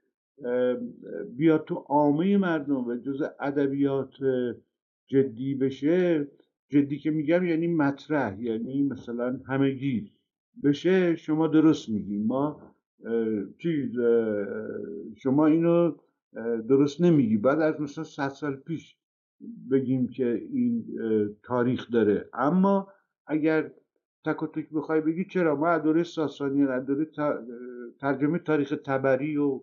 بیاد تو عامه مردم و جز ادبیات جدی بشه جدی که میگم یعنی مطرح یعنی مثلا همگی بشه شما درست میگی ما چیز شما اینو درست نمیگی. بعد از مثلا صد سال پیش بگیم که این تاریخ داره. اما اگر تک و تک بخوای بگی چرا؟ ما دوره ساسانی دوره ترجمه تاریخ تبری و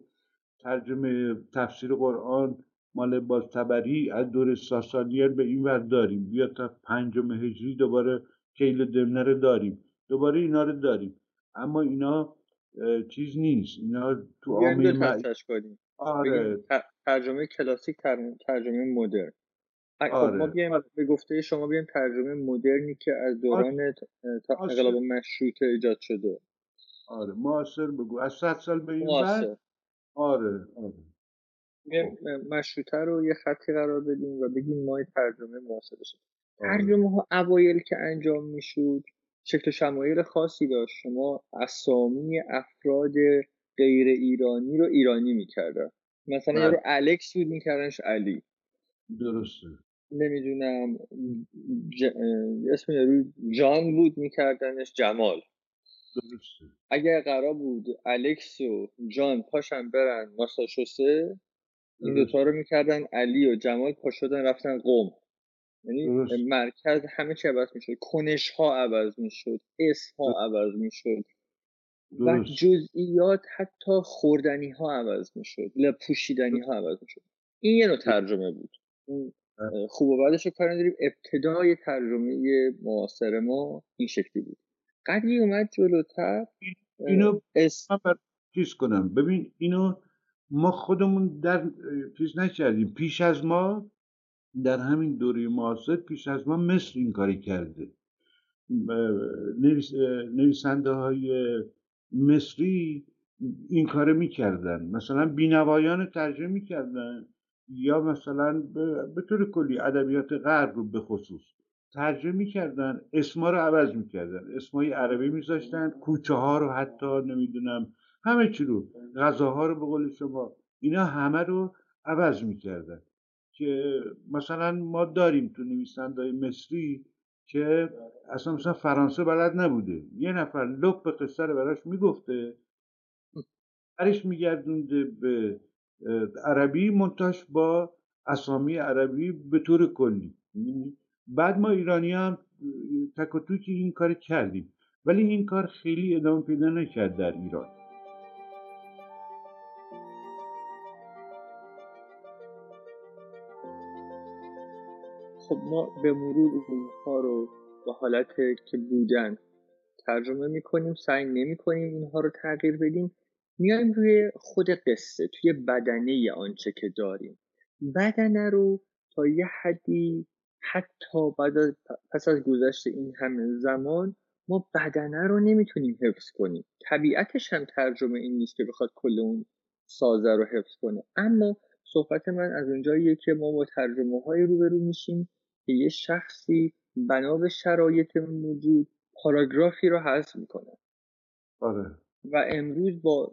ترجمه تفسیر قرآن مال باز تبری از دور ساسانیان به این ور داریم. بیا تا پنجم هجری دوباره کیل دمنه داریم. دوباره اینا رو داریم. اما اینا چیز نیست. اینا تو عامه آره. ترجمه کلاسیک ترجمه مدرن. خب آره. ما بیایم به گفته شما بیایم ترجمه مدرنی که از دوران آره. انقلاب مشروطه ایجاد شده. آره. معاصر بگو. از صد سال به این بعد آره آره. مشروطه رو یه خطی قرار بدیم و بگیم ما ترجمه معاصر شد آره. ترجمه ها اوایل که انجام می‌شد شکل شمایل خاصی داشت. شما اسامی افراد غیر ایرانی رو ایرانی می‌کردن. مثلا یه رو بله. الکس بود میکردنش علی. درسته. نمی‌دونم ج... اسم یارو جان بود میکردنش جمال. درسته. اگر قرار بود الکس و جان پاشن برن ماساچوسه این دوتا رو می‌کردن علی و جمال پا شدن رفتن قوم یعنی مرکز همه چی عوض می‌شد. کنش ها عوض می‌شد. اسم ها عوض می‌شد. و جزئیات حتی خوردنی ها عوض می‌شد. پوشیدنی ها عوض می‌شد. این یه نوع ترجمه بود. خوب و بعدش رو کار نداریم. ابتدای ترجمه معاصر ما این شکلی بود. قدری اومد جلوتر. اینو اسم چیز کنم. ببین اینو ما خودمون در چیز نکردیم. پیش از ما در همین دوره معاصر پیش از ما مثل این کاری کرده. نویسنده های مصری این کار می‌کردن. مثلا بینوایان ترجمه می‌کردن یا مثلا به طور کلی ادبیات غرب رو به خصوص ترجمه می‌کردن اسما رو عوض می‌کردن. اسمای عربی میذاشتن کوچه ها رو حتی نمی‌دونم همه چی رو غذاها رو به قول شما اینا همه رو عوض می‌کردن. که مثلا ما داریم تو نویسنده مصری که اصلا مثلا فرانسه بلد نبوده. یه نفر لب به قصه رو براش می‌گفته برش میگردونده به عربی منتاش با اسامی عربی به طور کلی. بعد ما ایرانی هم تک و این کار کردیم. ولی این کار خیلی ادامه پیدا نکرد در ایران. خب ما به مرور اونها رو به حالت که بودن ترجمه می‌کنیم سعی نمی‌کنیم اینها رو تغییر بدیم میایم روی خود قصه توی بدنه آنچه که داریم. بدنه رو تا یه حدی حتی بعد پس از گذشت این همه زمان ما بدنه رو نمی‌تونیم حفظ کنیم. طبیعتش هم ترجمه این نیست که بخواد کل اون سازه رو حفظ کنه. اما صحبت من از اونجاییه که ما با ترجمه های روبرو میشیم. که یه شخصی بنا به شرایط موجود پاراگرافی رو حذف می‌کنه. آره. و امروز با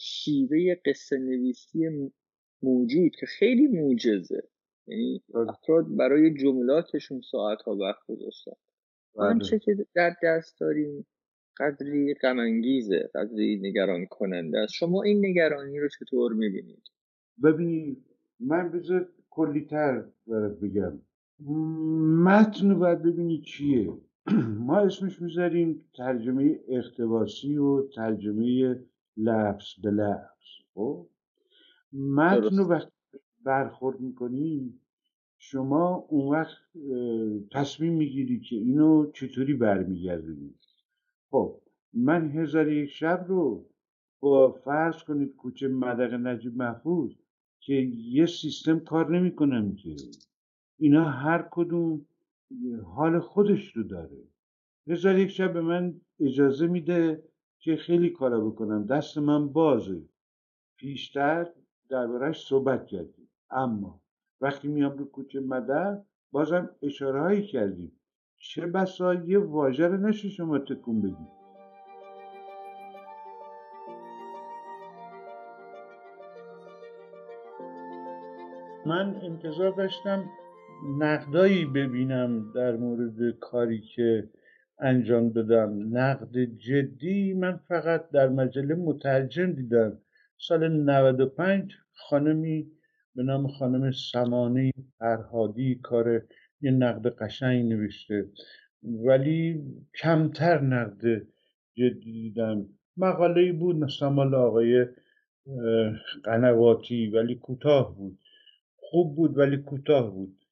شیوه قصه نویسی موجود که خیلی موجزه یعنی آره. افراد برای جملاتشون ساعت ها وقت گذاشتن. آنچه که در دست داریم قدری غمانگیزه قدری نگران کننده است. شما این نگرانی رو چطور می‌بینید؟ ببینید من بذار کلیتر برات بگم. متن رو باید ببینید چیه. *clears throat* ما اسمش می‌ذاریم ترجمه اختباسی و ترجمه لفظ به لفظ. خب؟ متن رو وقتی برخورد می‌کنیم شما اون وقت تصمیم می‌گیری که اینو چطوری برمیگردونی. خب من هزار یک شب رو با فرض کنید کوچه مدق نجیب محفوظ که یه سیستم کار نمی‌کنم که. اینا هر کدوم حال خودش رو داره. هزار یک شب به من اجازه میده که خیلی کارا بکنم. دست من بازه. پیشتر دربارهش صحبت کردیم. اما وقتی میام رو کوچه مدر بازم اشاره هایی کردیم. چه بسا یه واژه رو نشه شما تکون بدید. من انتظار داشتم نقدایی ببینم در مورد کاری که انجام دادم. نقد جدی من فقط در مجله مترجم دیدم. سال 95 خانمی به نام خانم سمانه فرهادی کار یه نقد قشنگ نوشته. ولی کمتر نقد جدی دیدم. مقاله بود مثلا آقای قنواتی ولی کوتاه بود. خوب بود ولی کوتاه بود.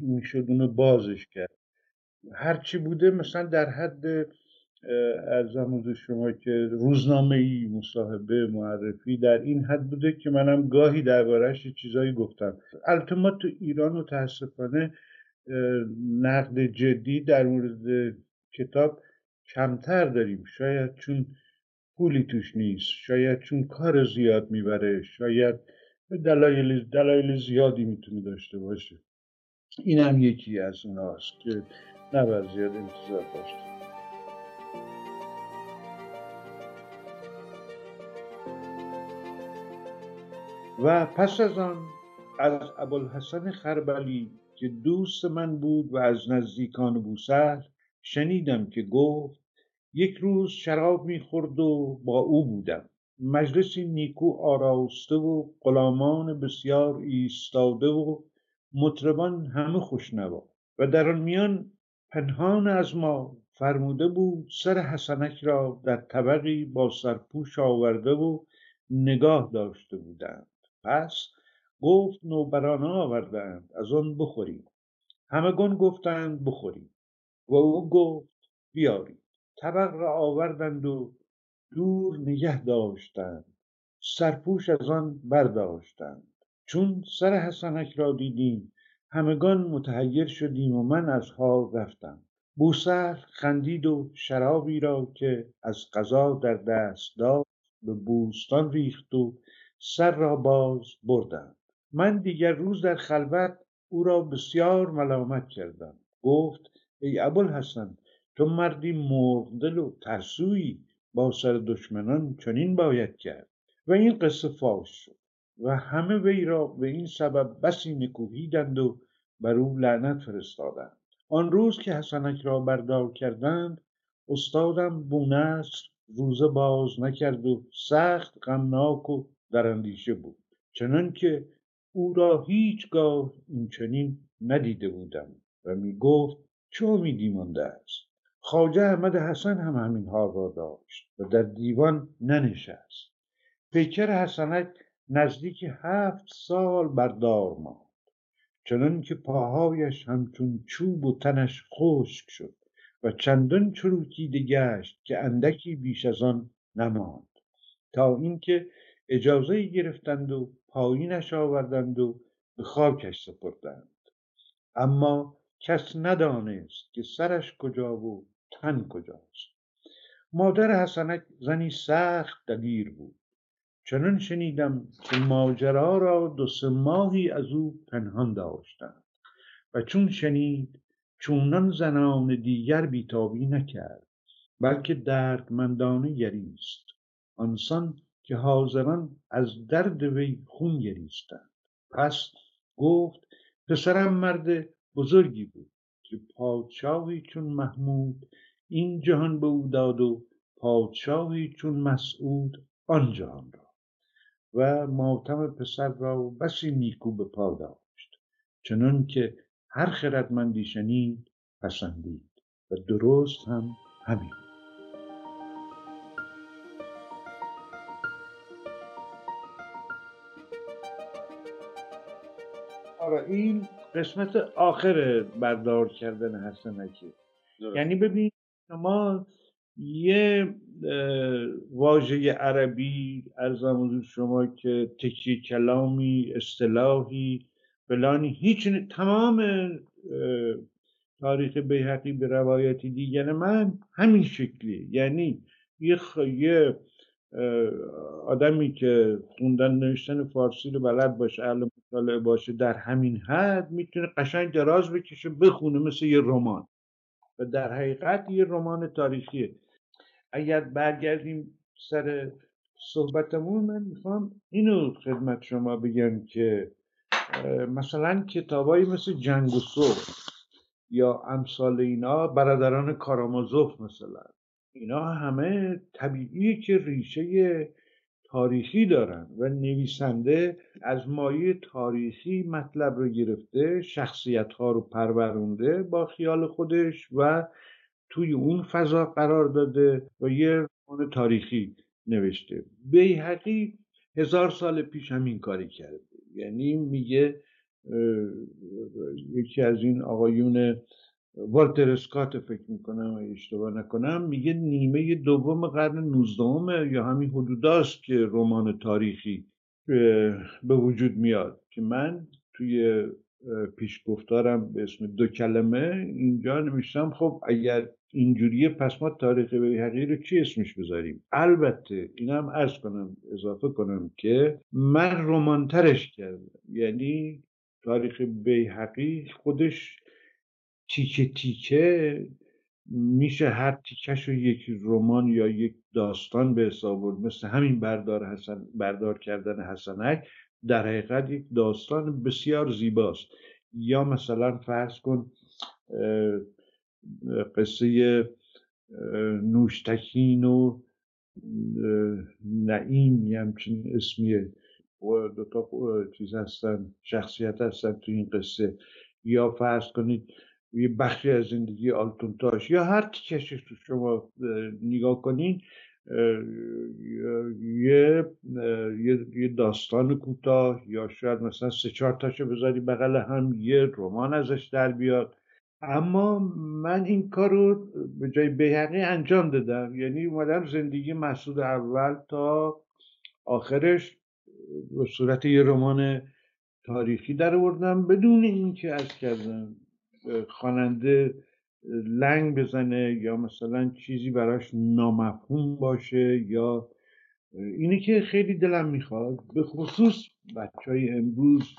می‌شد اونو بازش کرد. هرچی بوده مثلا در حد ارزم شما که روزنامه ای مصاحبه معرفی در این حد بوده که منم گاهی دربارهش چیزایی گفتم. البته ما تو ایران متاسفانه نقد جدی در مورد کتاب کمتر داریم. شاید چون پولی توش نیست شاید چون کار زیاد می‌بره شاید دلایل دلایل زیادی می‌تونه داشته باشه این هم یکی از اوناست که نباید زیاد انتظار داشته و پس از آن از ابوالحسن خربلی که دوست من بود و از نزدیکان بوسهل شنیدم که گفت یک روز شراب می‌خورد و با او بودم. مجلسی نیکو آراسته و غلامان بسیار ایستاده و مطربان همه خوشنوا و در آن میان پنهان از ما فرموده بود سر حسنک را در طبقی با سرپوش آورده و نگاه داشته بودند. پس گفت نوبرانه آوردند از آن بخوریم. همگان گفتند بخوریم. و او گفت بیارید. طبق را آوردند و دور نگه داشتند. سرپوش از آن برداشتند. چون سر حسنک را دیدیم همگان متحیر شدیم و من از حال رفتم. بوسر خندید و شرابی را که از قضا در دست داشت به بوستان ریخت و سر را باز بردند. من دیگر روز در خلوت او را بسیار ملامت کردم. گفت ای ابوالحسن تو مردی مرغدل و ترسویی. با سر دشمنان چنین باید کرد. و این قصه فاش شد. و همه وی را به این سبب بسی نکوهیدند و بر او لعنت فرستادند. آن روز که حسنک را بردار کردند استادم بونصر روزه باز نکرد و سخت غمناک و در اندیشه بود. چنان که او را هیچگاه این چنین ندیده بودم و می گفت چه امیدی مانده است؟ خواجه احمد حسن هم همین حال را داشت و در دیوان ننشست. پیکر حسنک نزدیک هفت سال بردار ماند. چنان که پاهایش همچون چوب و تنش خشک شد و چندان چروکیده گشت که اندکی بیش از آن نماند. تا اینکه اجازه گرفتند و پایینش آوردند و به خاکش سپردند. اما کس ندانست که سرش کجا و تن کجاست؟ مادر حسنک زنی سخت دلیر بود. چنان شنیدم که ماجرا را دو سه ماهی از او پنهان داشتند و چون شنید چونان زنان دیگر بیتابی نکرد بلکه دردمندانه گریست آنسان که حاضران از درد وی خون گریستند. پس گفت پسرم مرد بزرگی بود. که پادشاهی چون محمود این جهان به او داد و پادشاهی چون مسعود آن جهان را. و ماتم پسر را بسی نیکو به پا داشت چنان که هر خردمندی شنید پسندید و درست هم همین. آره این قسمت آخر بردار کردن حسنکی یعنی ببین شما یه واژه عربی ارزم حضور شما که تکی کلامی اصطلاحی فلانی هیچ تمام تاریخ بیحقی به روایتی دیگر من همین شکلی یعنی یه, یه آدمی که خوندن نوشتن فارسی رو بلد باشه اهل مطالعه باشه در همین حد می‌تونه قشنگ دراز بکشه بخونه مثل یه رمان. و در حقیقت یه رمان تاریخیه. اگر برگردیم سر صحبتمون من می‌خوام اینو خدمت شما بگم که مثلا کتابایی مثل جنگ و صبح یا امثال اینا برادران کارامازوف مثلا اینا همه طبیعیه که ریشه تاریخی دارن و نویسنده از مایه تاریخی مطلب رو گرفته شخصیت ها رو پرورونده با خیال خودش و توی اون فضا قرار داده و یه رمان تاریخی نوشته. بیحقی هزار سال پیش همین کاری کرده. یعنی میگه یکی از این آقایون والتر اسکات فکر می‌کنم اشتباه نکنم میگه نیمه دوم قرن نوزدهمه یا همین حدوداست که رمان تاریخی به وجود میاد که من توی پیش گفتارم به اسم دو کلمه اینجا نمیشتم خب اگر اینجوریه پس ما تاریخ بیهقی رو چی اسمش بذاریم؟ البته اینم ارز کنم اضافه کنم که من رمانترش کردم. یعنی تاریخ بیهقی خودش تیکه تیکه میشه هر تیکش رو یک رمان یا یک داستان به حساب برد مثل همین بردار, حسن بردار کردن حسنک در حقیقت یک داستان بسیار زیباست. یا مثلا فرض کن قصه نوشتکین و نعیم همچین اسمیه و دوتا چیز هستن شخصیت هستن تو این قصه. یا فرض کنید یه بخشی از زندگی آلتونتاش یا هر کشش تو شما نگاه کنین یه یه داستان کوتاه یا شاید مثلا سه چهار تاشو بذاری بغل هم یه رمان ازش در بیاد اما من این کار رو به جای بیهقی انجام دادم. یعنی اومدم زندگی مسعود اول تا آخرش به صورت یه رمان تاریخی در آوردم بدون اینکه از کردم. خواننده لنگ بزنه یا مثلا چیزی براش نامفهوم باشه یا اینی که خیلی دلم می‌خواد به خصوص بچه های امروز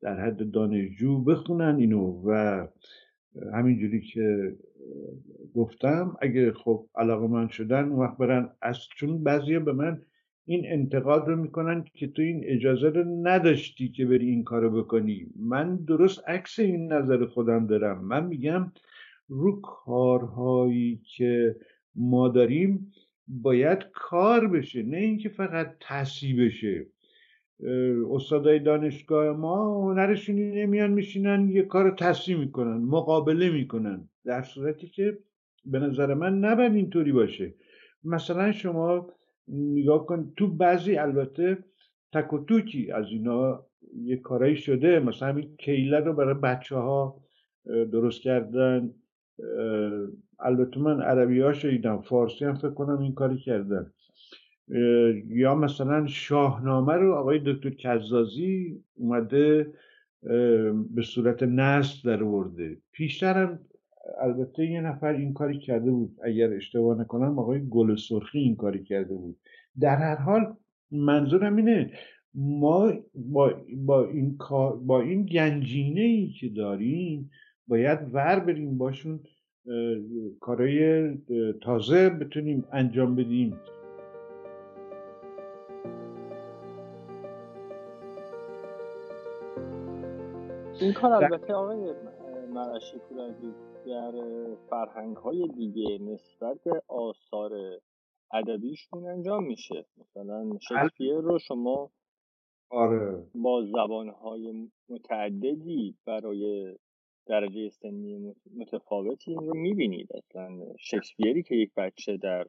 در حد دانشجو بخونن اینو و همینجوری که گفتم اگه خب علاقه من شدن وقت برن. از چون بعضی به من این انتقاد رو می‌کنن که تو این اجازه رو نداشتی که بری این کارو بکنی. من درست عکس این نظر خودم دارم. من میگم رو کارهایی که ما داریم باید کار بشه نه اینکه فقط تصیب بشه. استادای دانشگاه ما هنرشون نمیان میشینن یه کار تصمیم می‌کنن مقابله می‌کنن. در صورتی که به نظر من نباید اینطوری باشه. مثلا شما نگاه کن تو بعضی البته تک و از اینا یه کارایی شده. مثلا همین کیله رو برای بچه ها درست کردن. البته من عربی ها شدیدم فارسی هم فکر کنم این کاری کردن. یا مثلا شاهنامه رو آقای دکتر کزازی اومده به صورت نسل در ورده. پیشتر البته یه نفر این کاری کرده بود. اگر اشتباه نکنم آقای گل سرخی این کاری کرده بود. در هر حال منظورم اینه ما با, با این با این گنجینه ای که داریم باید ور بریم باشون کارهای تازه بتونیم انجام بدیم. این کار البته آقای مرشی پورعزیز در فرهنگ های دیگه نسبت به آثار ادبیشون انجام میشه. مثلا شکسپیر رو شما آره. با زبانهای متعددی برای درجه سنی متفاوتی این رو می‌بینید. اصلا شکسپیری که یک بچه در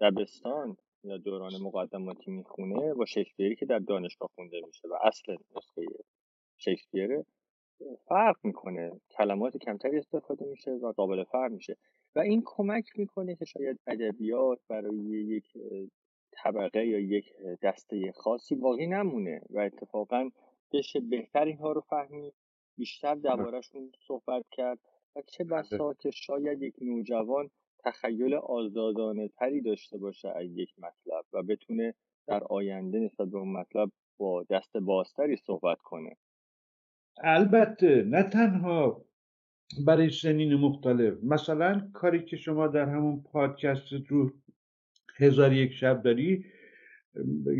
دبستان یا دوران مقدماتی می‌خونه با شکسپیری که در دانشگاه خونده میشه و اصل نسخه شکسپیر فرق می‌کنه. کلمات کمتری استفاده میشه و قابل فرق میشه. و این کمک می‌کنه که شاید ادبیات برای یک طبقه یا یک دسته خاصی باقی نمونه و اتفاقا بشه بهتر اینها رو فهمید بیشتر دربارهشون صحبت کرد و چه بله. بسا که شاید یک نوجوان تخیل آزادانه تری داشته باشه از یک مطلب و بتونه در آینده نسبت به اون مطلب با دست بازتری صحبت کنه. البته نه تنها برای سنین مختلف مثلا کاری که شما در همون پادکست رو هزار یک شب داری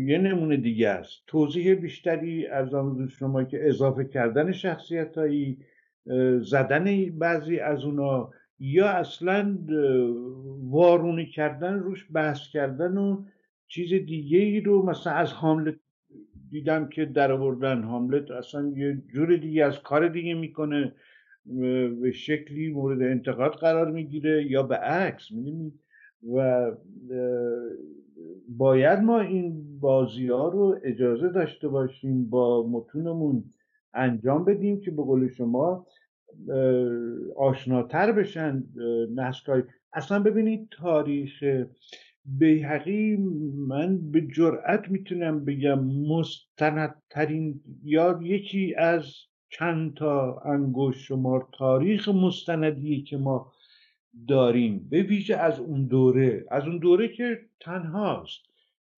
یه نمونه دیگه است. توضیح بیشتری از آن شما که اضافه کردن شخصیت هایی زدن بعضی از اونا یا اصلا وارونی کردن روش بحث کردن و چیز دیگه ای رو مثلا از حاملت دیدم که در آوردن هاملت اصلا یه جور دیگه از کار دیگه می‌کنه به شکلی مورد انتقاد قرار می‌گیره یا به عکس می‌دونید و باید ما این بازی ها رو اجازه داشته باشیم با متونمون انجام بدیم که به قول شما آشناتر بشن نسل اصلا ببینید تاریخ بیحقی من به جرأت می‌تونم بگم مستندترین یا یکی از چند تا انگوش شمار تاریخ مستندی که ما داریم به ویژه از اون دوره. از اون دوره که تنهاست.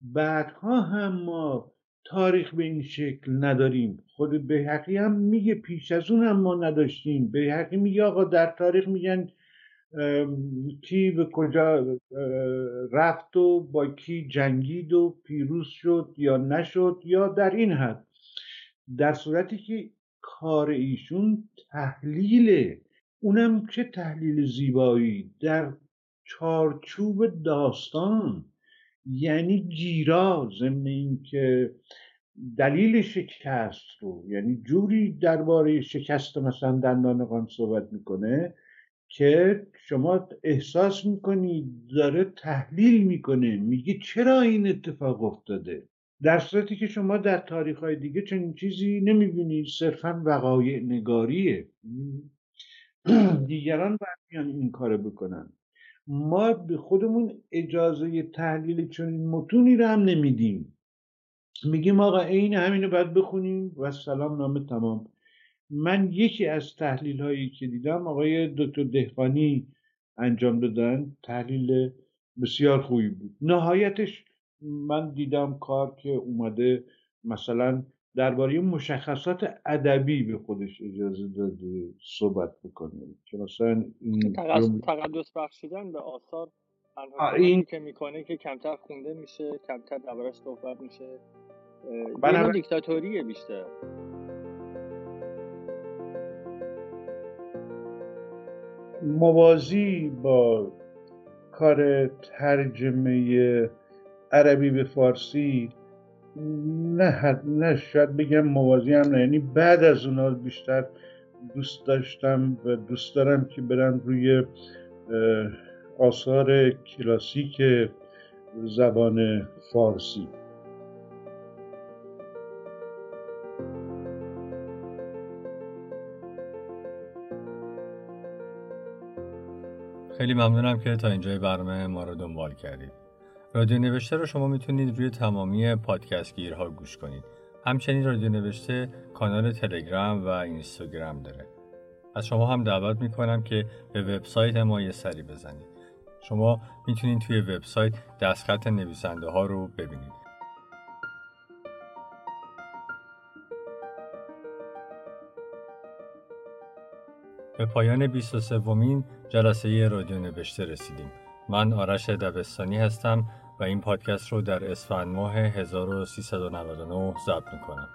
بعدها هم ما تاریخ به این شکل نداریم. خود بیحقی هم میگه پیش از اون هم ما نداشتیم. بیحقی میگه آقا در تاریخ میگن کی به کجا رفت و با کی جنگید و پیروز شد یا نشد یا در این حد. در صورتی که کار ایشون تحلیله. اونم چه تحلیل زیبایی؟ در چارچوب داستان یعنی گیرا ضمن اینکه دلیل شکست رو یعنی جوری درباره شکست مثلا دندان صحبت می‌کنه. که شما احساس می‌کنی داره تحلیل می‌کنه میگه چرا این اتفاق افتاده؟ در صورتی که شما در تاریخ های دیگه چنین چیزی نمی‌بینید صرفا وقایع نگاریه. دیگران باید این کارو بکنن. ما به خودمون اجازه تحلیل چنین متونی رو هم نمیدیم. میگیم آقا عین همینو باید بخونیم. و سلام نامه تمام. من یکی از تحلیل هایی که دیدم آقای دکتر دهقانی انجام دادن تحلیل بسیار خوبی بود. نهایتش من دیدم کار که اومده مثلا درباره مشخصات ادبی به خودش اجازه داده صحبت بکنه که مثلا این تقدس بخشیدن به آثار این که می‌کنه که کمتر خونده میشه کمتر دربارش صحبت میشه. این دیکتاتوریه بیشتر. موازی با کار ترجمه عربی به فارسی نه نه شاید بگم موازی هم نه. یعنی بعد از اونا بیشتر دوست داشتم و دوست دارم که برم روی آثار کلاسیک زبان فارسی. خیلی ممنونم که تا اینجای برنامه ما رو دنبال کردید. رادیو نوشته رو شما می‌تونید روی تمامی پادکست گیرها گوش کنید. همچنین رادیو نوشته کانال تلگرام و اینستاگرام داره. از شما هم دعوت می‌کنم که به وبسایت ما یه سری بزنید. شما می‌تونید توی وبسایت دستخط نویسنده ها رو ببینید. به پایان 23 ومین جلسه رادیو نوشته رسیدیم. من آرش دبستانی هستم و این پادکست رو در اسفند ماه 1399 ضبط می‌کنم.